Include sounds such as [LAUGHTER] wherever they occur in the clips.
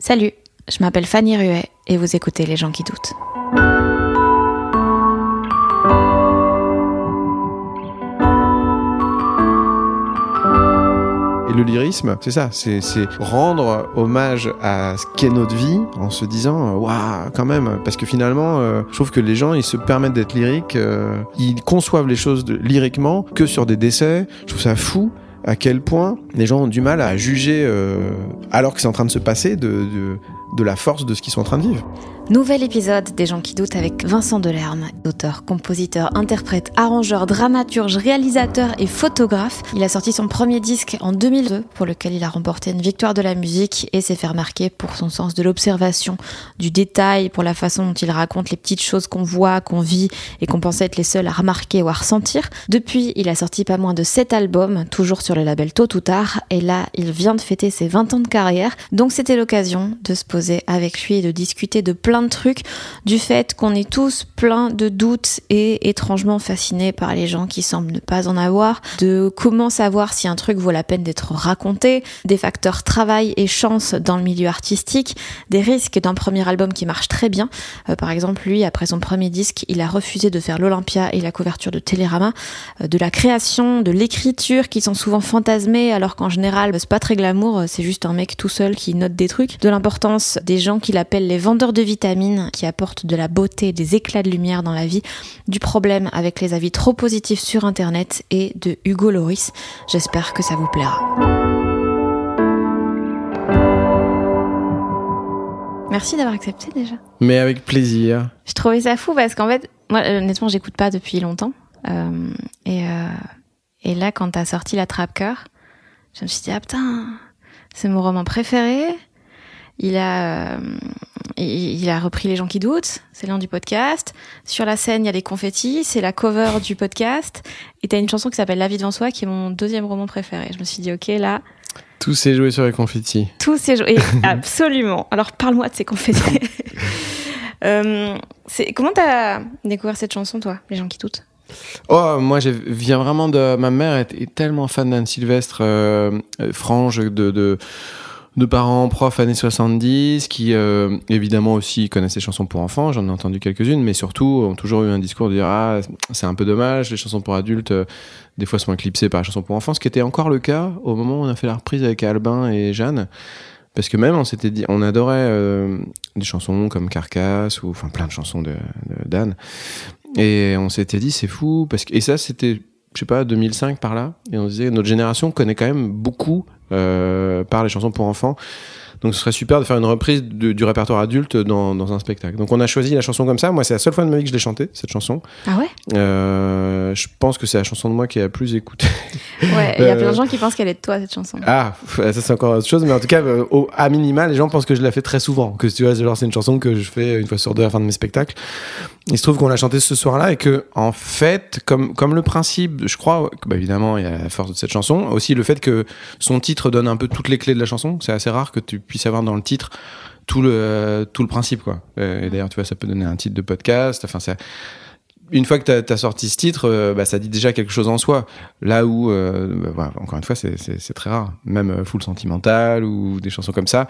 Salut, je m'appelle Fanny Ruet et vous écoutez Les gens qui doutent. Et le lyrisme, c'est ça, c'est rendre hommage à ce qu'est notre vie en se disant, euh, waouh, quand même, parce que finalement, euh, je trouve que les gens, ils se permettent d'être lyriques, euh, ils conçoivent les choses lyriquement que sur des décès. Je trouve ça fou à quel point les gens ont du mal à juger, euh, alors que c'est en train de se passer, de, de, de la force de ce qu'ils sont en train de vivre. Nouvel épisode des gens qui doutent avec Vincent Delerme, auteur, compositeur, interprète, arrangeur, dramaturge, réalisateur et photographe. Il a sorti son premier disque en 2002 pour lequel il a remporté une victoire de la musique et s'est fait remarquer pour son sens de l'observation, du détail, pour la façon dont il raconte les petites choses qu'on voit, qu'on vit et qu'on pensait être les seuls à remarquer ou à ressentir. Depuis, il a sorti pas moins de 7 albums, toujours sur le label Tôt ou Tard, et là, il vient de fêter ses 20 ans de carrière, donc c'était l'occasion de se poser avec lui et de discuter de plein de trucs, du fait qu'on est tous plein de doutes et étrangement fascinés par les gens qui semblent ne pas en avoir, de comment savoir si un truc vaut la peine d'être raconté, des facteurs travail et chance dans le milieu artistique, des risques d'un premier album qui marche très bien. Euh, par exemple, lui, après son premier disque, il a refusé de faire l'Olympia et la couverture de Télérama, euh, de la création, de l'écriture qui sont souvent fantasmées alors qu'en général, c'est pas très glamour, c'est juste un mec tout seul qui note des trucs, de l'importance des gens qu'il appelle les vendeurs de vitamines qui apportent de la beauté, des éclats de lumière dans la vie, du problème avec les avis trop positifs sur internet et de Hugo Loris. J'espère que ça vous plaira. Merci d'avoir accepté déjà. Mais avec plaisir. Je trouvais ça fou parce qu'en fait, moi, honnêtement, j'écoute pas depuis longtemps. Euh, et, euh, et là, quand t'as sorti La Trappe Cœur, je me suis dit, ah putain, c'est mon roman préféré. Il a, euh, il, a repris Les gens qui doutent, c'est le nom du podcast. Sur la scène, il y a les confettis, c'est la cover du podcast. Et t'as une chanson qui s'appelle La vie devant soi, qui est mon deuxième roman préféré. Je me suis dit, ok, là, Tout s'est joué sur les confettis. tous ces jours. et [LAUGHS] Absolument. Alors parle-moi de ces confettis. [LAUGHS] euh, c'est- comment t'as découvert cette chanson, toi, Les gens qui doutent? Oh, moi, je viens vraiment de. Ma mère est, est tellement fan d'Anne Sylvestre, euh, euh, frange de, de, de parents profs années 70, qui euh, évidemment aussi connaissent les chansons pour enfants, j'en ai entendu quelques-unes, mais surtout ont toujours eu un discours de dire Ah, c'est un peu dommage, les chansons pour adultes, euh, des fois sont éclipsées par les chansons pour enfants, ce qui était encore le cas au moment où on a fait la reprise avec Albin et Jeanne. Parce que même on s'était dit, on adorait euh, des chansons comme Carcasse ou enfin plein de chansons de, d'Anne. Et on s'était dit, c'est fou. Parce que, et ça, c'était, je sais pas, 2005 par là. Et on disait, notre génération connaît quand même beaucoup par les chansons pour enfants. Donc ce serait super de faire une reprise de- du répertoire adulte dans, dans un spectacle. Donc on a choisi la chanson comme ça. Moi, c'est la seule fois de ma vie que je l'ai chantée, cette chanson. Ah ouais? Euh, je pense que c'est la chanson de moi qui est la plus écoutée. Ouais, il y a Euh, plein de gens qui pensent qu'elle est de toi, cette chanson. Ah, ça c'est encore autre chose, mais en tout cas, euh, au, à minima, les gens pensent que je la fais très souvent, que tu vois, genre c'est une chanson que je fais une fois sur deux à la fin de mes spectacles. Il se trouve qu'on l'a chantée ce soir-là et que, en fait, comme comme le principe, je crois, bah, évidemment, il y a la force de cette chanson, aussi le fait que son titre donne un peu toutes les clés de la chanson. C'est assez rare que tu puisses avoir dans le titre tout le tout le principe, quoi. Euh, et d'ailleurs, tu vois, ça peut donner un titre de podcast. Enfin, ça une fois que tu as, sorti ce titre, euh, bah, ça dit déjà quelque chose en soi. Là où, euh, bah, voilà, encore une fois, c'est- très rare. Même euh, Full Sentimental ou des chansons comme ça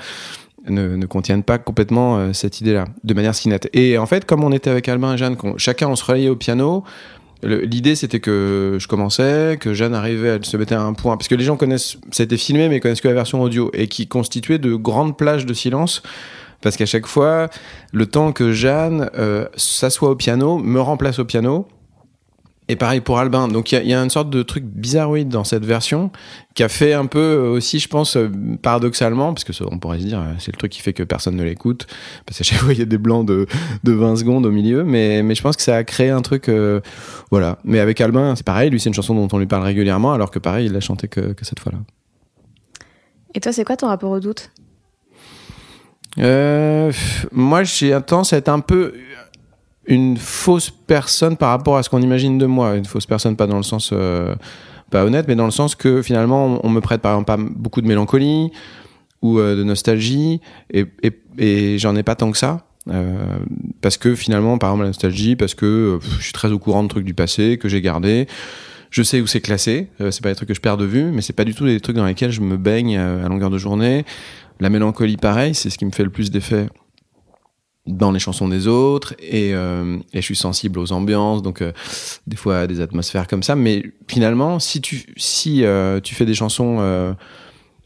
ne, ne contiennent pas complètement cette idée-là, de manière si nette. Et en fait, comme on était avec Albin et Jeanne, chacun on se relayait au piano, L'idée, c'était que je commençais, que Jeanne arrivait à se mettre à un point, parce que les gens connaissent, ça a été filmé, mais connaissent que la version audio, et qui constituait de grandes plages de silence, parce qu'à chaque fois, le temps que Jeanne euh, s'assoit au piano, me remplace au piano, et pareil pour Albin. Donc il y y, a une sorte de truc bizarroïde dans cette version qui a fait un peu euh, aussi, je pense, euh, paradoxalement, parce que ça, on pourrait se dire, euh, c'est le truc qui fait que personne ne l'écoute, parce qu'à chaque fois il y a des blancs de, de 20 secondes au milieu, mais, mais je pense que ça a créé un truc, euh, voilà. Mais avec Albin, c'est pareil, lui c'est une chanson dont on lui parle régulièrement, alors que pareil, il l'a chanté que, que cette fois-là. Et toi, c'est quoi ton rapport au doute? Euh, moi, j'ai tendance à être un peu une fausse personne par rapport à ce qu'on imagine de moi. Une fausse personne, pas dans le sens euh, pas honnête, mais dans le sens que finalement, on, me prête par exemple pas beaucoup de mélancolie ou euh, de nostalgie, et, et, et j'en ai pas tant que ça. Euh, parce que finalement, par exemple, la nostalgie, parce que euh, je suis très au courant de trucs du passé que j'ai gardé. Je sais où c'est classé. Euh, c'est pas des trucs que je perds de vue, mais c'est pas du tout des trucs dans lesquels je me baigne à longueur de journée. La mélancolie, pareil, c'est ce qui me fait le plus d'effet dans les chansons des autres et, euh, et je suis sensible aux ambiances donc euh, des fois à des atmosphères comme ça. Mais finalement si tu si euh, tu fais des chansons euh,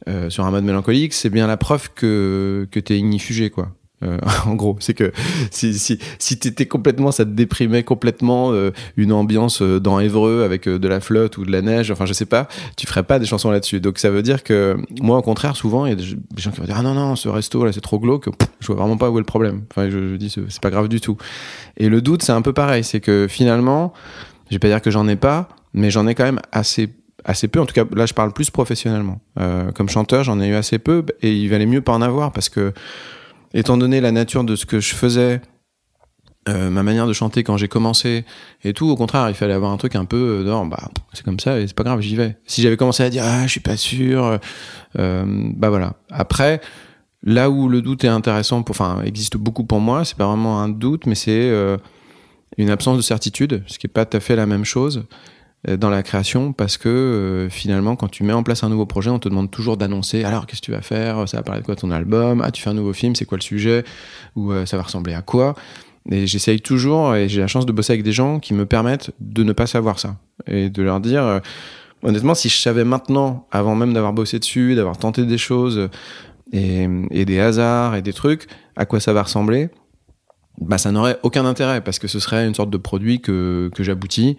euh, sur un mode mélancolique c'est bien la preuve que que t'es ignifugé quoi Euh, [LAUGHS] en gros c'est que si si si complètement ça te déprimait complètement euh, une ambiance euh, dans Évreux avec de la flotte ou de la neige enfin je sais pas tu ferais pas des chansons là-dessus. Donc ça veut dire que moi au contraire souvent il y a des gens qui vont dire ah non non ce resto là c'est trop glauque. Je vois vraiment pas où est le problème. Enfin je, je dis c'est pas grave du tout. Et le doute c'est un peu pareil. C'est que finalement je vais pas dire que j'en ai pas mais j'en ai quand même assez assez peu. En tout cas là je parle plus professionnellement. Comme chanteur j'en ai eu assez peu et il valait mieux pas en avoir parce que étant donné la nature de ce que je faisais euh, ma manière de chanter quand j'ai commencé et tout, au contraire, il fallait avoir un truc un peu euh, bah c'est comme ça et c'est pas grave, j'y vais. Si j'avais commencé à dire ah je suis pas sûr, euh, bah voilà. Après, là où le doute est intéressant, enfin existe beaucoup pour moi, c'est pas vraiment un doute, mais c'est une absence de certitude, ce qui est pas tout à fait la même chose dans la création parce que euh, finalement quand tu mets en place un nouveau projet on te demande toujours d'annoncer alors qu'est-ce que tu vas faire? Ça va parler de quoi ton album? Ah tu fais un nouveau film c'est quoi le sujet? Ou euh, ça va ressembler à quoi? Et j'essaye toujours et j'ai la chance de bosser avec des gens qui me permettent de ne pas savoir ça et de leur dire euh, honnêtement si je savais maintenant avant même d'avoir bossé dessus d'avoir tenté des choses euh, et, et des hasards et des trucs à quoi ça va ressembler? Bah ça n'aurait aucun intérêt parce que ce serait une sorte de produit que, que j'aboutis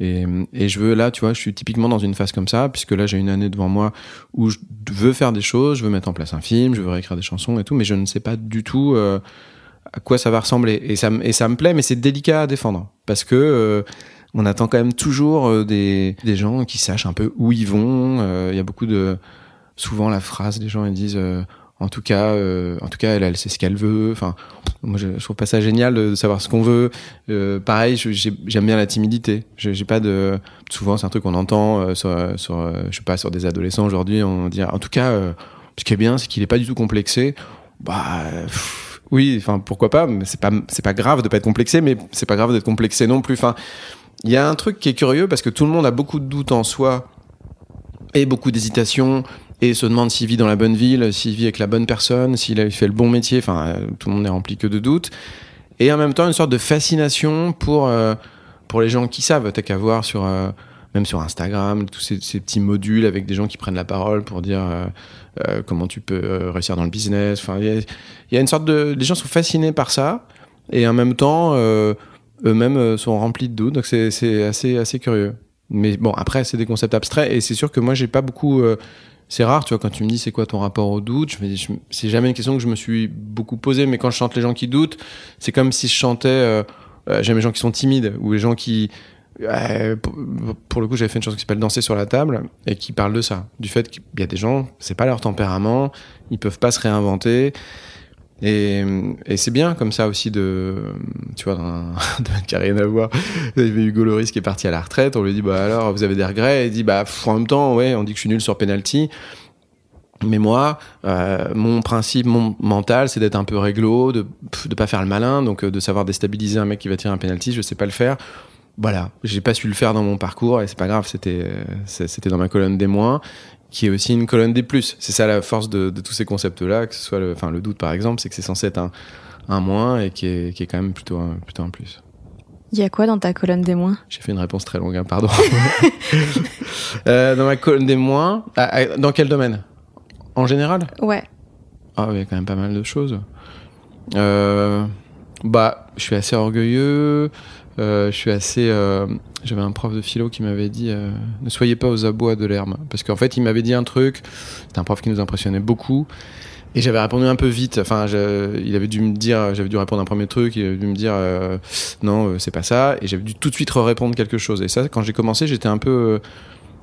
et, et je veux là, tu vois, je suis typiquement dans une phase comme ça, puisque là j'ai une année devant moi où je veux faire des choses, je veux mettre en place un film, je veux réécrire des chansons et tout, mais je ne sais pas du tout euh, à quoi ça va ressembler. Et ça, et ça me plaît, mais c'est délicat à défendre parce que euh, on attend quand même toujours euh, des, des gens qui sachent un peu où ils vont. Euh, Il y a beaucoup de souvent la phrase, les gens ils disent. En tout cas, euh, en tout cas, elle, sait ce qu'elle veut. Enfin, moi, je, je trouve pas ça génial de, savoir ce qu'on veut. Euh, pareil, j'aime bien la timidité. J'ai pas de. Souvent, c'est un truc qu'on entend euh, sur, euh, sais pas, sur des adolescents aujourd'hui. On dit, en tout cas, ce qui est bien, c'est qu'il est pas du tout complexé. Bah, oui. Enfin, pourquoi pas Mais c'est pas, c'est pas grave de pas être complexé, mais c'est pas grave d'être complexé non plus. Enfin, il y a un truc qui est curieux parce que tout le monde a beaucoup de doutes en soi et beaucoup d'hésitations et se demande s'il vit dans la bonne ville, s'il vit avec la bonne personne, s'il a fait le bon métier. Enfin, euh, tout le monde n'est rempli que de doutes. Et en même temps, une sorte de fascination pour, euh, pour les gens qui savent. T'as qu'à voir sur, euh, même sur Instagram, tous ces, ces petits modules avec des gens qui prennent la parole pour dire euh, euh, comment tu peux euh, réussir dans le business. Enfin, il y a, une sorte de. Les gens sont fascinés par ça. Et en même temps, euh, eux-mêmes sont remplis de doutes. Donc c'est c'est assez, assez curieux. Mais bon, après, c'est des concepts abstraits. Et c'est sûr que moi, j'ai pas beaucoup. C'est rare, tu vois, quand tu me dis c'est quoi ton rapport au doute, je me dis, c'est jamais une question que je me suis beaucoup posée, mais quand je chante les gens qui doutent, c'est comme si je chantais, euh, euh, j'aime les gens qui sont timides, ou les gens qui, euh, pour, pour le coup, j'avais fait une chanson qui s'appelle Danser sur la table, et qui parle de ça, du fait qu'il y a des gens, c'est pas leur tempérament, ils peuvent pas se réinventer, et, c'est bien comme ça aussi de, tu vois, dans un domaine qui a rien à voir. Hugo Loris qui est parti à la retraite. On lui dit, bah alors, vous avez des regrets? Et il dit, bah, en même temps, ouais, on dit que je suis nul sur penalty. Mais moi, euh, mon principe mon mental, c'est d'être un peu réglo, de de pas faire le malin, donc euh, de savoir déstabiliser un mec qui va tirer un penalty. Je sais pas le faire. Voilà, j'ai pas su le faire dans mon parcours et c'est pas grave. C'était euh, c'était dans ma colonne des moins, qui est aussi une colonne des plus. C'est ça la force de, de tous ces concepts-là, que ce soit le, enfin le doute par exemple, c'est que c'est censé être un, un moins et qui est, qui est quand même plutôt un, plutôt un plus. Il y a quoi dans ta colonne des moins? J'ai fait une réponse très longue, hein, pardon. [LAUGHS] Euh, dans ma colonne des moins, ah, ah, dans quel domaine? En général? Ouais. Ah, il y a quand même pas mal de choses. Euh, bah, je suis assez orgueilleux. Euh, je suis assez. euh, J'avais un prof de philo qui m'avait dit euh, ne soyez pas aux abois de l'herbe, parce qu'en fait, il m'avait dit un truc. C'était un prof qui nous impressionnait beaucoup. Et j'avais répondu un peu vite. Enfin, il avait dû me dire, j'avais dû répondre un premier truc. Il avait dû me dire non, euh, c'est pas ça. Et j'avais dû tout de suite répondre quelque chose. Et ça, quand j'ai commencé, j'étais un peu,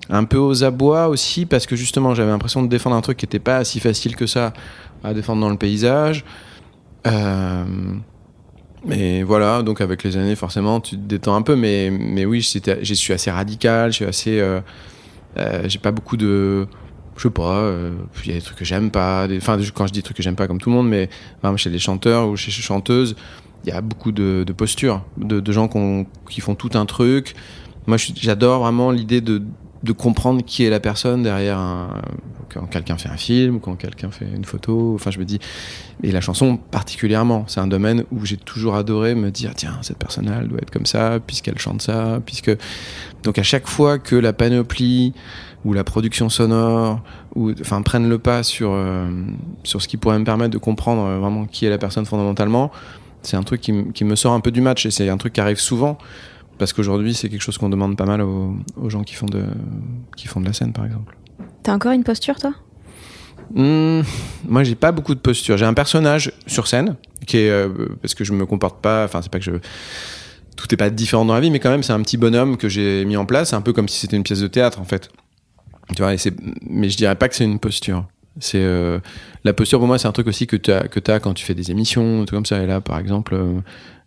un peu aux abois aussi parce que justement, j'avais l'impression de défendre un truc qui était pas si facile que ça à défendre dans le paysage. Mais voilà, donc avec les années, forcément, tu te détends un peu. Mais, mais oui, je suis assez radical. Je suis assez, euh, euh, j'ai pas beaucoup de je sais pas, euh, il y a des trucs que j'aime pas. Enfin, quand je dis des trucs que j'aime pas comme tout le monde, mais exemple, chez les chanteurs ou chez les chanteuses, il y a beaucoup de, de postures, de, de gens qu'on- qui font tout un truc. Moi, j'adore vraiment l'idée de, de comprendre qui est la personne derrière un, quand quelqu'un fait un film, quand quelqu'un fait une photo. Enfin, je me dis, et la chanson particulièrement, c'est un domaine où j'ai toujours adoré me dire, tiens, cette personne-là, elle doit être comme ça, puisqu'elle chante ça, puisque. Donc, à chaque fois que la panoplie ou la production sonore, ou enfin prennent le pas sur euh, sur ce qui pourrait me permettre de comprendre euh, vraiment qui est la personne fondamentalement. C'est un truc qui, qui me sort un peu du match et c'est un truc qui arrive souvent parce qu'aujourd'hui c'est quelque chose qu'on demande pas mal aux, aux gens qui font de qui font de la scène par exemple. T'as encore une posture, toi? Hmm, moi j'ai pas beaucoup de posture. J'ai un personnage sur scène qui est euh, parce que je me comporte pas. Enfin c'est pas que je tout est pas différent dans la vie, mais quand même c'est un petit bonhomme que j'ai mis en place. Un peu comme si c'était une pièce de théâtre en fait. Tu vois, et mais je dirais pas que c'est une posture. C'est euh, la posture pour moi, c'est un truc aussi que tu as que quand tu fais des émissions, tout comme ça. Et là, par exemple, euh,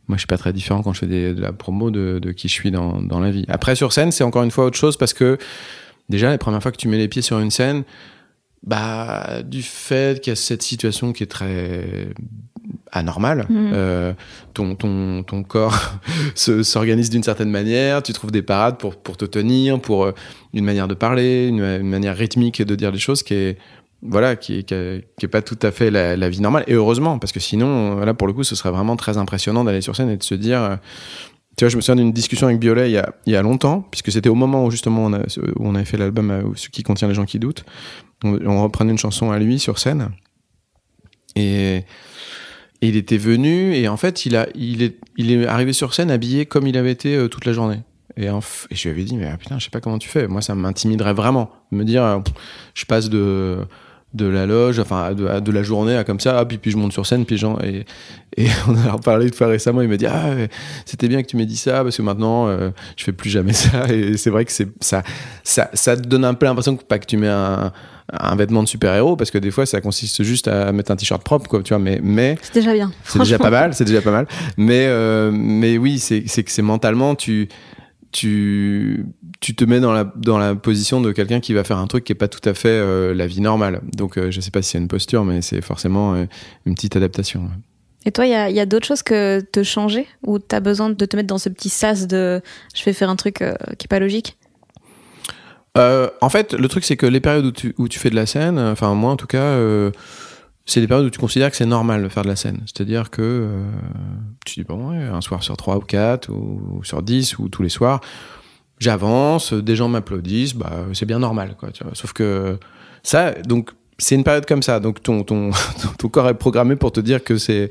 moi, je suis pas très différent quand je fais des- de la promo de, de qui je suis dans, dans la vie. Après, sur scène, c'est encore une fois autre chose parce que déjà, la première fois que tu mets les pieds sur une scène, bah, du fait qu'il y a cette situation qui est très anormale, Mhm. euh, ton, ton, ton corps [LAUGHS] se- s'organise d'une certaine manière, tu trouves des parades pour, pour te tenir, pour euh, une manière de parler, une, une manière rythmique de dire les choses qui est voilà qui qui est, pas tout à fait la, vie normale. Et heureusement parce que sinon euh, là pour le coup ce serait vraiment très impressionnant d'aller sur scène et de se dire euh, tu vois je me souviens d'une discussion avec Biolay il y a, il y a longtemps puisque c'était au moment où justement on, a, où on avait fait l'album euh, ce qui contient les gens qui doutent. On, reprenait une chanson à lui sur scène. Et il était venu et en fait il a il est il est arrivé sur scène habillé comme il avait été euh, toute la journée. Et, et je lui avais dit mais ah, putain je sais pas comment tu fais. Moi ça m'intimiderait vraiment. Me dire euh, je passe de de la loge enfin de, la journée comme ça puis puis je monte sur scène puis j'en et et [LAUGHS] on a reparlé une fois récemment il me dit ah c'était bien que tu m'aies dit ça parce que maintenant euh, je fais plus jamais ça et c'est vrai que c'est ça ça ça te donne un peu l'impression que pas que tu mets un un vêtement de super-héros parce que des fois ça consiste juste à mettre un t-shirt propre quoi tu vois mais mais C'est déjà bien. c'est déjà pas [LAUGHS] mal, c'est déjà pas mal. Mais, euh, mais oui, c'est c'est que c'est mentalement, tu, tu, tu te mets dans la, dans la position de quelqu'un qui va faire un truc qui est pas tout à fait euh, la vie normale. Donc, euh, je sais pas si c'est une posture, mais c'est forcément euh, une petite adaptation. Et toi, il y a, y a d'autres choses que te changer ou t'as besoin de te mettre dans ce petit sas de je vais faire un truc qui est pas logique? En fait, le truc, c'est que les périodes où tu, où tu fais de la scène, enfin, moi en tout cas, c'est des périodes où tu considères que c'est normal de faire de la scène. C'est-à-dire que euh, tu dis, bon, ouais, un soir sur trois ou quatre, ou, sur dix, ou tous les soirs, j'avance, des gens m'applaudissent, bah, c'est bien normal, quoi. Tu vois. Sauf que ça, donc, c'est une période comme ça. Donc, ton, [LAUGHS] ton, ton corps est programmé pour te dire que c'est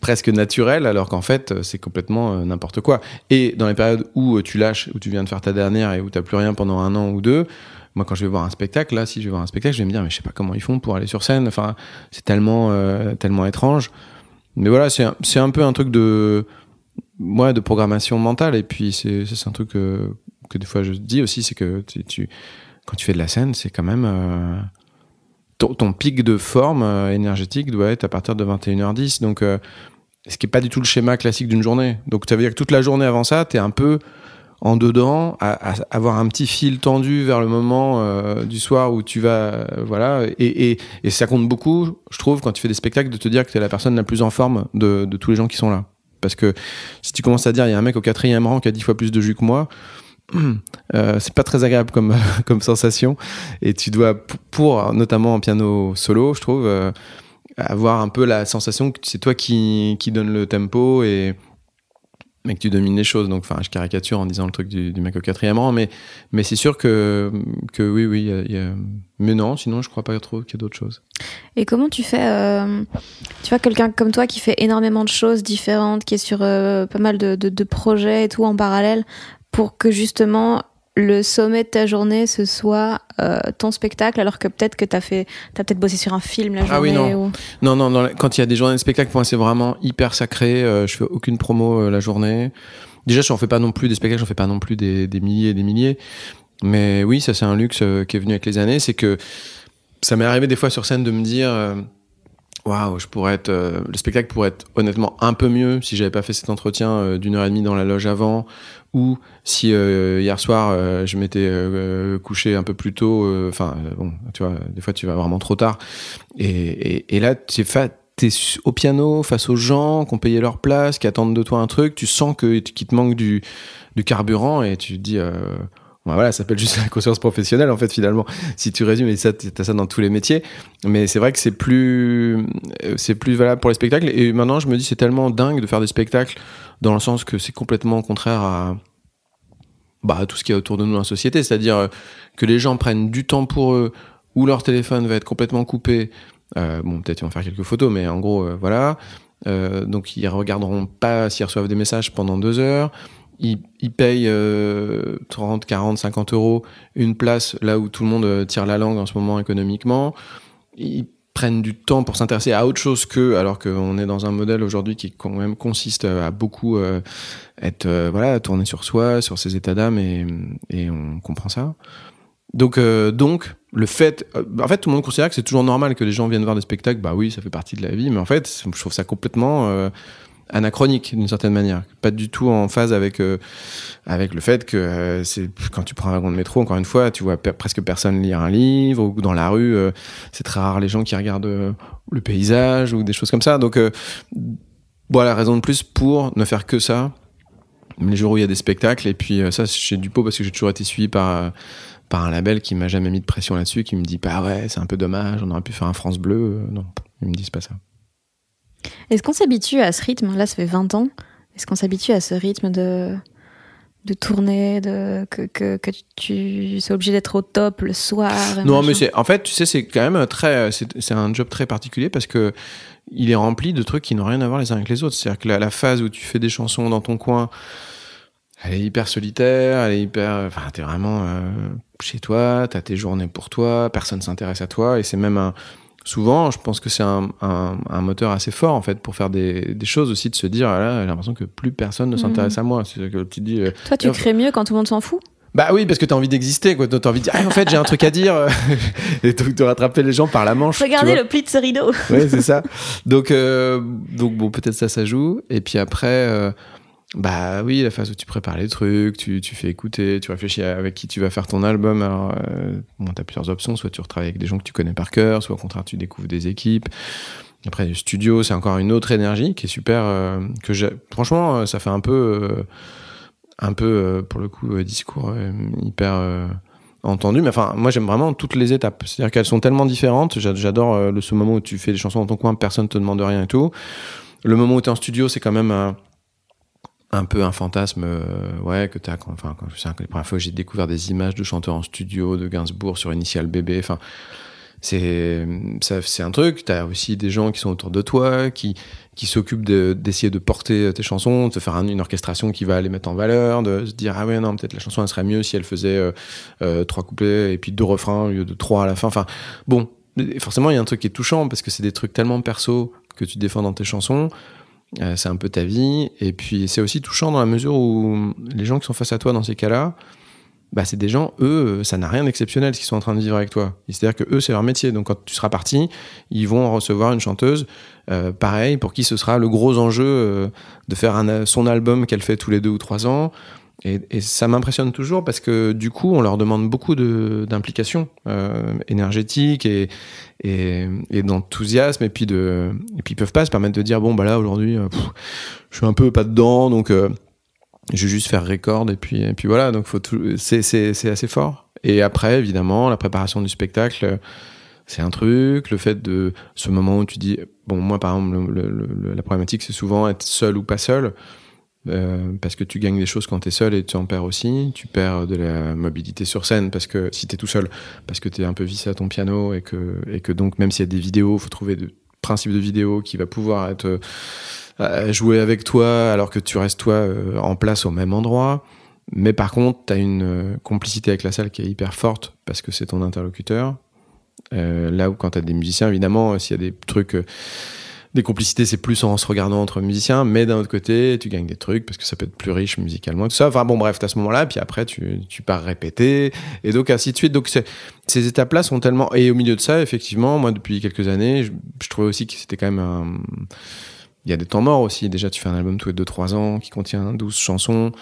presque naturel, alors qu'en fait, c'est complètement euh, n'importe quoi. Et dans les périodes où euh, tu lâches, où tu viens de faire ta dernière et où t'as plus rien pendant un an ou deux, moi, quand je vais voir un spectacle, là, si je vais voir un spectacle, je vais me dire, mais je sais pas comment ils font pour aller sur scène. Enfin, c'est tellement, euh, tellement étrange. Mais voilà, c'est un, un peu un truc de, ouais, de programmation mentale. Et puis, c'est, un truc que, que des fois je dis aussi, c'est que tu, tu- quand tu fais de la scène, c'est quand même, euh, ton, pic de forme euh, énergétique doit être à partir de 21h10. Donc, euh, ce qui est pas du tout le schéma classique d'une journée. Donc, ça veut dire que toute la journée avant ça, t'es un peu en dedans, à, avoir un petit fil tendu vers le moment euh, du soir où tu vas, euh, voilà, et, ça compte beaucoup, je trouve, quand tu fais des spectacles, de te dire que tu es la personne la plus en forme de, tous les gens qui sont là. Parce que si tu commences à dire, il y a un mec au quatrième rang qui a dix fois plus de jus que moi, [CLEARS THROAT] euh, c'est pas très agréable comme, [LAUGHS] sensation, et tu dois, pour, notamment en piano solo, je trouve, avoir un peu la sensation que c'est toi qui, qui donne le tempo et mais que tu domines les choses. Donc, enfin, je caricature en disant le truc du, mec au quatrième rang, mais, mais c'est sûr que, que oui, oui, mais non, sinon, je crois pas trop qu'il y a d'autres choses. Et comment tu fais euh, Tu vois, quelqu'un comme toi qui fait énormément de choses différentes, qui est sur euh, pas mal de, de- de projets et tout en parallèle, pour que justement le sommet de ta journée ce soit euh, ton spectacle, alors que peut-être que t'as fait, t'as peut-être bossé sur un film la journée. Ah oui, non. ou- Non, non, quand il y a des journées de spectacle, pour moi, c'est vraiment hyper sacré. Euh, je fais aucune promo euh, la journée. Déjà, je n'en fais pas non plus des spectacles, j'en fais pas non plus des, des milliers et des milliers. Mais oui, ça, c'est un luxe euh, qui est venu avec les années. C'est que ça m'est arrivé des fois sur scène de me dire euh, Waouh, je pourrais être. euh, le spectacle pourrait être honnêtement un peu mieux si j'avais pas fait cet entretien euh, d'une heure et demie dans la loge avant. Ou si euh, hier soir, euh, je m'étais euh, couché un peu plus tôt. Enfin, bon, tu vois, des fois, tu vas vraiment trop tard. Et, et, et là, tu es au piano face aux gens qui ont payé leur place, qui attendent de toi un truc. Tu sens que qu'il te manque du, du carburant et tu te dis. Voilà, ça s'appelle juste la conscience professionnelle en fait finalement. Si tu résumes, et ça, t'as ça dans tous les métiers. Mais c'est vrai que c'est plus, euh, c'est plus valable pour les spectacles. Et maintenant, je me dis, c'est tellement dingue de faire des spectacles dans le sens que c'est complètement contraire à, bah, tout ce qui est autour de nous dans la société. C'est-à-dire euh, que les gens prennent du temps pour eux, ou leur téléphone va être complètement coupé. Euh, bon, peut-être ils vont faire quelques photos, mais en gros, voilà. Donc ils regarderont pas s'ils reçoivent des messages pendant deux heures. Ils, payent euh, 30, 40, 50 euros une place là où tout le monde euh, tire la langue en ce moment économiquement. Ils prennent du temps pour s'intéresser à autre chose que, alors qu'on est dans un modèle aujourd'hui qui quand même consiste à beaucoup euh, être euh, voilà tourné sur soi, sur ses états d'âme et, et on comprend ça. Donc euh, donc le fait, euh, en fait tout le monde considère que c'est toujours normal que les gens viennent voir des spectacles. Bah oui, ça fait partie de la vie, mais en fait je trouve ça complètement euh, anachronique d'une certaine manière, pas du tout en phase avec euh, avec le fait que euh, c'est quand tu prends un wagon de métro, encore une fois, tu vois presque personne lire un livre ou dans la rue, euh, c'est très rare les gens qui regardent le paysage ou des choses comme ça. Donc voilà, raison de plus pour ne faire que ça. Les jours où il y a des spectacles et puis ça j'ai du pot parce que j'ai toujours été suivi par par un label qui m'a jamais mis de pression là-dessus, qui me dit bah ouais c'est un peu dommage, on aurait pu faire un France Bleu. Non, ils me disent pas ça. Est-ce qu'on s'habitue à ce rythme Là, ça fait 20 ans. Est-ce qu'on s'habitue à ce rythme de, de tournée, de, que, que, que tu sois obligé d'être au top le soir Non, machin mais c'est en fait, tu sais, c'est quand même très, c'est c'est un job très particulier parce que il est rempli de trucs qui n'ont rien à voir les uns avec les autres. C'est-à-dire que la, la phase où tu fais des chansons dans ton coin, elle est hyper solitaire, elle est hyper, enfin, t'es vraiment euh, chez toi, t'as tes journées pour toi, personne s'intéresse à toi et c'est même un, souvent, je pense que c'est un, un, un moteur assez fort en fait pour faire des, des choses aussi de se dire, ah là, j'ai l'impression que plus personne ne s'intéresse à moi. C'est que tu dis, euh, Toi, tu crées mieux quand tout le monde s'en fout? Bah oui, parce que t'as envie d'exister, quoi. T'as envie de dire, ah, en fait, j'ai un truc à dire. [LAUGHS] et donc de rattraper les gens par la manche. Regardez le pli de ce rideau Ouais, c'est ça. Donc, euh, donc bon, peut-être ça, ça joue. Et puis après, euh, bah oui, la phase où tu prépares les trucs, tu, fais écouter, tu réfléchis avec qui tu vas faire ton album. Alors, euh, bon, t'as plusieurs options. Soit tu retravailles avec des gens que tu connais par cœur, soit au contraire, tu découvres des équipes. Après, le studio, c'est encore une autre énergie qui est super. euh, que franchement, euh, ça fait un peu, euh, un peu pour le coup, discours hyper. entendu mais enfin moi j'aime vraiment toutes les étapes c'est à dire qu'elles sont tellement différentes J'a- j'adore le ce moment où tu fais des chansons dans ton coin personne te demande rien et tout le moment où tu es en studio c'est quand même un, peu un fantasme euh, ouais que tu as quand, enfin quand que les premières fois j'ai découvert des images de chanteurs en studio de Gainsbourg sur Initial Bébé enfin c'est c'est un truc. Tu as aussi des gens qui sont autour de toi qui qui s'occupent de- d'essayer de, porter tes chansons de te faire un- une orchestration qui va les mettre en valeur de se dire ah ouais non peut-être la chanson elle serait mieux si elle faisait euh, euh, trois couplets et puis deux refrains au lieu de trois à la fin. Enfin bon forcément il y a un truc qui est touchant parce que c'est des trucs tellement perso que tu défends dans tes chansons euh, c'est un peu ta vie et puis c'est aussi touchant dans la mesure où les gens qui sont face à toi dans ces cas-là bah, c'est des gens, eux, euh, ça n'a rien d'exceptionnel ce qu'ils sont en train de vivre avec toi. C'est-à-dire que eux, c'est leur métier. Donc quand tu seras parti, ils vont recevoir une chanteuse, euh, pareil, pour qui ce sera le gros enjeu euh, de faire son album qu'elle fait tous les deux ou trois ans. Et, ça m'impressionne toujours parce que du coup, on leur demande beaucoup de- d'implication euh, énergétique et, et, d'enthousiasme. Et puis de, et puis ils peuvent pas se permettre de dire bon bah là aujourd'hui, euh, je suis un peu pas dedans, donc euh, je vais juste faire record et puis et puis voilà. Donc c'est assez fort. Et après, évidemment, la préparation du spectacle. euh, C'est un truc, le fait de ce moment où tu dis, bon, moi par exemple, le- le- le- la problématique c'est souvent être seul ou pas seul. Euh, parce que tu gagnes des choses quand tu es seul et tu en perds aussi. Tu perds de la mobilité sur scène parce que si tu es tout seul, parce que tu es un peu vissé à ton piano et que, et que donc même s'il y a des vidéos, faut trouver de principe de vidéo qui va pouvoir être euh, joué avec toi alors que tu restes toi euh, en place au même endroit. Mais par contre, tu as une euh, complicité avec la salle qui est hyper forte parce que c'est ton interlocuteur. là où quand tu as des musiciens, évidemment, s'il y a des trucs des complicités, c'est plus en se regardant entre musiciens, mais d'un autre côté, tu gagnes des trucs parce que ça peut être plus riche musicalement, tout ça. Enfin bon, bref, à ce moment-là, puis après, tu, pars répéter, et donc ainsi de suite. Donc ces étapes-là sont tellement. Et au milieu de ça, effectivement, moi, depuis quelques années, je, trouvais aussi que c'était quand même un. Il y a des temps morts aussi. Déjà, tu fais un album tous les 2-3 ans qui contient 12 chansons.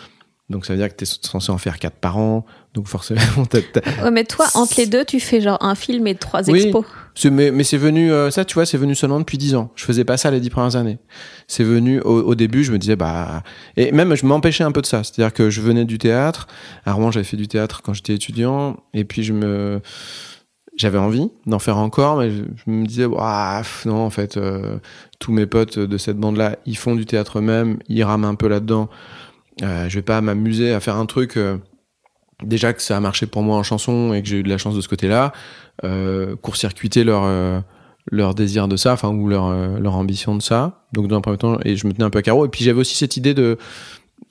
Donc ça veut dire que tu es censé en faire 4 par an. Donc forcément, [LAUGHS] Ouais, mais toi, entre les deux, tu fais genre un film et trois expos. Mais, mais c'est venu, euh, ça, tu vois, c'est venu seulement depuis 10 ans. Je faisais pas ça les 10 premières années. C'est venu au, début, je me disais, bah. Et même, je m'empêchais un peu de ça. C'est-à-dire que je venais du théâtre. À Rouen, j'avais fait du théâtre quand j'étais étudiant. Et puis, je me. J'avais envie d'en faire encore, mais je, me disais, ah, non, en fait, euh, tous mes potes de cette bande-là, ils font du théâtre eux-mêmes, ils rament un peu là-dedans. Euh, je vais pas m'amuser à faire un truc. Euh, déjà que ça a marché pour moi en chanson et que j'ai eu de la chance de ce côté-là, euh, court-circuiter leur euh, leur désir de ça, enfin ou leur leur ambition de ça. Donc dans un premier temps, et je me tenais un peu à carreau. Et puis j'avais aussi cette idée de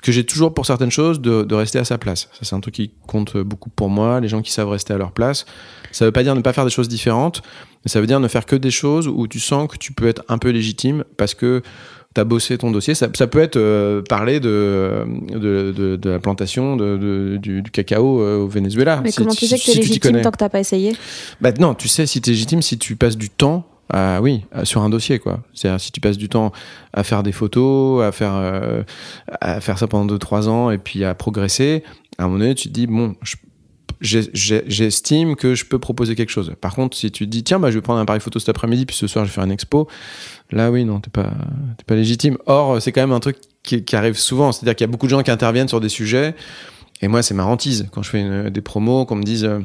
que j'ai toujours pour certaines choses de, de rester à sa place. Ça c'est un truc qui compte beaucoup pour moi. Les gens qui savent rester à leur place. Ça veut pas dire ne pas faire des choses différentes, mais ça veut dire ne faire que des choses où tu sens que tu peux être un peu légitime parce que t'as bossé ton dossier. Ça, ça peut être euh, parler de, de, de, de, la plantation de, du, du, cacao euh, au Venezuela. Mais comment tu sais que t'es légitime tant que t'as pas essayé? Bah, Non, tu sais si t'es légitime si tu passes du temps à, oui, sur un dossier, quoi. C'est-à-dire, si tu passes du temps à faire des photos, à faire, euh, à faire ça pendant 2-3 ans et puis à progresser, à un moment donné, tu te dis, bon, j'estime que je peux proposer quelque chose. Par contre, si tu te dis, tiens, bah, je vais prendre un appareil photo cet après-midi, puis ce soir, je vais faire une expo, Là, oui, non, t'es pas, pas légitime. Or, c'est quand même un truc qui, arrive souvent. C'est-à-dire qu'il y a beaucoup de gens qui interviennent sur des sujets. Et moi, c'est ma hantise. Quand je fais des promos, qu'on me dise, euh,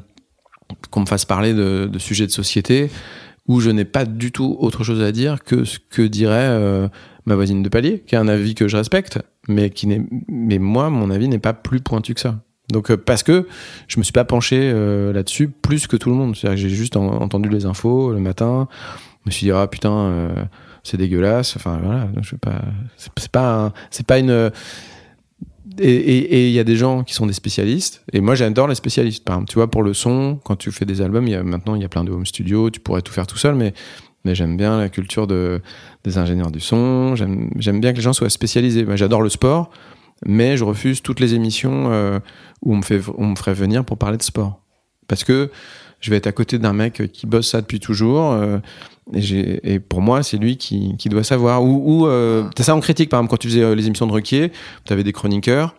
qu'on me fasse parler de, sujets de société, où je n'ai pas du tout autre chose à dire que ce que dirait euh, ma voisine de palier, qui a un avis que je respecte, mais qui n'est, mais moi, mon avis n'est pas plus pointu que ça. Donc, euh, parce que je me suis pas penché là-dessus plus que tout le monde. C'est-à-dire que j'ai juste entendu les infos le matin. Je me suis dit, ah putain, c'est dégueulasse. Enfin voilà, je pas. C'est pas, c'est pas une. Et il y a des gens qui sont des spécialistes. Et moi, j'adore les spécialistes. Par exemple, tu vois, pour le son, quand tu fais des albums, maintenant, il y a plein de home studios, tu pourrais tout faire tout seul, mais, mais j'aime bien la culture de, des ingénieurs du son. J'aime bien que les gens soient spécialisés. J'adore le sport, mais je refuse toutes les émissions euh, où on me, fait, on me ferait venir pour parler de sport. Parce que je vais être à côté d'un mec qui bosse ça depuis toujours. Euh, et, et, pour moi, c'est lui qui, qui, doit savoir. Ou, ou euh, t'as ça en critique, par exemple, quand tu faisais euh, les émissions de Requier, tu avais des chroniqueurs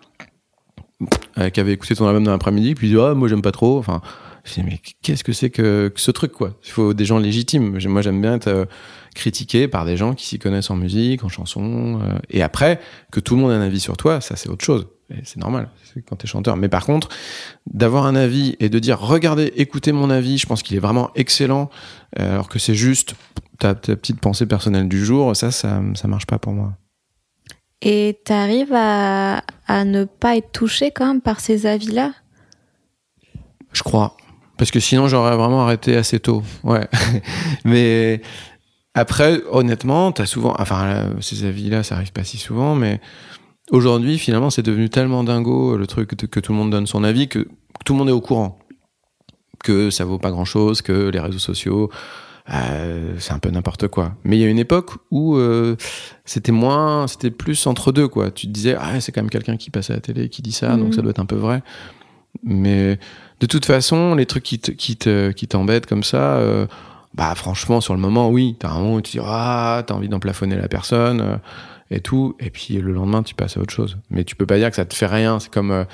euh, qui avaient écouté ton album dans l'après-midi, puis ils disaient, ah, moi, j'aime pas trop. Enfin, je dis, mais qu'est-ce que c'est que, ce truc, quoi? Il faut des gens légitimes. Moi, j'aime bien être euh, critiqué par des gens qui s'y connaissent en musique, en chanson. et après, que tout le monde ait un avis sur toi, ça, c'est autre chose. C'est normal, quand t'es chanteur. Mais par contre, d'avoir un avis et de dire regardez, écoutez mon avis, je pense qu'il est vraiment excellent, euh, alors que c'est juste ta, petite pensée personnelle du jour, ça, ça, ça marche pas pour moi. Et t'arrives à, à ne pas être touché quand même par ces avis-là? Je crois. Parce que sinon, j'aurais vraiment arrêté assez tôt. Ouais. [LAUGHS] mais après, honnêtement, t'as souvent. Enfin, ces avis-là, ça arrive pas si souvent, mais Aujourd'hui, finalement, c'est devenu tellement dingo le truc que tout le monde donne son avis que tout le monde est au courant que ça vaut pas grand chose, que les réseaux sociaux, euh, c'est un peu n'importe quoi. Mais il y a une époque où euh, c'était moins, c'était plus entre deux quoi. Tu te disais ah c'est quand même quelqu'un qui passe à la télé qui dit ça, donc ça mhm. doit être un peu vrai. Mais de toute façon, les trucs qui qui qui t'embêtent comme ça. Euh, bah franchement sur le moment oui t'as un moment où tu dis ah t'as envie d'emplafonner la personne euh, et tout. Et puis le lendemain, tu passes à autre chose. Mais tu peux pas dire que ça te fait rien. C'est comme, euh,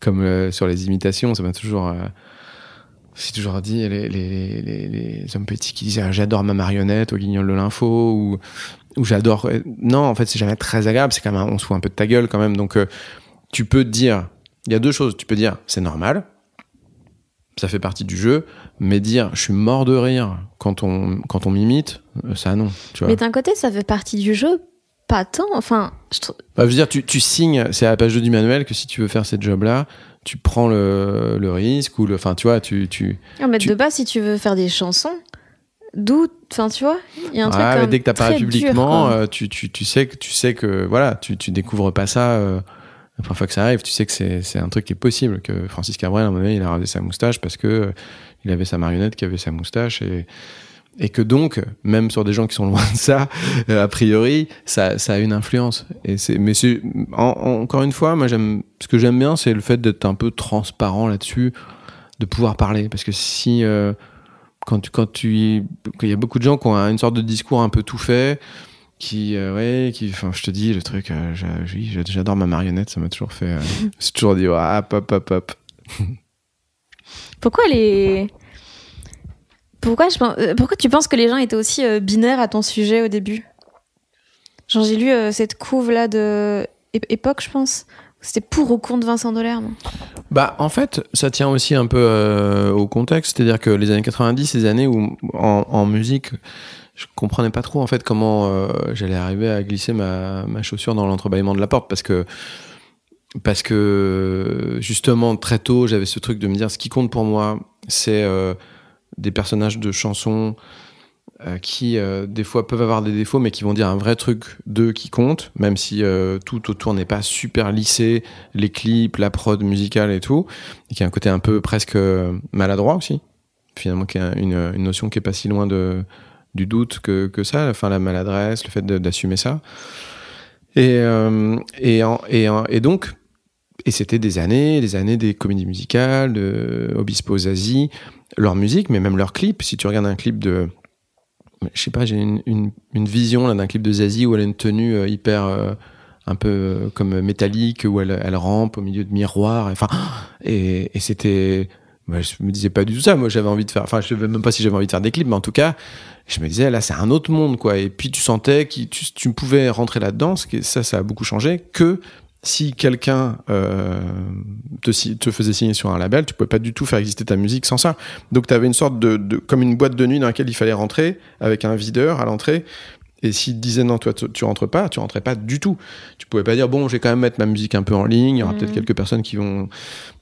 comme euh, sur les imitations, ça m'a toujours. Euh, c'est toujours dit les, les, les, hommes petits qui disaient ah, j'adore ma marionnette au guignol de l'info ou, ou j'adore. Non, en fait, c'est jamais très agréable. C'est quand même, on se fout un peu de ta gueule quand même. Donc, tu peux dire, il y a deux choses. Tu peux dire, c'est normal. Ça fait partie du jeu, mais dire je suis mort de rire quand on, quand on m'imite, ça non. Tu vois. Mais d'un côté, ça fait partie du jeu pas tant. Enfin, je trouve. Bah, je veux dire, tu, tu signes, c'est à la page 2 du manuel que si tu veux faire cette job-là, tu prends le, le risque ou le. Enfin, tu vois, tu. tu Non, mais Tu- de base, si tu veux faire des chansons, d'où. Enfin, tu vois, il y a un truc. Quand mais dès que t'apparais dur, publiquement, euh, tu, tu, tu sais que tu sais que voilà, tu, tu découvres pas ça. euh, la première fois que ça arrive, tu sais que c'est c'est un truc qui est possible. Que Francis Cabrel, à un moment donné, il a rasé sa moustache parce que euh, il avait sa marionnette qui avait sa moustache et et que donc, même sur des gens qui sont loin de ça, euh, a priori, ça, a une influence. Et c'est, mais encore une fois, moi j'aime, ce que j'aime bien, c'est le fait d'être un peu transparent là-dessus, de pouvoir parler, parce que si euh, quand tu, quand tu, quand il y a beaucoup de gens qui ont un- une sorte de discours un peu tout fait, qui, euh, qui, enfin, je te dis le truc, euh, j'adore ma marionnette, ça m'a toujours fait, [LAUGHS] c'est toujours dit, hop, hop, hop, hop. Pourquoi les. Euh, Pourquoi tu penses que les gens étaient aussi euh, binaires à ton sujet au début? Genre, j'ai lu euh, cette couve-là de Époque, je pense. C'était pour ou contre Vincent Delerme. Bah, en fait, ça tient aussi un peu au contexte, c'est-à-dire que les années 90, ces années où en, musique, je comprenais pas trop en fait comment j'allais arriver à glisser ma, chaussure dans l'entrebâillement de la porte, parce que parce que justement très tôt, j'avais ce truc de me dire ce qui compte pour moi, c'est des personnages de chansons euh, qui euh, des fois peuvent avoir des défauts, mais qui vont dire un vrai truc d'eux qui compte, même si euh, tout autour n'est pas super lissé, les clips, la prod musicale et tout, et qui a un côté un peu presque euh, maladroit aussi. Finalement, qui a une, une notion qui est pas si loin de, du doute que, que ça, enfin la maladresse, le fait d'assumer ça. Et, euh, et, en- et, en- et donc, et c'était des années, des années des comédies musicales, de Obispo Zazie, leur musique, mais même leurs clips. Si tu regardes un clip de. Je sais pas, j'ai une, une, une vision d'un clip de Zazie où elle a une tenue euh, hyper. euh, un peu euh, comme métallique, où elle, rampe au milieu de miroirs. Enfin, [GASPS] et, c'était. moi, je me disais pas du tout ça. Moi, j'avais envie de faire. Enfin, je savais même pas si j'avais envie de faire des clips, mais en tout cas, je me disais là, c'est un autre monde, quoi. Et puis tu sentais que tu, tu pouvais rentrer là-dedans. Ça, ça a beaucoup changé. Que si quelqu'un euh, te, faisait signer sur un label, tu pouvais pas du tout faire exister ta musique sans ça. Donc, tu avais une sorte de, de comme une boîte de nuit dans laquelle il fallait rentrer avec un videur à l'entrée. Et s'il disait non, toi, tu, tu rentres pas, tu rentrais pas du tout. Tu pouvais pas dire bon, je vais quand même mettre ma musique un peu en ligne. Il y aura Mhm. peut-être quelques personnes qui vont.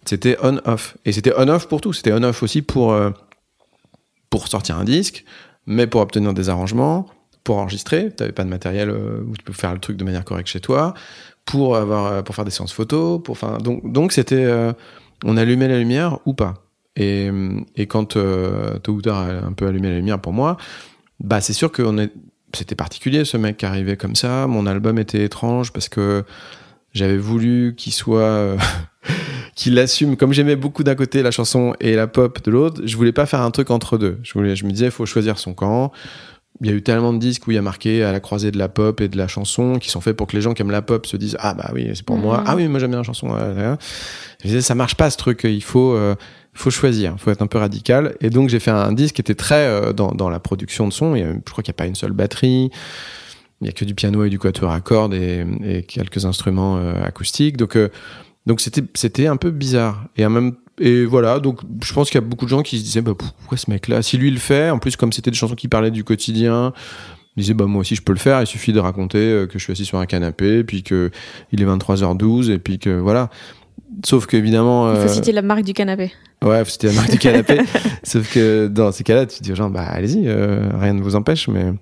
C'était on-off. Et c'était on-off pour tout. C'était on-off aussi pour, euh, pour sortir un disque, mais pour obtenir des arrangements, pour enregistrer. Tu pas de matériel euh, où tu peux faire le truc de manière correcte chez toi, pour, avoir, euh, pour faire des séances photos. Pour, enfin, donc, donc c'était. euh, on allumait la lumière ou pas. Et, et quand euh, tôt ou tard, a un peu allumé la lumière pour moi, bah c'est sûr que c'était particulier ce mec qui arrivait comme ça. Mon album était étrange parce que j'avais voulu qu'il soit, euh, [LAUGHS] qu'il assume. Comme j'aimais beaucoup d'un côté la chanson et la pop de l'autre, je voulais pas faire un truc entre deux. Je voulais, je me disais, il faut choisir son camp. Il y a eu tellement de disques où il y a marqué à la croisée de la pop et de la chanson qui sont faits pour que les gens qui aiment la pop se disent ah bah oui c'est pour moi Mhm. ah oui moi j'aime bien la chanson je disais ça marche pas ce truc il faut euh, faut choisir, faut être un peu radical. Et donc j'ai fait un disque qui était très euh, dans, dans la production de son. Il y a- je crois qu'il n'y a pas une seule batterie. Il y a que du piano et du quatuor à cordes et, et quelques instruments euh, acoustiques. Donc euh, donc c'était c'était un peu bizarre. Et en même et voilà. Donc je pense qu'il y a beaucoup de gens qui se disaient bah, pourquoi ce mec-là, si lui le fait, en plus comme c'était des chansons qui parlaient du quotidien. ils disaient bah moi aussi je peux le faire. Il suffit de raconter euh, que je suis assis sur un canapé, puis que il est 23h12 et puis que voilà. Sauf qu'évidemment. Il faut euh, citer la marque du canapé. Ouais, c'était la marque du canapé. [LAUGHS] Sauf que dans ces cas-là, tu te dis aux gens, bah allez-y, euh, rien ne vous empêche, mais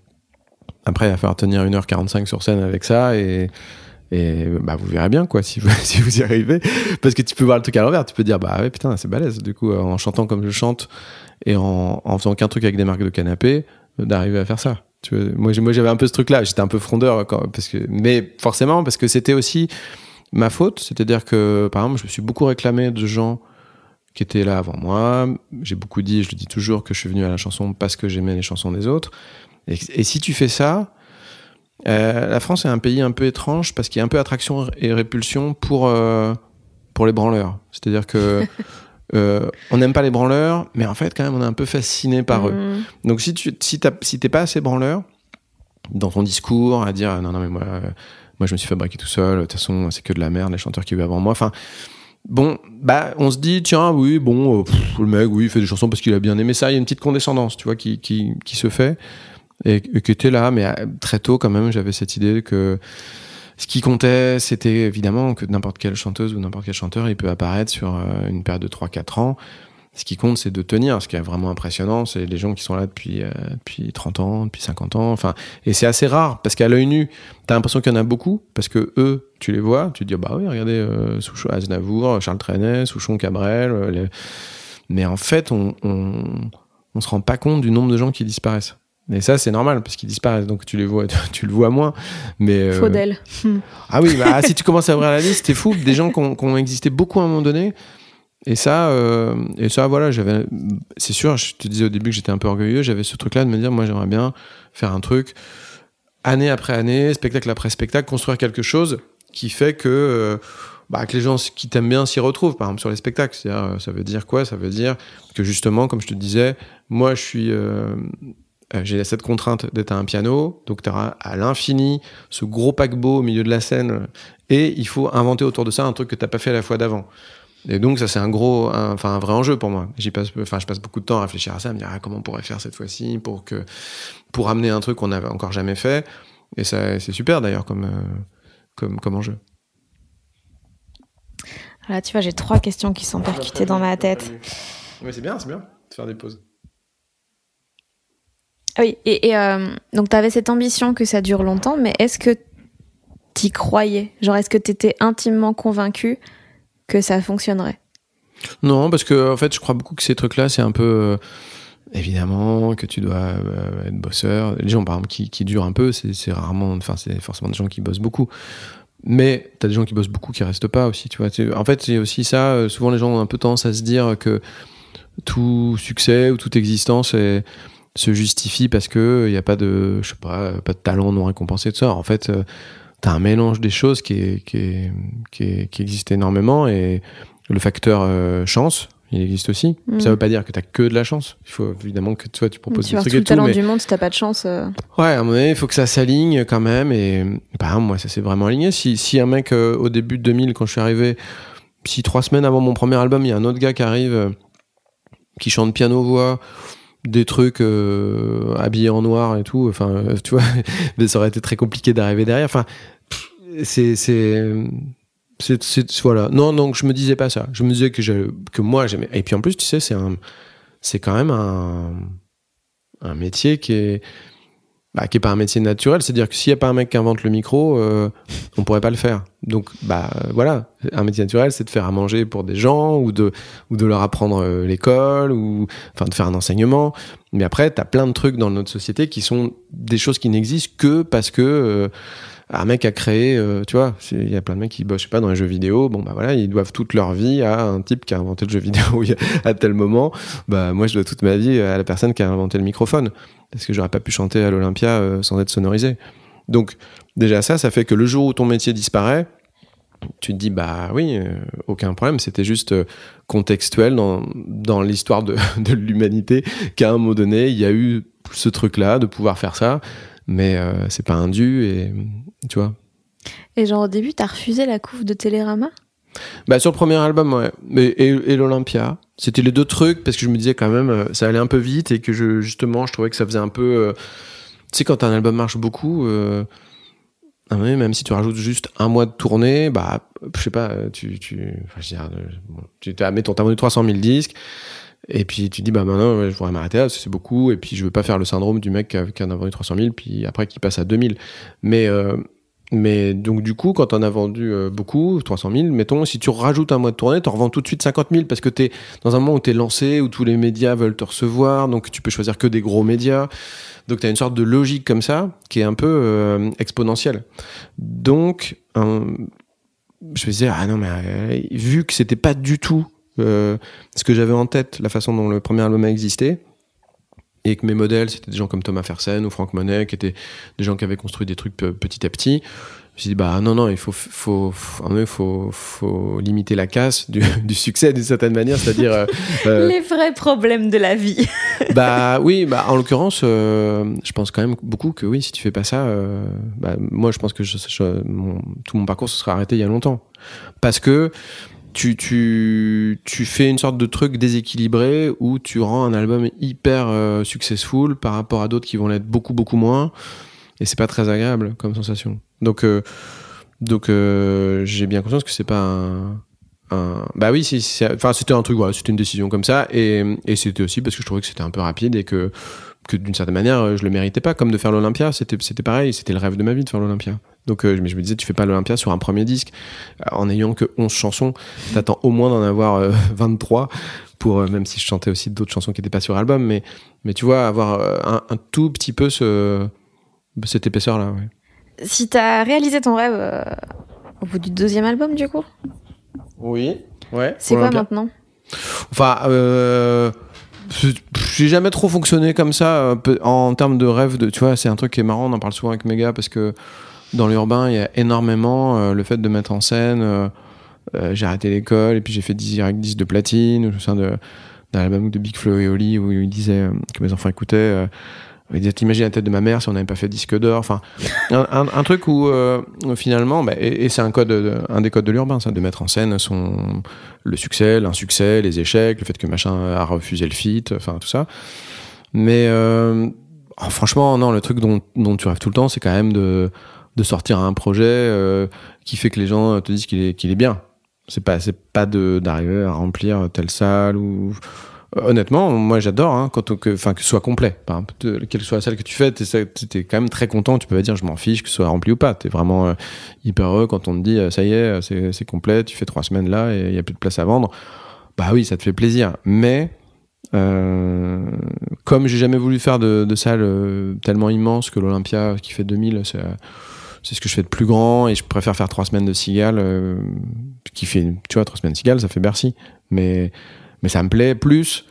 après, il va falloir tenir 1h45 sur scène avec ça et, et bah vous verrez bien, quoi, si vous, [LAUGHS] si vous y arrivez. Parce que tu peux voir le truc à l'envers, tu peux dire, bah ouais, putain, c'est balèze, du coup, euh, en chantant comme je chante et en, en faisant qu'un truc avec des marques de canapé, euh, d'arriver à faire ça. Tu vois, moi, moi, j'avais un peu ce truc-là, j'étais un peu frondeur, quand, parce que, mais forcément, parce que c'était aussi ma faute, c'est-à-dire que, par exemple, je me suis beaucoup réclamé de gens qui étaient là avant moi. J'ai beaucoup dit, je le dis toujours, que je suis venu à la chanson parce que j'aimais les chansons des autres. Et si tu fais ça, euh, la France est un pays un peu étrange parce qu'il y a un peu attraction et répulsion pour, euh, pour les branleurs. C'est-à-dire que [LAUGHS] euh, on n'aime pas les branleurs, mais en fait, quand même, on est un peu fasciné par eux. Mhm. Donc si tu si t'as- si t'es pas assez branleur dans ton discours à dire non non mais moi moi je me suis fabriqué tout seul de toute façon c'est que de la merde les chanteurs qui eu avant moi enfin bon bah on se dit tiens oui bon pff, le mec oui il fait des chansons parce qu'il a bien aimé ça il y a une petite condescendance tu vois qui qui qui se fait et, qui était là, mais très tôt quand même, j'avais cette idée que ce qui comptait, c'était évidemment que n'importe quelle chanteuse ou n'importe quel chanteur, il peut apparaître sur une période de 3-4 ans. Ce qui compte, c'est de tenir. Ce qui est vraiment impressionnant, c'est les gens qui sont là depuis, euh, depuis 30 ans, depuis 50 ans. Enfin, et c'est assez rare parce qu'à l'œil nu, t'as l'impression qu'il y en a beaucoup parce que eux, tu les vois, tu dis bah oui, regardez euh, Souchon, Aznavour, Charles Trenet, Souchon, Cabrel. Euh, Mais en fait, on, on, on se rend pas compte du nombre de gens qui disparaissent. Et ça, c'est normal parce qu'ils disparaissent, donc tu les vois, [LAUGHS] tu le vois moins. Mais euh... Faudel. ah oui, bah, si tu commences à ouvrir la liste, c'est fou. Des gens qui ont, existé beaucoup à un moment donné. Et ça, euh, et ça, voilà, j'avais, c'est sûr, je te disais au début que j'étais un peu orgueilleux, j'avais ce truc-là de me dire, moi, j'aimerais bien faire un truc, année après année, spectacle après spectacle, construire quelque chose qui fait que, euh, bah, que les gens qui t'aiment bien s'y retrouvent, par exemple, sur les spectacles. Euh, ça veut dire quoi? Ça veut dire que justement, comme je te disais, moi, je suis, euh, euh j'ai cette contrainte d'être à un piano, donc tu auras à l'infini ce gros paquebot au milieu de la scène, et il faut inventer autour de ça un truc que t'as pas fait la fois d'avant. Et donc ça c'est un gros, enfin un, vrai enjeu pour moi. J'y passe, enfin je passe beaucoup de temps à réfléchir à ça, à me dire ah, comment on pourrait faire cette fois-ci pour que pour amener un truc qu'on n'avait encore jamais fait. Et ça c'est super d'ailleurs comme euh, comme comme enjeu. Là tu vois j'ai trois questions qui sont percutées dans ma tête. Mais c'est bien, c'est bien de faire des pauses. Oui, et, euh, donc tu avais cette ambition que ça dure longtemps, mais est-ce que t'y croyais? Genre, est-ce que t'étais intimement convaincu que ça fonctionnerait? Non, parce que en fait, je crois beaucoup que ces trucs-là, c'est un peu euh, évidemment que tu dois euh, être bosseur. Les gens, par exemple, qui, qui durent un peu, c'est rarement, enfin, c'est forcément des gens qui bossent beaucoup. Mais t'as des gens qui bossent beaucoup qui restent pas aussi, tu vois. En fait, c'est aussi ça. souvent, les gens ont un peu tendance à se dire que tout succès ou toute existence est, se justifie parce que il y a pas de, je sais pas, pas de talent non récompensé, tout ça. En fait, euh, t'as un mélange des choses qui, est, qui, est, qui, est, qui existe énormément et le facteur euh, chance, il existe aussi. Mm. Ça veut pas dire que t'as que de la chance. Il faut évidemment que toi tu proposes Tu des trucs tout le et tout, talent mais du monde si t'as pas de chance. euh, ouais, à un moment donné, il faut que ça s'aligne quand même. Et exemple, moi, ça s'est vraiment aligné. Si, si un mec euh, au début de 2000, quand je suis arrivé, si trois semaines avant mon premier album, il y a un autre gars qui arrive, euh, qui chante piano voix, des trucs euh, habillés en noir et tout. Enfin, euh, tu vois, [LAUGHS] mais ça aurait été très compliqué d'arriver derrière. Enfin, c'est c'est c'est voilà. Non, donc je me disais pas ça. Je me disais que que moi j'aimais. Et puis en plus, tu sais, c'est un c'est quand même un un métier qui est bah, qui est pas un métier naturel. C'est-à-dire que s'il y a pas un mec qui invente le micro, euh, on pourrait pas le faire. Donc bah euh, voilà, un métier naturel, c'est de faire à manger pour des gens ou de ou de leur apprendre euh, l'école ou enfin de faire un enseignement. Mais après, t'as plein de trucs dans notre société qui sont des choses qui n'existent que parce que euh, un mec a créé, euh, tu vois, il y a plein de mecs qui bossent, pas, dans les jeux vidéo. Bon, bah ils doivent toute leur vie à un type qui a inventé le jeu vidéo [LAUGHS] à tel moment. Bah moi, je dois toute ma vie à la personne qui a inventé le microphone, parce que j'aurais pas pu chanter à l'Olympia euh, sans être sonorisé. Donc déjà ça, ça fait que le jour où ton métier disparaît, tu te dis bah oui, euh, aucun problème. C'était juste contextuel dans l'histoire de, [LAUGHS] de l'humanité qu'à un moment donné, il y a eu ce truc-là de pouvoir faire ça, mais c'est pas un dû et tu vois. Et genre au début, t'as refusé la couve de Télérama? Bah sur le premier album, ouais. Mais, et, et l'Olympia. C'était les deux trucs parce que je me disais quand même, euh, ça allait un peu vite et que je, justement, je trouvais que ça faisait un peu. euh, tu sais, quand un album marche beaucoup, euh, ah même si tu rajoutes juste un mois de tournée, bah, je sais pas, tu, tu, enfin, je veux dire, tu t'as, mettons, t'as vendu 300 000 disques. Et puis tu dis bah maintenant je voudrais m'arrêter là c'est beaucoup et puis je veux pas faire le syndrome du mec qui, a, qui en a vendu 300 000 puis après qui passe à 2000 mais euh, mais donc du coup, quand on a vendu euh, beaucoup, 300 000, mettons, si tu rajoutes un mois de tournée, t'en revends tout de suite 50 000 parce que t'es dans un moment où t'es lancé, où tous les médias veulent te recevoir, donc tu peux choisir que des gros médias. Donc t'as une sorte de logique comme ça qui est un peu euh, exponentielle. Donc je me disais ah non mais euh, vu que c'était pas du tout euh, ce que j'avais en tête, la façon dont le premier album a existé, et que mes modèles c'était des gens comme Thomas Fersen ou Franck Monet qui étaient des gens qui avaient construit des trucs pe- petit à petit. Je me suis dit bah non non il faut faut faut, faut, faut, faut limiter la casse du, [LAUGHS] du succès d'une certaine manière, c'est-à-dire euh, euh, Les vrais problèmes de la vie. [LAUGHS] bah oui, bah en l'occurrence, euh, je pense quand même beaucoup que oui, si tu fais pas ça, euh, bah moi je pense que je, je- mon- tout mon parcours se serait arrêté il y a longtemps, parce que tu, tu, tu fais une sorte de truc déséquilibré où tu rends un album hyper euh, successful par rapport à d'autres qui vont l'être beaucoup, beaucoup moins. Et c'est pas très agréable comme sensation. Donc, euh, donc euh, j'ai bien conscience que c'est pas un, Bah oui, c'était un truc, voilà, c'était une décision comme ça. Et, et c'était aussi parce que je trouvais que c'était un peu rapide et que, que d'une certaine manière, je le méritais pas. Comme de faire l'Olympia, c'était, c'était pareil, c'était le rêve de ma vie de faire l'Olympia. Donc euh, je me disais, tu fais pas l'Olympia sur un premier disque. Euh, En ayant que 11 chansons, t'attends au moins d'en avoir euh, [LAUGHS] 23 pour, euh, même si je chantais aussi d'autres chansons qui étaient pas sur album, mais, mais tu vois, avoir euh, un, un tout petit peu ce, cette épaisseur-là, ouais. Si t'as réalisé ton rêve euh, au bout du deuxième album, du coup, Oui, ouais. c'est quoi maintenant? Enfin, euh, j'ai jamais trop fonctionné comme ça peu- en termes de rêve. De, tu vois, c'est un truc qui est marrant. On en parle souvent avec Méga parce que dans l'urbain, il y a énormément euh, le fait de mettre en scène. euh, euh, j'ai arrêté l'école et puis j'ai fait 10 direct 10 de platine. Me souviens de- d'un album de Big Flo et Oli où il disait euh, que mes enfants écoutaient. Euh, T'imagines la tête de ma mère si on n'avait pas fait disque d'or. Enfin, [LAUGHS] un, truc où euh, finalement, bah, et, c'est un code, de- un des codes de l'urbain, ça, de mettre en scène son le succès, l'insuccès, les échecs, le fait que machin a refusé le feat, enfin tout ça. Mais euh, oh, franchement, non, le truc dont, dont tu rêves tout le temps, c'est quand même de, de sortir un projet euh, qui fait que les gens te disent qu'il est, qu'il est bien. C'est pas, c'est pas de d'arriver à remplir telle salle ou. Honnêtement, moi j'adore hein, quand que, enfin que ce soit complet. Quelle que soit la salle que tu fais, t'es, quand même très content. Tu peux pas dire je m'en fiche que ce soit rempli ou pas. T'es vraiment euh, hyper heureux quand on te dit euh, ça y est, euh, c'est, complet. Tu fais trois semaines là et il y a plus de place à vendre. Bah oui, ça te fait plaisir. Mais euh, comme j'ai jamais voulu faire de, salle tellement immense que l'Olympia qui fait 2000, c'est, c'est ce que je fais de plus grand et je préfère faire trois semaines de Cigale qui fait, tu vois, trois semaines de Cigale, ça fait Bercy. Mais, mais ça me plaît plus.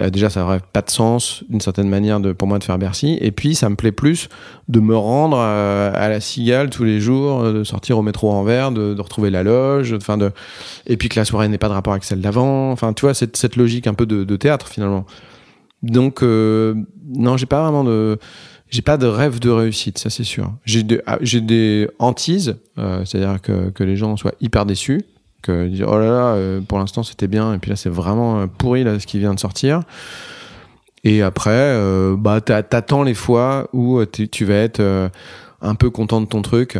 Euh, déjà, ça n'aurait pas de sens d'une certaine manière de, pour moi de faire Bercy. Et puis, ça me plaît plus de me rendre à, à la Cigale tous les jours, euh, de sortir au métro Anvers, de, de retrouver la loge, enfin de, et puis que la soirée n'ait pas de rapport avec celle d'avant. Enfin, tu vois, cette, cette logique un peu de, théâtre finalement. Donc, euh, non, j'ai pas vraiment de, j'ai pas de rêve de réussite, ça c'est sûr. J'ai des, ah, hantises, euh, c'est-à-dire que, que les gens soient hyper déçus, oh là là, euh, pour l'instant c'était bien, et puis là c'est vraiment euh, pourri là ce qui vient de sortir. Et après, euh, bah t'a- t'attends les fois où tu vas être un peu content de ton truc.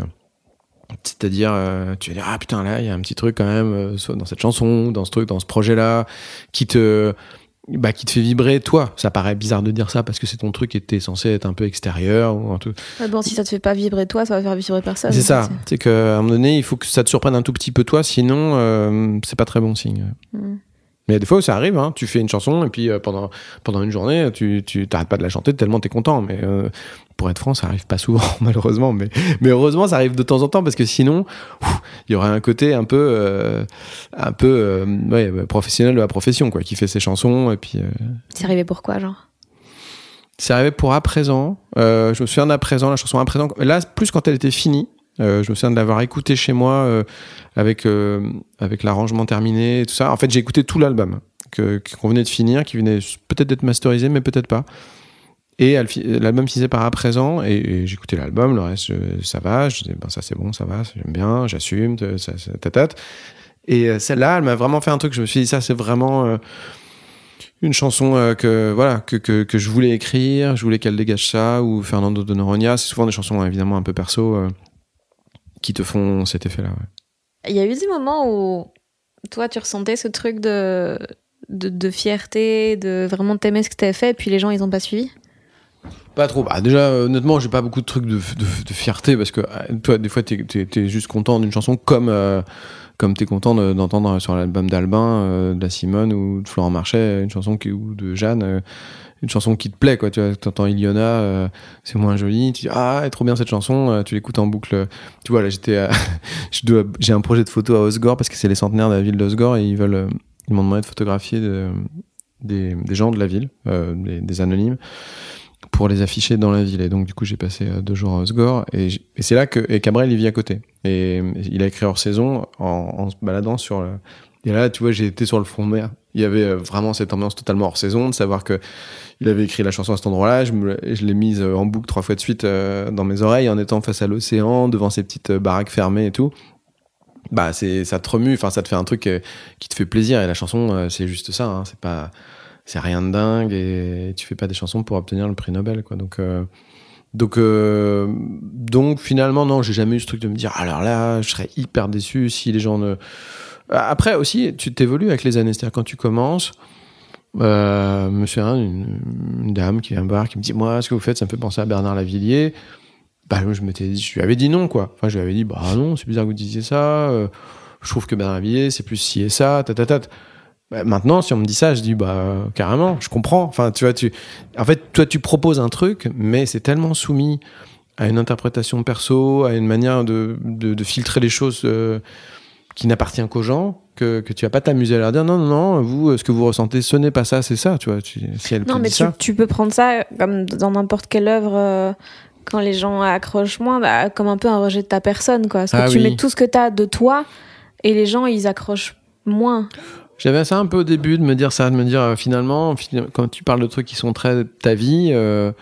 C'est-à-dire, tu vas dire ah putain là il y a un petit truc quand même, soit dans cette chanson, dans ce truc, dans ce projet-là, qui te bah, qui te fait vibrer toi. Ça paraît bizarre de dire ça parce que c'est ton truc et t'es censé être un peu extérieur ou un. Ouais, Bon, si ça te fait pas vibrer toi, ça va faire vibrer personne. C'est ça. C'est qu'à un moment donné, il faut que ça te surprenne un tout petit peu toi, sinon euh, c'est pas très bon signe. Mm. Mais des fois ça arrive, hein, tu fais une chanson et puis euh, pendant pendant une journée, tu tu t'arrêtes pas de la chanter tellement t'es content. Mais euh, pour être franc, ça arrive pas souvent [LAUGHS] malheureusement. Mais mais heureusement, ça arrive de temps en temps parce que sinon, il y aurait un côté un peu euh, un peu ouais, bah, professionnel de la profession quoi, qui fait ses chansons et puis. C'est arrivé pourquoi, genre? C'est arrivé pour à présent. Je me souviens d'à présent, la chanson à présent. Là, plus quand elle était finie. Euh, je me souviens de l'avoir écoutée chez moi euh, avec euh, avec l'arrangement terminé et tout ça. En fait, j'ai écouté tout l'album qu'on venait de finir, qui venait peut-être d'être masterisé, mais peut-être pas. Et l'album finissait par à présent, et, j'écoutais l'album, le reste ça va. Je disais ben ça c'est bon, ça va, j'aime bien, j'assume, tatate. Et celle-là, elle m'a vraiment fait un truc. Je me suis dit ça c'est vraiment une chanson que voilà que, que, que je voulais écrire, je voulais qu'elle dégage ça ou Fernando de Noronha. C'est souvent des chansons évidemment un peu perso qui te font cet effet-là. ouais. Il y a eu des moments où toi, tu ressentais ce truc de, de, de fierté, de vraiment t'aimer ce que t'avais fait, et puis les gens, ils ont pas suivi? Pas trop. Bah, déjà, euh, honnêtement, j'ai pas beaucoup de trucs de, de, de fierté parce que euh, toi, des fois, t'es es, juste content d'une chanson comme euh, comme t'es content de- d'entendre sur l'album d'Albin, euh, de la Simone ou de Florent Marchais une chanson qui, ou de Jeanne. euh, une chanson qui te plaît, quoi. Tu vois, t'entends Iliona, euh, c'est moins joli. Tu dis, ah, est trop bien cette chanson. euh, tu l'écoutes en boucle. Tu vois, là, j'étais, à- [LAUGHS] j'ai un projet de photo à Osgore parce que c'est les centenaires de la ville d'Osgore et ils veulent, euh, ils m'ont demandé de photographier de- des, gens de la ville, euh, des, anonymes pour les afficher dans la ville. Et donc, du coup, j'ai passé deux jours à Osgore. Et, c'est là que et Cabrel, il vit à côté. Et il a écrit hors saison en, se baladant sur. Et là, tu vois, j'ai été sur le front de mer. Il y avait euh, vraiment cette ambiance totalement hors saison, de savoir que il avait écrit la chanson à cet endroit-là. Je, l'ai- mise euh, en boucle trois fois de suite euh, dans mes oreilles, en étant face à l'océan, devant ces petites baraques fermées et tout. bah c'est ça te remue, enfin ça te fait un truc qui te fait plaisir et la chanson c'est juste ça, hein, c'est pas c'est rien de dingue et tu fais pas des chansons pour obtenir le prix Nobel quoi. Donc donc donc finalement non, j'ai jamais eu ce truc de me dire alors là, je serais hyper déçu si les gens ne après aussi, tu t'évolues avec les années. C'est-à-dire quand tu commences, euh, monsieur, une, dame qui vient me voir, qui me dit Moi, ce que vous faites, ça me fait penser à Bernard Lavillier. Bah, je, m'étais je lui avais dit non, quoi. Enfin, je lui avais dit Bah non, c'est bizarre que vous disiez ça. Euh, je trouve que Bernard Lavillier, c'est plus ci et ça, ta, Bah, maintenant, si on me dit ça, je dis Bah, carrément, je comprends. Enfin, tu vois, tu. En fait, toi, tu proposes un truc, mais c'est tellement soumis à une interprétation perso, à une manière de, de, filtrer les choses. Euh, qui n'appartient qu'aux gens, que, que tu vas pas t'amuser à leur dire non, non, non, vous, ce que vous ressentez, ce n'est pas ça, c'est ça, tu vois. Tu, si elle non, mais tu, tu, peux prendre ça comme dans n'importe quelle œuvre. Euh, quand les gens accrochent moins, bah, comme un peu un rejet de ta personne, quoi. Parce que ah tu mets tout ce que tu as de toi et les gens, ils accrochent moins. J'avais ça un peu au début de me dire ça, de me dire euh, finalement, quand tu parles de trucs qui sont très ta vie, euh,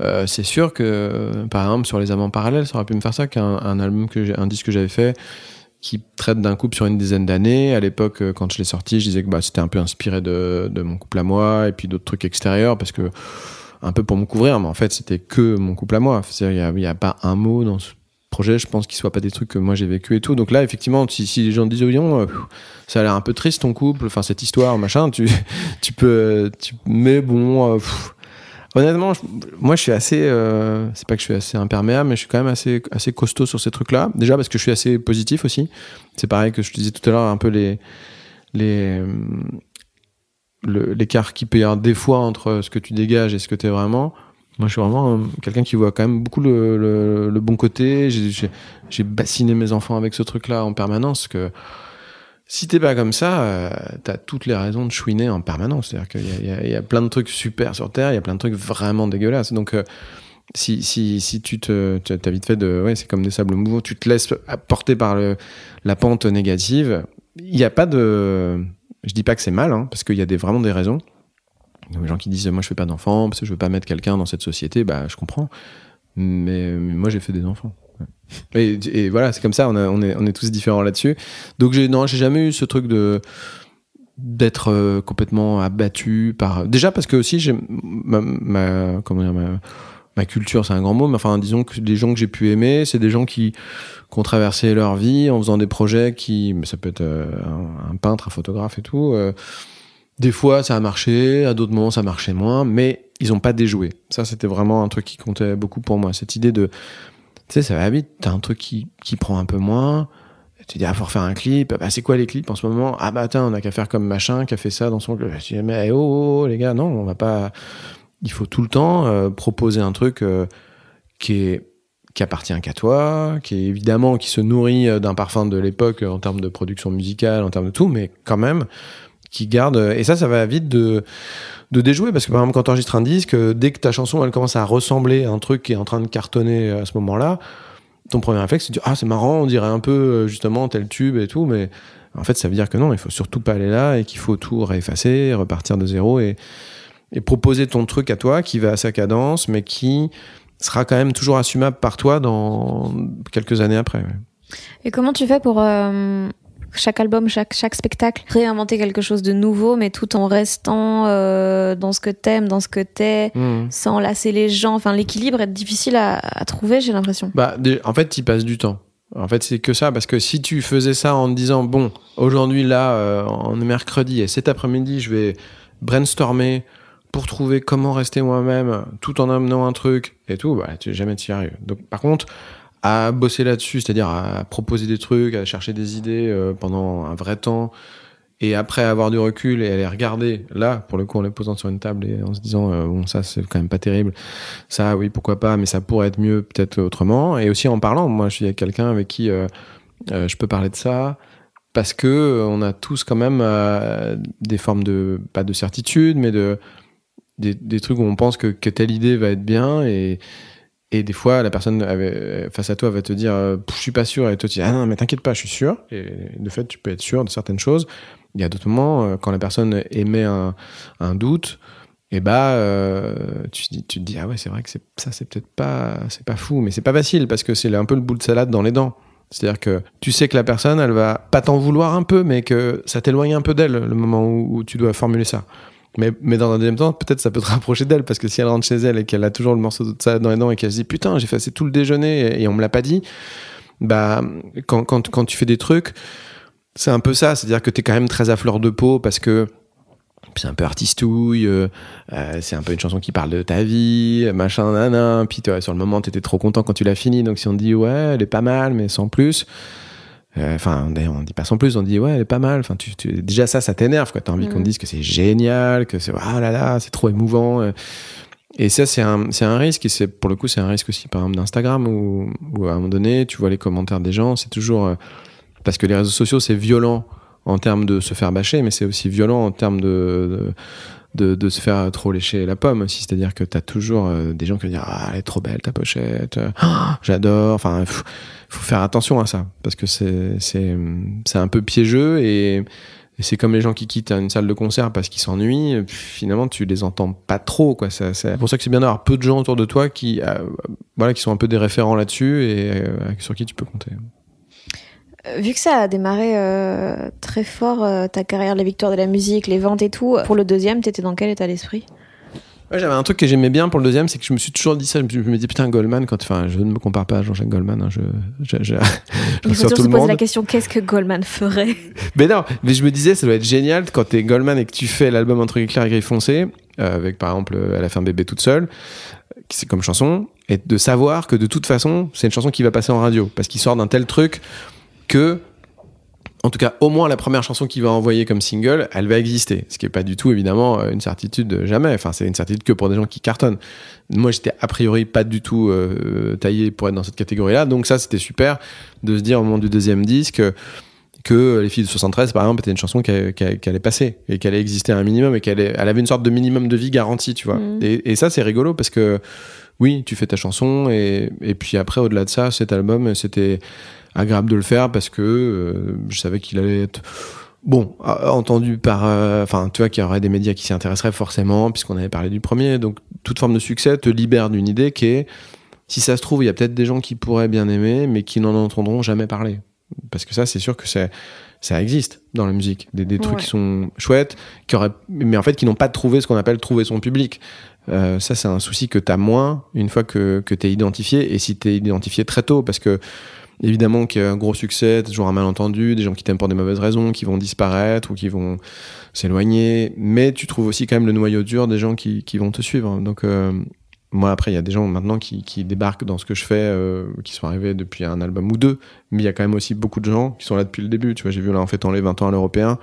euh, c'est sûr que, par exemple, sur les amants parallèles, ça aurait pu me faire ça qu'un un album que un disque que j'avais fait qui traite d'un couple sur une dizaine d'années. À l'époque, euh, quand je l'ai sorti, je disais que bah, c'était un peu inspiré de, mon couple à moi et puis d'autres trucs extérieurs parce que un peu pour me couvrir, mais en fait, c'était que mon couple à moi. Il n'y a, pas un mot dans ce projet, je pense, qu'il soit pas des trucs que moi j'ai vécu et tout. Donc là, effectivement, si, si les gens disent, oui, euh, ça a l'air un peu triste ton couple, enfin, cette histoire, machin, tu, [LAUGHS] tu peux, tu, mais bon, euh, Honnêtement, moi, je suis assez. Euh, c'est pas que je suis assez imperméable, mais je suis quand même assez, assez costaud sur ces trucs-là. Déjà parce que je suis assez positif aussi. C'est pareil que je te disais tout à l'heure, un peu les. les l'écart qui peut y avoir des fois entre ce que tu dégages et ce que tu es vraiment. Moi, je suis vraiment quelqu'un qui voit quand même beaucoup le, le bon côté. J'ai bassiné mes enfants avec ce truc-là en permanence. Que si t'es pas comme ça, euh, t'as toutes les raisons de chouiner en permanence. C'est-à-dire qu'il y, a plein de trucs super sur Terre, il y a plein de trucs vraiment dégueulasses. Donc, euh, si, si, si tu te, t'as vite fait de, ouais, c'est comme des sables mouvants, tu te laisses porter par la pente négative. Il n'y a pas de, je dis pas que c'est mal, hein, parce qu'il y a vraiment des raisons. Les gens qui disent, moi, je fais pas d'enfants parce que je veux pas mettre quelqu'un dans cette société, bah, je comprends. Mais moi, j'ai fait des enfants. Et, voilà, c'est comme ça, on, est, tous différents là-dessus. Donc non, j'ai jamais eu ce truc de d'être euh, complètement abattu par déjà parce que aussi ma, culture c'est un grand mot mais enfin disons que les gens que j'ai pu aimer c'est des gens qui, ont traversé leur vie en faisant des projets qui ça peut être euh, un, peintre un photographe et tout euh, des fois ça a marché à d'autres moments ça marchait moins mais ils ont pas déjoué ça c'était vraiment un truc qui comptait beaucoup pour moi cette idée de ça va vite. T'as un truc qui, qui prend un peu moins. Tu dis, ah, faut refaire un clip. Bah, c'est quoi les clips en ce moment? Ah, bah, attends, on a qu'à faire comme machin, qui a fait ça dans son. Tu dis, mais oh, oh, oh, les gars, non, on va pas. Il faut tout le temps euh, proposer un truc euh, qui est qui appartient qu'à toi, qui est évidemment qui se nourrit euh, d'un parfum de l'époque en termes de production musicale, en termes de tout, mais quand même qui garde. Et ça, ça va vite de de déjouer parce que par exemple quand tu enregistres un disque euh, dès que ta chanson elle commence à ressembler à un truc qui est en train de cartonner euh, à ce moment-là ton premier réflexe c'est de dire ah c'est marrant on dirait un peu euh, justement tel tube et tout mais en fait ça veut dire que non il faut surtout pas aller là et qu'il faut tout réeffacer repartir de zéro et, et proposer ton truc à toi qui va à sa cadence mais qui sera quand même toujours assumable par toi dans quelques années après et comment tu fais pour chaque album, chaque, chaque spectacle, réinventer quelque chose de nouveau, mais tout en restant euh, dans ce que t'aimes, dans ce que t'es, mmh. sans lasser les gens. Enfin, l'équilibre est difficile à, à trouver, j'ai l'impression. Bah, en fait, il passe du temps. En fait, c'est que ça, parce que si tu faisais ça en te disant, bon, aujourd'hui, là, euh, on est mercredi, et cet après-midi, je vais brainstormer pour trouver comment rester moi-même, tout en amenant un truc, et tout, bah, tu n'es jamais sérieux. Donc, par contre, à bosser là-dessus, c'est-à-dire à proposer des trucs, à chercher des idées euh, pendant un vrai temps, et après avoir du recul et aller regarder, là, pour le coup, en les posant sur une table et en se disant, euh, bon, ça, c'est quand même pas terrible, ça, oui, pourquoi pas, mais ça pourrait être mieux peut-être autrement, et aussi en parlant, moi, je suis quelqu'un avec qui euh, je peux parler de ça, parce que on a tous quand même des formes de, pas de certitude, mais de, des, des trucs où on pense que, que telle idée va être bien, et et des fois, la personne face à toi va te dire euh, Je suis pas sûr. Et toi, tu dis Ah non, mais t'inquiète pas, je suis sûr. Et de fait, tu peux être sûr de certaines choses. Il y a d'autres moments, euh, quand la personne émet un, doute, et bah, euh, tu, tu te dis Ah ouais, c'est vrai que ça, c'est peut-être pas, c'est pas fou. Mais c'est pas facile parce que c'est un peu le bout de salade dans les dents. C'est-à-dire que tu sais que la personne, elle va pas t'en vouloir un peu, mais que ça t'éloigne un peu d'elle le moment où tu dois formuler ça. Mais, mais dans un deuxième temps, peut-être ça peut te [LAUGHS] rapprocher d'elle parce que si elle rentre chez elle et qu'elle a toujours le morceau de ça dans les dents et qu'elle se dit putain, j'ai assez tout le déjeuner et, on me l'a pas dit, bah, quand, quand, quand tu fais des trucs, c'est un peu ça. C'est-à-dire que t'es quand même très à fleur de peau parce que c'est un peu artistouille, euh, euh, c'est un peu une chanson qui parle de ta vie, machin, nana. Puis sur le moment, t'étais trop content quand tu l'as fini. Donc si on te dit ouais, elle est pas mal, mais sans plus. Euh, Enfin, on dit pas sans plus, on dit ouais, elle est pas mal. Enfin, tu, tu- déjà ça, ça t'énerve. quoi. T'as envie qu'on te dise que c'est génial, que c'est ah là là, c'est trop émouvant. euh. Et ça, c'est un, c'est un risque. Et c'est pour le coup, c'est un risque aussi, par exemple, d'Instagram où, où à un moment donné, tu vois les commentaires des gens. C'est toujours euh, parce que les réseaux sociaux, c'est violent en termes de se faire bâcher, mais c'est aussi violent en termes de, de, de, de se faire trop lécher la pomme aussi. C'est-à-dire que tu as toujours euh, des gens qui vont dire Ah, elle est trop belle ta pochette, Ah, j'adore. Enfin, il faut, faut faire attention à ça parce que c'est c'est c'est un peu piégeux et, et c'est comme les gens qui quittent une salle de concert parce qu'ils s'ennuient. puis Finalement, tu les entends pas trop. quoi. Ça- C'est pour ça que c'est bien d'avoir peu de gens autour de toi qui euh, voilà qui sont un peu des référents là-dessus et euh, sur qui tu peux compter. Euh, Vu que ça a démarré euh, très fort, euh, ta carrière, les victoires de la musique, les ventes et tout, pour le deuxième, t'étais dans quel état d'esprit? Ouais, j'avais un truc que j'aimais bien pour le deuxième, c'est que je me suis toujours dit ça. Je me dis putain Goldman quand, enfin, je ne me compare pas à Jean-Jacques Goldman. hein, je, je, je, [LAUGHS] je Il faut toujours se poser la question qu'est-ce que Goldman ferait? [LAUGHS] Mais non, mais je me disais ça doit être génial quand t'es Goldman et que tu fais l'album entre gris clair et gris foncé, euh, avec par exemple Elle a fait un bébé toute seule, qui c'est comme chanson, et de savoir que de toute façon c'est une chanson qui va passer en radio parce qu'il sort d'un tel truc que en tout cas, au moins la première chanson qu'il va envoyer comme single, elle va exister. Ce qui est pas du tout, évidemment, euh, une certitude euh, jamais. Enfin, c'est une certitude que pour des gens qui cartonnent. Moi, j'étais a priori pas du tout euh, taillé pour être dans cette catégorie-là. Donc ça, c'était super de se dire au moment du deuxième disque que Les filles de 73, par exemple, était une chanson qui, allait passer et qu'elle allait exister un minimum et qu'elle elle avait une sorte de minimum de vie garanti, tu vois. Mhm. Et, et ça, c'est rigolo parce que oui, tu fais ta chanson et, et puis après, au-delà de ça, cet album, c'était agréable de le faire parce que euh, je savais qu'il allait être bon entendu par euh, enfin tu vois qu'il y aurait des médias qui s'y intéresseraient forcément puisqu'on avait parlé du premier. Donc toute forme de succès te libère d'une idée qui est si ça se trouve il y a peut-être des gens qui pourraient bien aimer mais qui n'en entendront jamais parler. Parce que ça c'est sûr que c'est ça existe dans la musique. Des, des trucs Ouais. qui sont chouettes qui auraient mais en fait qui n'ont pas trouvé ce qu'on appelle trouver son public. Euh, ça c'est un souci que tu as moins une fois que, que tu es identifié. Et si tu es identifié très tôt parce que évidemment qu'il y a un gros succès, toujours un malentendu, des gens qui t'aiment pour des mauvaises raisons, qui vont disparaître ou qui vont s'éloigner, mais tu trouves aussi quand même le noyau dur des gens qui, qui vont te suivre. Donc euh, moi après il y a des gens maintenant qui, qui débarquent dans ce que je fais, euh, qui sont arrivés depuis un album ou deux, mais il y a quand même aussi beaucoup de gens qui sont là depuis le début. Tu vois, j'ai vu là en fêtant les 20 ans à l'européen.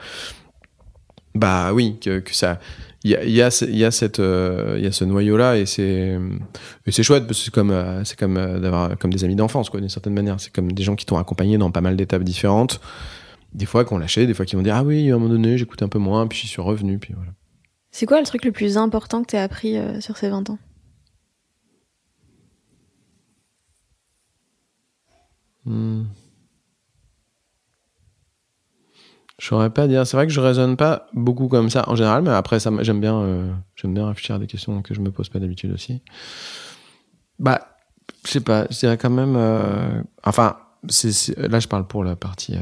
Bah oui, que, que ça, il y a, y a, ce- il y a cette, euh, y a ce noyau là et c'est, et c'est chouette parce que c'est comme, euh, c'est comme euh, d'avoir comme des amis d'enfance quoi d'une certaine manière. C'est comme des gens qui t'ont accompagné dans pas mal d'étapes différentes. Des fois qu'on lâché, des fois qui vont dire ah oui à un moment donné j'écoute un peu moins puis j'y suis revenu puis voilà. C'est quoi le truc le plus important que t'as appris sur ces 20 ans? Hmm. Je saurais pas dire. C'est vrai que je raisonne pas beaucoup comme ça en général, mais après ça, j'aime bien, euh, j'aime bien réfléchir à des questions que je me pose pas d'habitude aussi. Bah, je sais pas. Je dirais quand même. euh, enfin, c'est, c'est- là je parle pour la partie euh,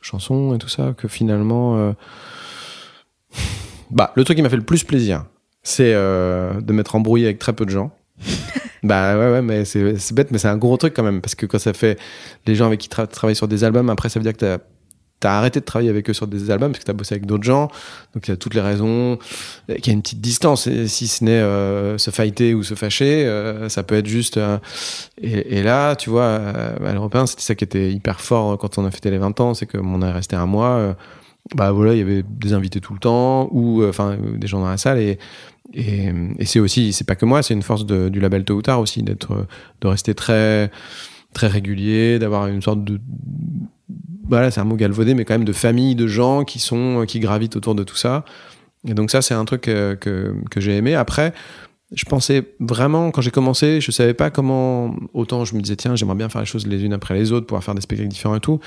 chanson et tout ça, que finalement, euh, bah, le truc qui m'a fait le plus plaisir, c'est euh, de m'être embrouillé avec très peu de gens. [LAUGHS] Bah ouais, ouais, mais c'est c'est bête, mais c'est un gros truc quand même, parce que quand ça fait les gens avec qui tu travailles sur des albums, après ça veut dire que t'as as arrêté de travailler avec eux sur des albums, parce que t'as bossé avec d'autres gens, donc il y a toutes les raisons, euh, qu'il y a une petite distance, et si ce n'est euh, se fighter ou se fâcher, euh, ça peut être juste... et, là, tu vois, à l'Européen, c'était ça qui était hyper fort quand on a fêté les 20 ans, c'est que on est resté un mois, bah voilà, il y avait des invités tout le temps, ou enfin des gens dans la salle, et c'est aussi, c'est pas que moi, c'est une force du label tôt ou tard aussi, d'être, de rester très, très régulier, d'avoir une sorte de, voilà, c'est un mot galvaudé, mais quand même de famille de gens qui sont, qui gravitent autour de tout ça. Et donc ça, c'est un truc euh, que, que j'ai aimé. Après, je pensais vraiment, quand j'ai commencé, je savais pas comment, autant je me disais, tiens, j'aimerais bien faire les choses les unes après les autres, pouvoir faire des spectacles différents et tout.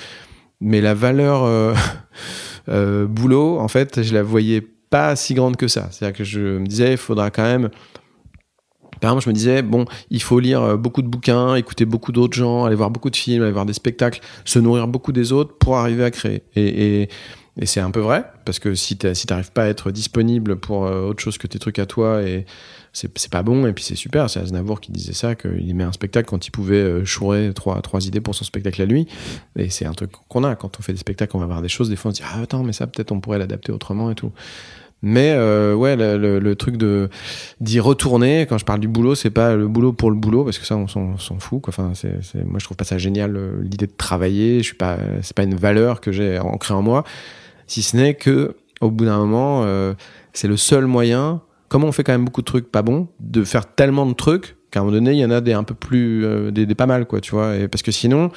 Mais la valeur euh, [LAUGHS] euh, boulot, en fait, je la voyais pas si grande que ça. C'est-à-dire que je me disais, il faudra quand même par exemple, je me disais, bon, il faut lire euh, beaucoup de bouquins, écouter beaucoup d'autres gens, aller voir beaucoup de films, aller voir des spectacles, se nourrir beaucoup des autres pour arriver à créer. Et, et, c'est un peu vrai, parce que si tu si t'arrives pas à être disponible pour euh, autre chose que tes trucs à toi, et c'est pas bon, et puis c'est super. C'est Aznavour qui disait ça, qu'il aimait un spectacle quand il pouvait euh, chourer trois, trois idées pour son spectacle à lui. Et c'est un truc qu'on a. Quand on fait des spectacles, on va voir des choses, des fois on se dit, ah attends, mais ça peut-être on pourrait l'adapter autrement et tout. Mais euh, ouais, le, truc de d'y retourner. Quand je parle du boulot, c'est pas le boulot pour le boulot parce que ça, on s'en fout. Enfin, moi, je trouve pas ça génial euh, l'idée de travailler. Je suis pas, c'est pas une valeur que j'ai ancrée en moi si ce n'est que au bout d'un moment, euh, c'est le seul moyen. Comment on fait quand même beaucoup de trucs pas bons, de faire tellement de trucs qu'à un moment donné, il y en a des un peu plus, des, des, pas mal, quoi, tu vois. Et parce que sinon,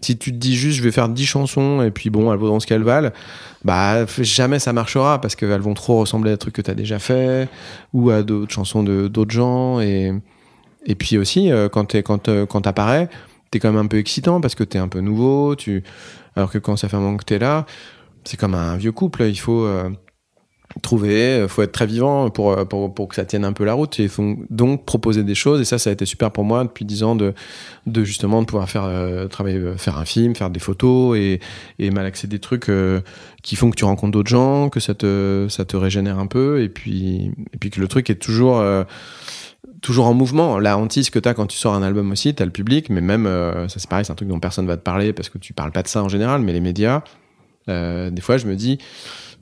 si tu te dis juste, je vais faire 10 chansons et puis bon, elles vaudront ce qu'elles valent, bah jamais ça marchera parce qu'elles vont trop ressembler à des trucs que tu as déjà fait ou à d'autres chansons de d'autres gens. Et, et puis aussi, euh, quand t'es quand euh, quand t'es quand même un peu excitant parce que t'es un peu nouveau. Tu alors que quand ça fait un moment que t'es là c'est comme un vieux couple, il faut euh, trouver, il faut être très vivant pour, euh, pour, pour, que ça tienne un peu la route. Faut donc proposer des choses, et ça, ça a été super pour moi depuis dix ans de, de justement de pouvoir faire, euh, travailler, faire un film, faire des photos et, et malaxer des trucs euh, qui font que tu rencontres d'autres gens, que ça te, ça te régénère un peu, et puis, et puis que le truc est toujours euh, toujours en mouvement. La hantise que tu as quand tu sors un album aussi, tu as le public, mais même, euh, ça c'est pareil, c'est un truc dont personne va te parler parce que tu parles pas de ça en général, mais les médias, euh, des fois, je me dis,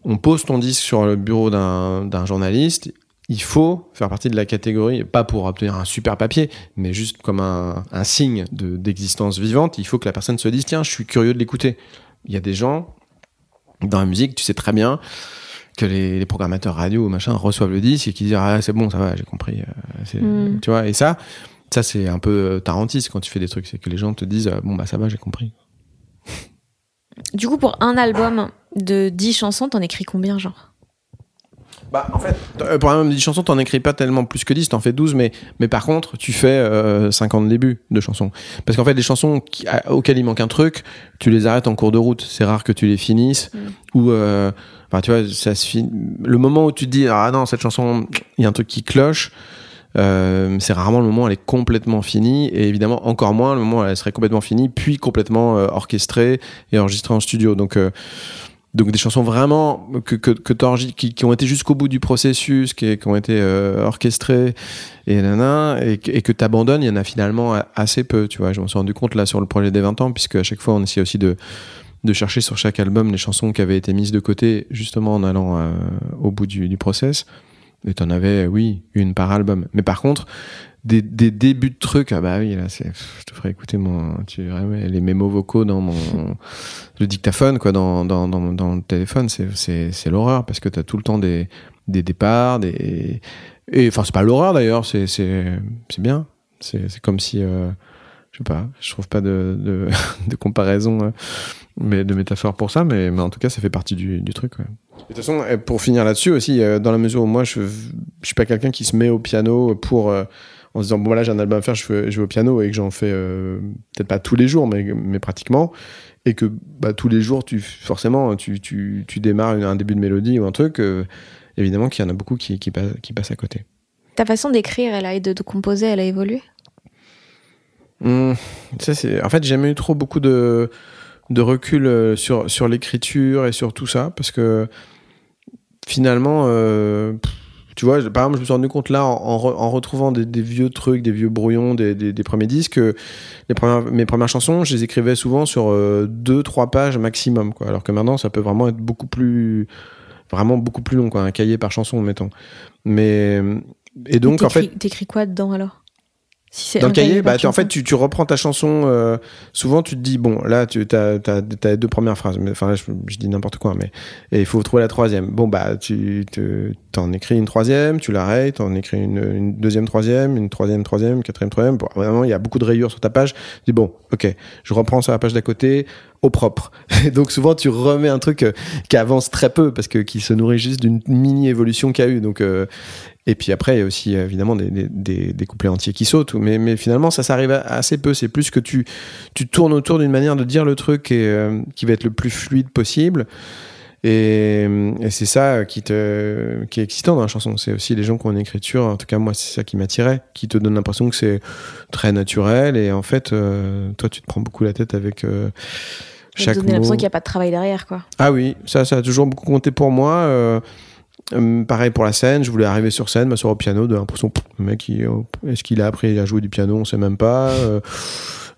on pose ton disque sur le bureau d'un journaliste, il faut faire partie de la catégorie, pas pour obtenir un super papier, mais juste comme un, un signe d'existence vivante, il faut que la personne se dise, tiens, je suis curieux de l'écouter. Il y a des gens, dans la musique, tu sais très bien, que les, les, programmateurs radio ou machin reçoivent le disque et qui disent ah c'est bon ça va j'ai compris euh, mm. tu vois et ça ça c'est un peu tarantiste quand tu fais des trucs c'est que les gens te disent bon bah ça va j'ai compris du coup, pour un album de 10 chansons, t'en écris combien, genre? Bah, en fait, pour un album de 10 chansons, t'en écris pas tellement plus que 10, t'en fais 12, mais, mais par contre, tu fais euh, 50 débuts de chansons. Parce qu'en fait, les chansons qui, à, auxquelles il manque un truc, tu les arrêtes en cours de route. C'est rare que tu les finisses. Mm. Ou, euh, tu vois, ça se finit. Le moment où tu te dis, ah non, cette chanson, il y a un truc qui cloche, euh, c'est rarement le moment où elle est complètement finie. Et évidemment encore moins le moment où elle serait complètement finie puis complètement euh, orchestrée et enregistrée en studio. Donc euh, donc des chansons vraiment que, que, qui, ont été jusqu'au bout du processus qui, ont été orchestrées et et, que t'abandonnes il y en a finalement assez peu tu vois. Je m'en suis rendu compte là sur le projet des 20 ans puisque à chaque fois on essaie aussi de de chercher sur chaque album les chansons qui avaient été mises de côté justement en allant au bout du, du process et t'en avais, oui, une par album. Mais par contre, des, des débuts de trucs, ah bah oui, là, c'est, je te ferai écouter mon, tu, les mémos vocaux dans mon, le dictaphone, quoi, dans, dans, dans, dans le téléphone, c'est, c'est, c'est l'horreur parce que t'as tout le temps des, des départs, des, et, enfin, c'est pas l'horreur d'ailleurs, c'est, c'est, c'est bien. C'est, c'est comme si, euh, je sais pas, je trouve pas de, de, [LAUGHS] de comparaison, euh, mais de métaphore pour ça, mais, mais en tout cas, ça fait partie du, du truc, ouais. De toute façon, pour finir là-dessus aussi, euh, dans la mesure où moi, je, je suis pas quelqu'un qui se met au piano pour euh, en se disant bon voilà j'ai un album à faire, je, fais, je vais au piano et que j'en fais euh, peut-être pas tous les jours, mais, mais pratiquement, et que bah, tous les jours tu forcément tu, tu, tu démarres un début de mélodie ou un truc, euh, évidemment qu'il y en a beaucoup qui, qui, passe, qui passent à côté. Ta façon d'écrire, elle a et de, de composer, elle a évolué? Mmh, ça c'est en fait j'ai jamais eu trop beaucoup de de recul sur sur l'écriture et sur tout ça parce que finalement, euh, tu vois, par exemple, je me suis rendu compte là, en, en retrouvant des, des, vieux trucs, des vieux brouillons, des, des, des premiers disques, les premières, mes premières chansons, je les écrivais souvent sur euh, deux, trois pages maximum, quoi. Alors que maintenant, ça peut vraiment être beaucoup plus, vraiment beaucoup plus long, quoi, un cahier par chanson, mettons. Mais et donc, en fait, t'écris quoi dedans alors? Si dans le cahier, bah, en fait, tu, tu, reprends ta chanson. Euh, souvent, tu te dis bon, là, tu as, as, as, deux premières phrases. Mais enfin, je, je, dis n'importe quoi, mais et il faut trouver la troisième. Bon, bah, tu t'en écris une troisième, tu l'arrêtes, t'en écris une, une, deuxième, troisième, une troisième, troisième, quatrième, troisième. Bon, vraiment, il y a beaucoup de rayures sur ta page. Tu dis bon, ok, je reprends sur la page d'à côté au propre. Et [LAUGHS] donc souvent tu remets un truc euh, qui avance très peu parce que se nourrit juste d'une mini évolution qu'il a eu. Donc euh, et puis après, il y a aussi évidemment des, des, des couplets entiers qui sautent, mais, mais finalement, ça, s'arrive assez peu. C'est plus que tu, tu tournes autour d'une manière de dire le truc et, euh, qui va être le plus fluide possible. Et, et c'est ça qui, te, qui est excitant dans la chanson. C'est aussi les gens qui ont une écriture, en tout cas moi c'est ça qui m'attirait, qui te donne l'impression que c'est très naturel et en fait euh, toi tu te prends beaucoup la tête avec euh, chaque te donne l'impression qu'il n'y a pas de travail derrière, quoi. Ah oui, ça, ça a toujours beaucoup compté pour moi. Euh, euh, pareil pour la scène, je voulais arriver sur scène, m'asseoir au piano, de l'impression, le mec, il- oh, est-ce qu'il a appris à jouer du piano On sait même pas. Euh,